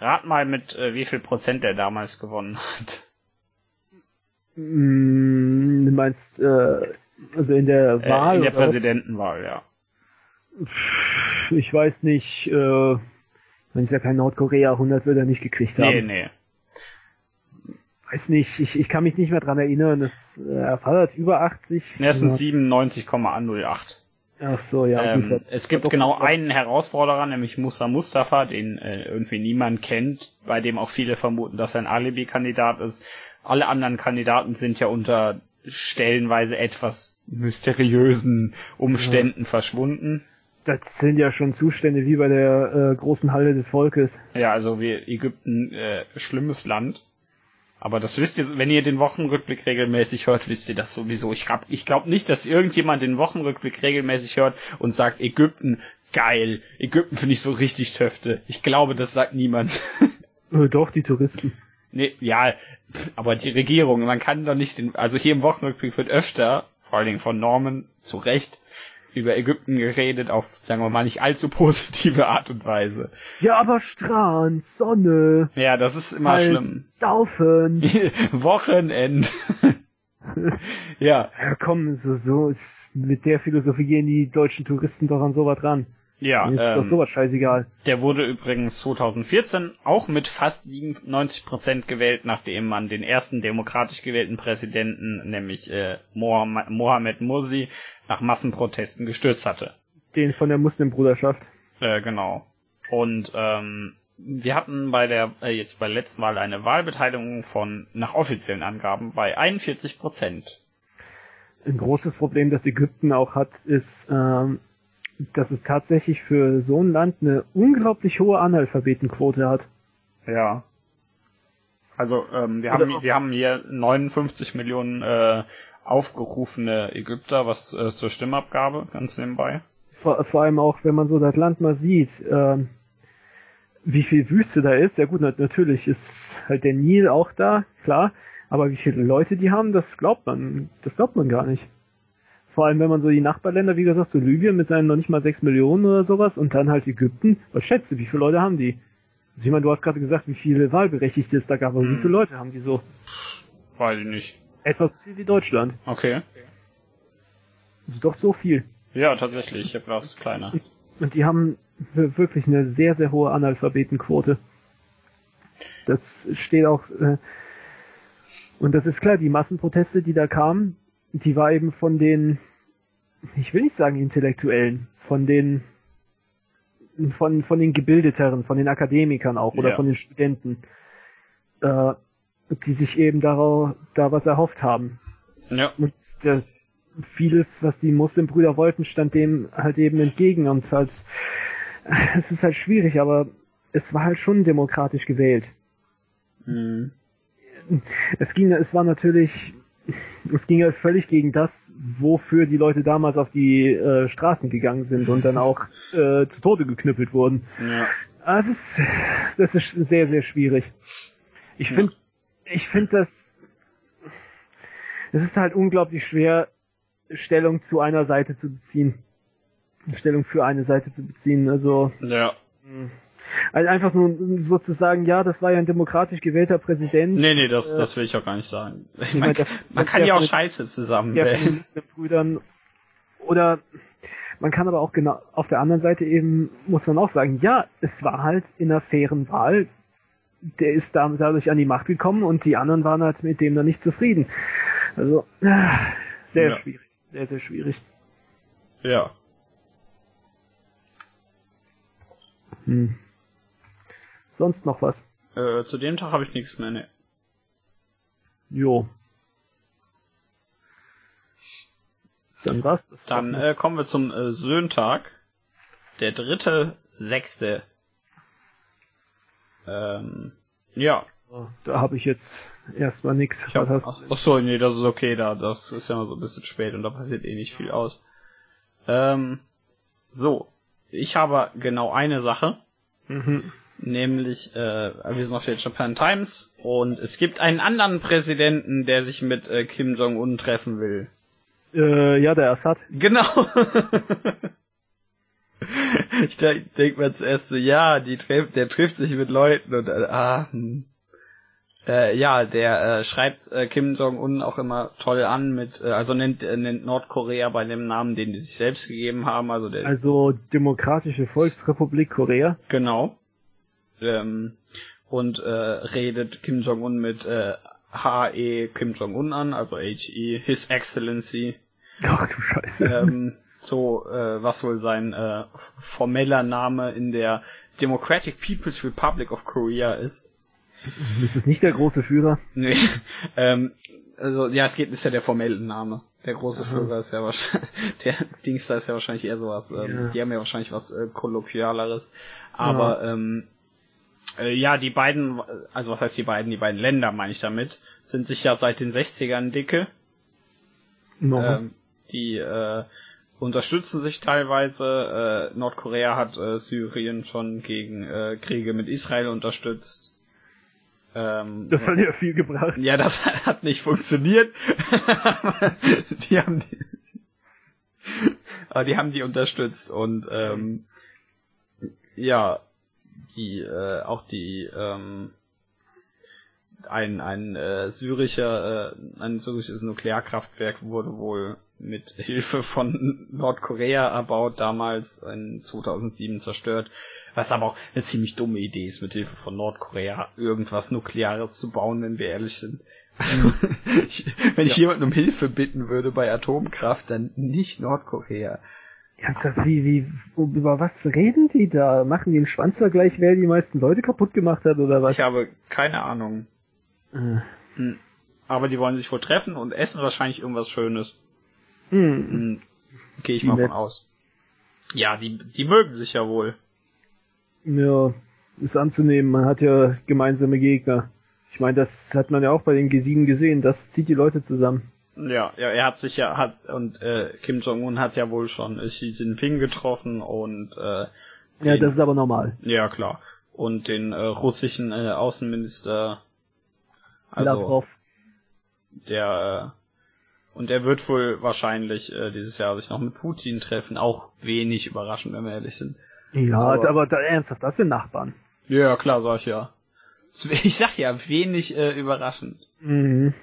rat mal mit äh, wie viel Prozent er damals gewonnen hat. Mm, Du meinst, äh, also in der Wahl? Äh, in der oder was? Präsidentenwahl, ja. Ich weiß nicht, äh, wenn es ja kein Nordkorea, 100 wird er nicht gekriegt haben. Nee, nee. Weiß nicht, ich, ich kann mich nicht mehr dran erinnern, das, äh, er fordert über 80. Es sind Ja. 97,08. Ach so, ja. ähm, gut, es gibt genau einen Herausforderer, nämlich Musa Mustafa, den äh, irgendwie niemand kennt, bei dem auch viele vermuten, dass er ein Alibi-Kandidat ist. Alle anderen Kandidaten sind ja unter stellenweise etwas mysteriösen Umständen verschwunden. Das sind ja schon Zustände wie bei der äh, großen Halle des Volkes. Ja, also wie Ägypten, äh, schlimmes Land. Aber das wisst ihr, wenn ihr den Wochenrückblick regelmäßig hört, wisst ihr das sowieso. Ich glaube ich glaub nicht, dass irgendjemand den Wochenrückblick regelmäßig hört und sagt, Ägypten, geil. Ägypten finde ich so richtig töfte. Ich glaube, das sagt niemand. Äh, doch, die Touristen. nee, ja, aber die Regierung, man kann doch nicht den, also hier im Wochenrückblick wird öfter, vor allen Dingen von Norman, zu Recht, über Ägypten geredet auf, sagen wir mal, nicht allzu positive Art und Weise. Ja, aber Strand, Sonne, Ja, das ist immer halt, schlimm. Saufen. Wochenend. ja, Ja, komm, so, so, mit der Philosophie gehen die deutschen Touristen doch an sowas ran. ja. Mir ist doch Ähm, sowas scheißegal. der wurde übrigens 2014 auch mit fast 97 Prozent gewählt, nachdem man den ersten demokratisch gewählten Präsidenten, nämlich äh, Mohammed, Mursi, nach Massenprotesten gestürzt hatte. Den von der Muslimbruderschaft. Äh, genau. Und ähm, wir hatten bei der äh, jetzt bei der letzten Wahl eine Wahlbeteiligung von nach offiziellen Angaben bei 41 Prozent. Ein großes Problem, das Ägypten auch hat, ist, ähm, dass es tatsächlich für so ein Land eine unglaublich hohe Analphabetenquote hat. Ja. Also ähm, wir Oder haben wir haben hier 59 Millionen äh, aufgerufene Ägypter, was äh, zur Stimmabgabe ganz nebenbei. Vor, vor allem auch, wenn man so das Land mal sieht, ähm, wie viel Wüste da ist. Ja gut, nat natürlich ist halt der Nil auch da, klar. Aber wie viele Leute die haben, das glaubt man, das glaubt man gar nicht. Vor allem, wenn man so die Nachbarländer, wie gesagt, so Libyen mit seinen noch nicht mal sechs Millionen oder sowas und dann halt Ägypten. Was schätzt du, wie viele Leute haben die? Also ich meine, du hast gerade gesagt, wie viele Wahlberechtigte es da gab, aber wie Hm. viele Leute haben die so? Weiß ich nicht. Etwas so viel wie Deutschland. Okay. Ist doch so viel. Ja, tatsächlich. Ich habe das kleiner. Und die haben wir- wirklich eine sehr, sehr hohe Analphabetenquote. Das steht auch, äh, und das ist klar, die Massenproteste, die da kamen, die war eben von den, ich will nicht sagen Intellektuellen, von den, von, von den Gebildeteren, von den Akademikern auch, oder Ja. von den Studenten, äh, die sich eben darauf, da was erhofft haben. Ja. Und der, vieles, was die Muslimbrüder wollten, stand dem halt eben entgegen und halt, es ist halt schwierig, aber es war halt schon demokratisch gewählt. Mhm. Es ging, es war natürlich, es ging halt völlig gegen das, wofür die Leute damals auf die äh, Straßen gegangen sind und dann auch äh, zu Tode geknüppelt wurden. Ja. Ah, Es ist, das ist sehr, sehr schwierig. Ich Ja. finde, ich finde das, es ist halt unglaublich schwer, Stellung zu einer Seite zu beziehen. Stellung für eine Seite zu beziehen. Also, Ja. also einfach so sozusagen, ja, das war ja ein demokratisch gewählter Präsident. Nee, nee, das, Äh, das will ich auch gar nicht sagen. ich Man, meine, der- man kann ja auch Scheiße zusammen. ja, wählen. von den Muslimbrüdern. Oder man kann aber auch genau auf der anderen Seite eben, muss man auch sagen, ja, es war halt in einer fairen Wahl. Der ist da, dadurch an die Macht gekommen und die anderen waren halt mit dem dann nicht zufrieden. Also, ah, sehr Ja. schwierig. Sehr, sehr schwierig. Ja. Hm. Sonst noch was? Äh, zu dem Tag habe ich nichts mehr, ne. Jo. Dann war's das. Dann äh, kommen wir zum äh, Söhntag. Der dritte, sechste. Ähm, ja. da habe ich jetzt erstmal nix. Ich hab, ach so, nee, das ist okay, da, das ist ja mal so ein bisschen spät und da passiert eh nicht viel aus. Ähm, so. Ich habe genau eine Sache, Mhm. nämlich, äh, wir sind auf der Japan Times und es gibt einen anderen Präsidenten, der sich mit äh, Kim Jong-un treffen will. Äh, ja, der Assad. Genau. ich denk, denk mir zuerst so, ja, die der trifft sich mit Leuten und äh, ah, hm. Äh, ja, der äh, schreibt äh, Kim Jong-un auch immer toll an mit, äh, also nennt, äh, nennt Nordkorea bei dem Namen, den die sich selbst gegeben haben, also der. Also Demokratische Volksrepublik Korea. Genau. Ähm, und äh, redet Kim Jong-un mit äh, H.E. Kim Jong-un an, also H.E. His Excellency. Ach du Scheiße. Ähm, so, äh, was wohl sein äh, formeller Name in der Democratic People's Republic of Korea ist. Ist es nicht der große Führer? Nee. ähm, also ja, es geht ist ja der formelle Name. Der große Führer ist ja wahrscheinlich der Dings da ist ja wahrscheinlich eher sowas. Ähm, Ja. Die haben ja wahrscheinlich was äh, kolloquialeres. Aber ähm, äh, ja, die beiden, also was heißt die beiden? Die beiden Länder meine ich damit, sind sich ja seit den 60ern dicke. No. Ähm, die äh, unterstützen sich teilweise. Äh, Nordkorea hat äh, Syrien schon gegen äh, Kriege mit Israel unterstützt. Ähm, das hat ja viel gebracht. ja, das hat nicht funktioniert. die haben die, aber die haben die unterstützt und ähm, ja, die äh, auch die ähm, ein ein äh, syrischer äh, ein syrisches Nuklearkraftwerk wurde wohl mit Hilfe von Nordkorea erbaut, damals in 2007 zerstört. Was aber auch eine ziemlich dumme Idee ist, mit Hilfe von Nordkorea irgendwas Nukleares zu bauen, wenn wir ehrlich sind. Also, ich, wenn ich jemanden um Hilfe bitten würde bei Atomkraft, dann nicht Nordkorea. Ernsthaft, wie, wie, über was reden die da? Machen die einen Schwanzvergleich, wer die meisten Leute kaputt gemacht hat oder was? Ich habe keine Ahnung. Äh, Hm. Aber die wollen sich wohl treffen und essen wahrscheinlich irgendwas Schönes. Hm. Hm. Gehe ich Wie mal von aus. Ja, die, die mögen sich ja wohl. Ja, ist anzunehmen, man hat ja gemeinsame Gegner. Ich meine, das hat man ja auch bei den G7 gesehen, das zieht die Leute zusammen. Ja, ja, er hat sich ja, hat, und äh, Kim Jong-un hat ja wohl schon Xi Jinping getroffen und äh, Ja, den- das ist aber normal. Ja, klar. Und den äh, russischen äh, Außenminister, also Lavrov. der äh, und er wird wohl wahrscheinlich äh, dieses Jahr sich noch mit Putin treffen, auch wenig überraschend, wenn wir ehrlich sind. Ja, aber- aber, da, ernsthaft, das sind Nachbarn. Ja, klar, sag ich ja. Ich sag ja, wenig äh, überraschend. Mhm.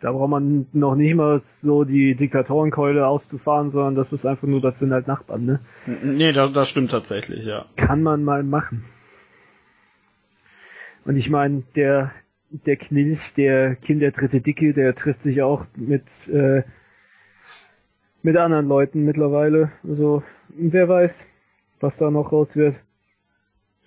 Da braucht man noch nicht mal so die Diktatorenkeule auszufahren, sondern das ist einfach nur, das sind halt Nachbarn, ne? Nee, das, das stimmt tatsächlich, ja. Kann man mal machen. Und ich meine, der, der Knilch, der Kim der dritte Dicke, der trifft sich auch mit, äh, mit anderen Leuten mittlerweile. Also, wer weiß, was da noch raus wird.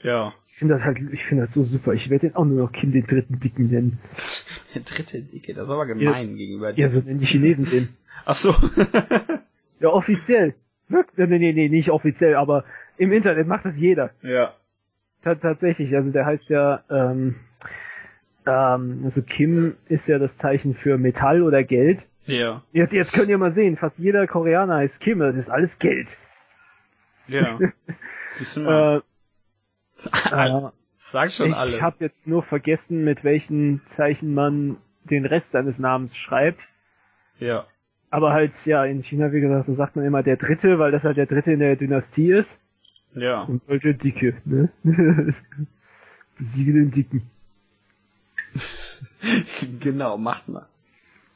Ja. Ich finde das halt, ich finde das so super. Ich werde den auch nur noch Kim den dritten Dicken nennen. Der dritte Dicke, das ist aber gemein gegenüber Ja, so nennen die Chinesen den. Ach so. Ja, offiziell. Wirklich? Nee, nee, nee, nicht offiziell, aber im Internet macht das jeder. ja. Ta- tatsächlich, also der heißt ja, ähm, ähm, also Kim ist ja das Zeichen für Metall oder Geld. Ja. Jetzt, jetzt könnt ihr mal sehen, fast jeder Koreaner heißt Kim, das ist alles Geld. Ja. Siehst du mal. Äh, Sag schon ich alles. habe jetzt nur vergessen, mit welchen Zeichen man den Rest seines Namens schreibt. Ja. Aber halt, ja, in China, wie gesagt, da sagt man immer der Dritte, weil das halt der Dritte in der Dynastie ist. Ja. Und der Dicke, ne? Besiege den Dicken. genau, macht mal.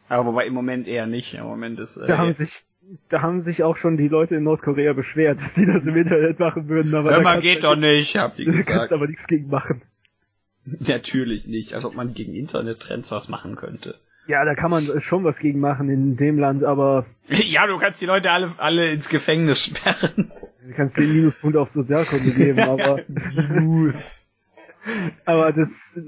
Aber wobei im Moment eher nicht. Im Moment ist. Äh, Da haben sich, da haben sich auch schon die Leute in Nordkorea beschwert, dass sie das im Internet machen würden, aber Hör mal, geht du- doch nicht, hab ich Da kannst gesagt. du aber nichts gegen machen. Natürlich nicht, als ob man gegen Internettrends was machen könnte. Ja, da kann man schon was gegen machen in dem Land, aber ja, du kannst die Leute alle, alle ins Gefängnis sperren. du kannst den Minuspunkt auf Sozialkunde geben, aber, aber das,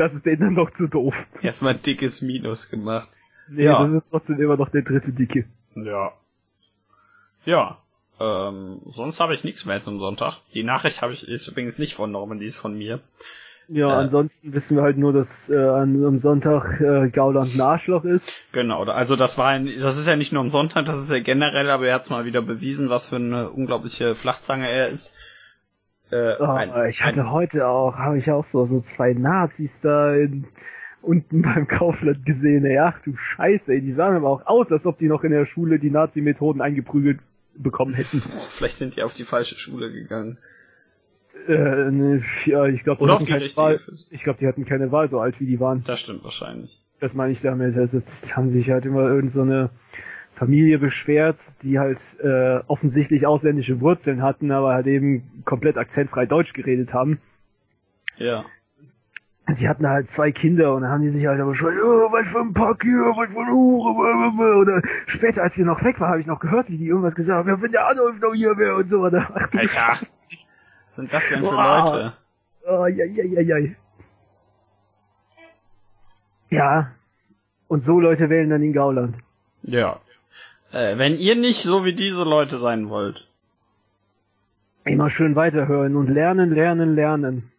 das ist denen dann noch zu doof. Erstmal ein dickes Minus gemacht. Nee, Ja. das ist trotzdem immer noch der dritte Dicke. Ja. Ja. Ähm, sonst habe ich nichts mehr zum Sonntag. Die Nachricht habe ich ist übrigens nicht von Norman, die ist von mir. Ja, Äh. ansonsten wissen wir halt nur, dass äh, am Sonntag äh, Gauland ein Arschloch ist. Genau, also das war ein, das ist ja nicht nur am Sonntag, das ist ja generell, aber er hat es mal wieder bewiesen, was für eine unglaubliche Flachzange er ist. Äh, Oh, ein- ich hatte ein, heute auch, habe ich auch so, so zwei Nazis da in, unten beim Kaufland gesehen, ey. Ach du Scheiße, ey. Die sahen aber auch aus, als ob die noch in der Schule die Nazi-Methoden eingeprügelt bekommen hätten. vielleicht sind die auf die falsche Schule gegangen. Äh, ne, ja, ich glaube, die, hatten die keine Wahl. Ich glaube, die hatten keine Wahl, so alt wie die waren. Das stimmt wahrscheinlich. Das meine ich damit. Also, das haben sich halt immer irgend so Familie beschwert, die halt äh, offensichtlich ausländische Wurzeln hatten, aber halt eben komplett akzentfrei Deutsch geredet haben. Ja. Die hatten halt zwei Kinder und dann haben die sich halt aber schon, oh, was für ein Pack hier, was für ein Hure, oder später, als die noch weg war, habe ich noch gehört, wie die irgendwas gesagt haben, ja, wenn der Adolf noch hier wäre und so. Oder, ach, du Alter. Sind das denn für Boah. Leute? Oh, ja, ja, ja, ja. Ja. Und so Leute wählen dann in Gauland. Ja. Äh, wenn ihr nicht so wie diese Leute sein wollt. Immer schön weiterhören und lernen, lernen, lernen.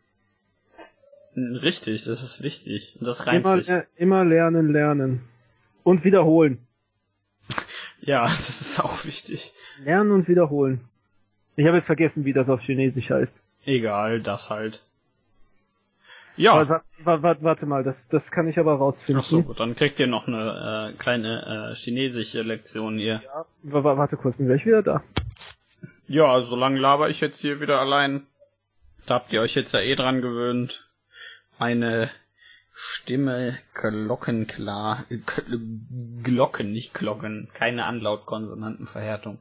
Richtig, das ist wichtig. Und das reimt Immer, sich. le- immer lernen, lernen. Und wiederholen. Ja, das ist auch wichtig. Lernen und wiederholen. Ich habe jetzt vergessen, wie das auf Chinesisch heißt. Egal, das halt. Ja. Warte, warte, warte mal, das, das kann ich aber rausfinden. Ach so, gut, dann kriegt ihr noch eine äh, kleine äh, chinesische Lektion hier. Wa- Warte kurz, bin gleich wieder da. Ja, so lange laber ich jetzt hier wieder allein. Da habt ihr euch jetzt ja eh dran gewöhnt. Meine Stimme glockenklar. Gl- Glocken, nicht Glocken. Keine Anlautkonsonantenverhärtung.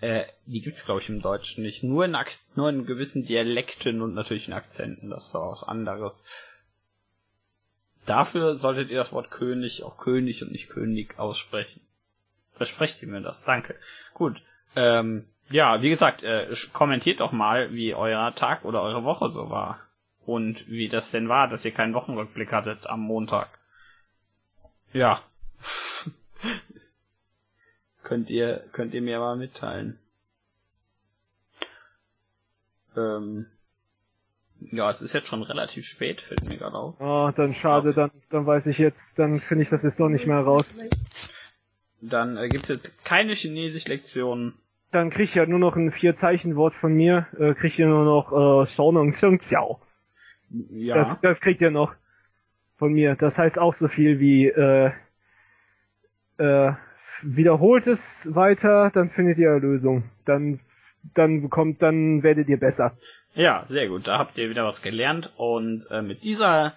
Äh, die gibt's glaube ich im Deutschen nicht. Nur in, nur in gewissen Dialekten und natürlich in Akzenten. Das ist doch was anderes. Dafür solltet ihr das Wort König auch König und nicht König aussprechen. Versprecht ihr mir das? Danke. Gut. Ähm, ja, wie gesagt, äh, kommentiert doch mal, wie euer Tag oder eure Woche so war. Und wie das denn war, dass ihr keinen Wochenrückblick hattet am Montag. Ja. könnt ihr, könnt ihr mir mal mitteilen. Ähm, ja, es ist jetzt schon relativ spät, fällt mir gerade auf. Oh, dann schade, dann, dann weiß ich jetzt, dann finde ich das jetzt doch nicht mehr raus. Dann äh, gibt's jetzt keine Chinesisch-Lektionen. Dann krieg ich ja nur noch ein Vier-Zeichen-Wort von mir, äh, krieg ich nur noch, äh, Shaoneng Sheng Xiao. Ja. Das, das kriegt ihr noch von mir. Das heißt auch so viel wie, äh, äh, wiederholt es weiter, dann findet ihr eine Lösung. Dann, dann bekommt, dann werdet ihr besser. Ja, sehr gut. Da habt ihr wieder was gelernt. Und äh, mit dieser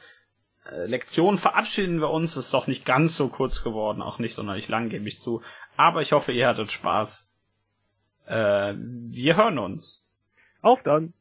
äh, Lektion verabschieden wir uns. Ist doch nicht ganz so kurz geworden, auch nicht sonderlich lang, gebe ich zu. Aber ich hoffe, ihr hattet Spaß. Äh, wir hören uns. Auf dann!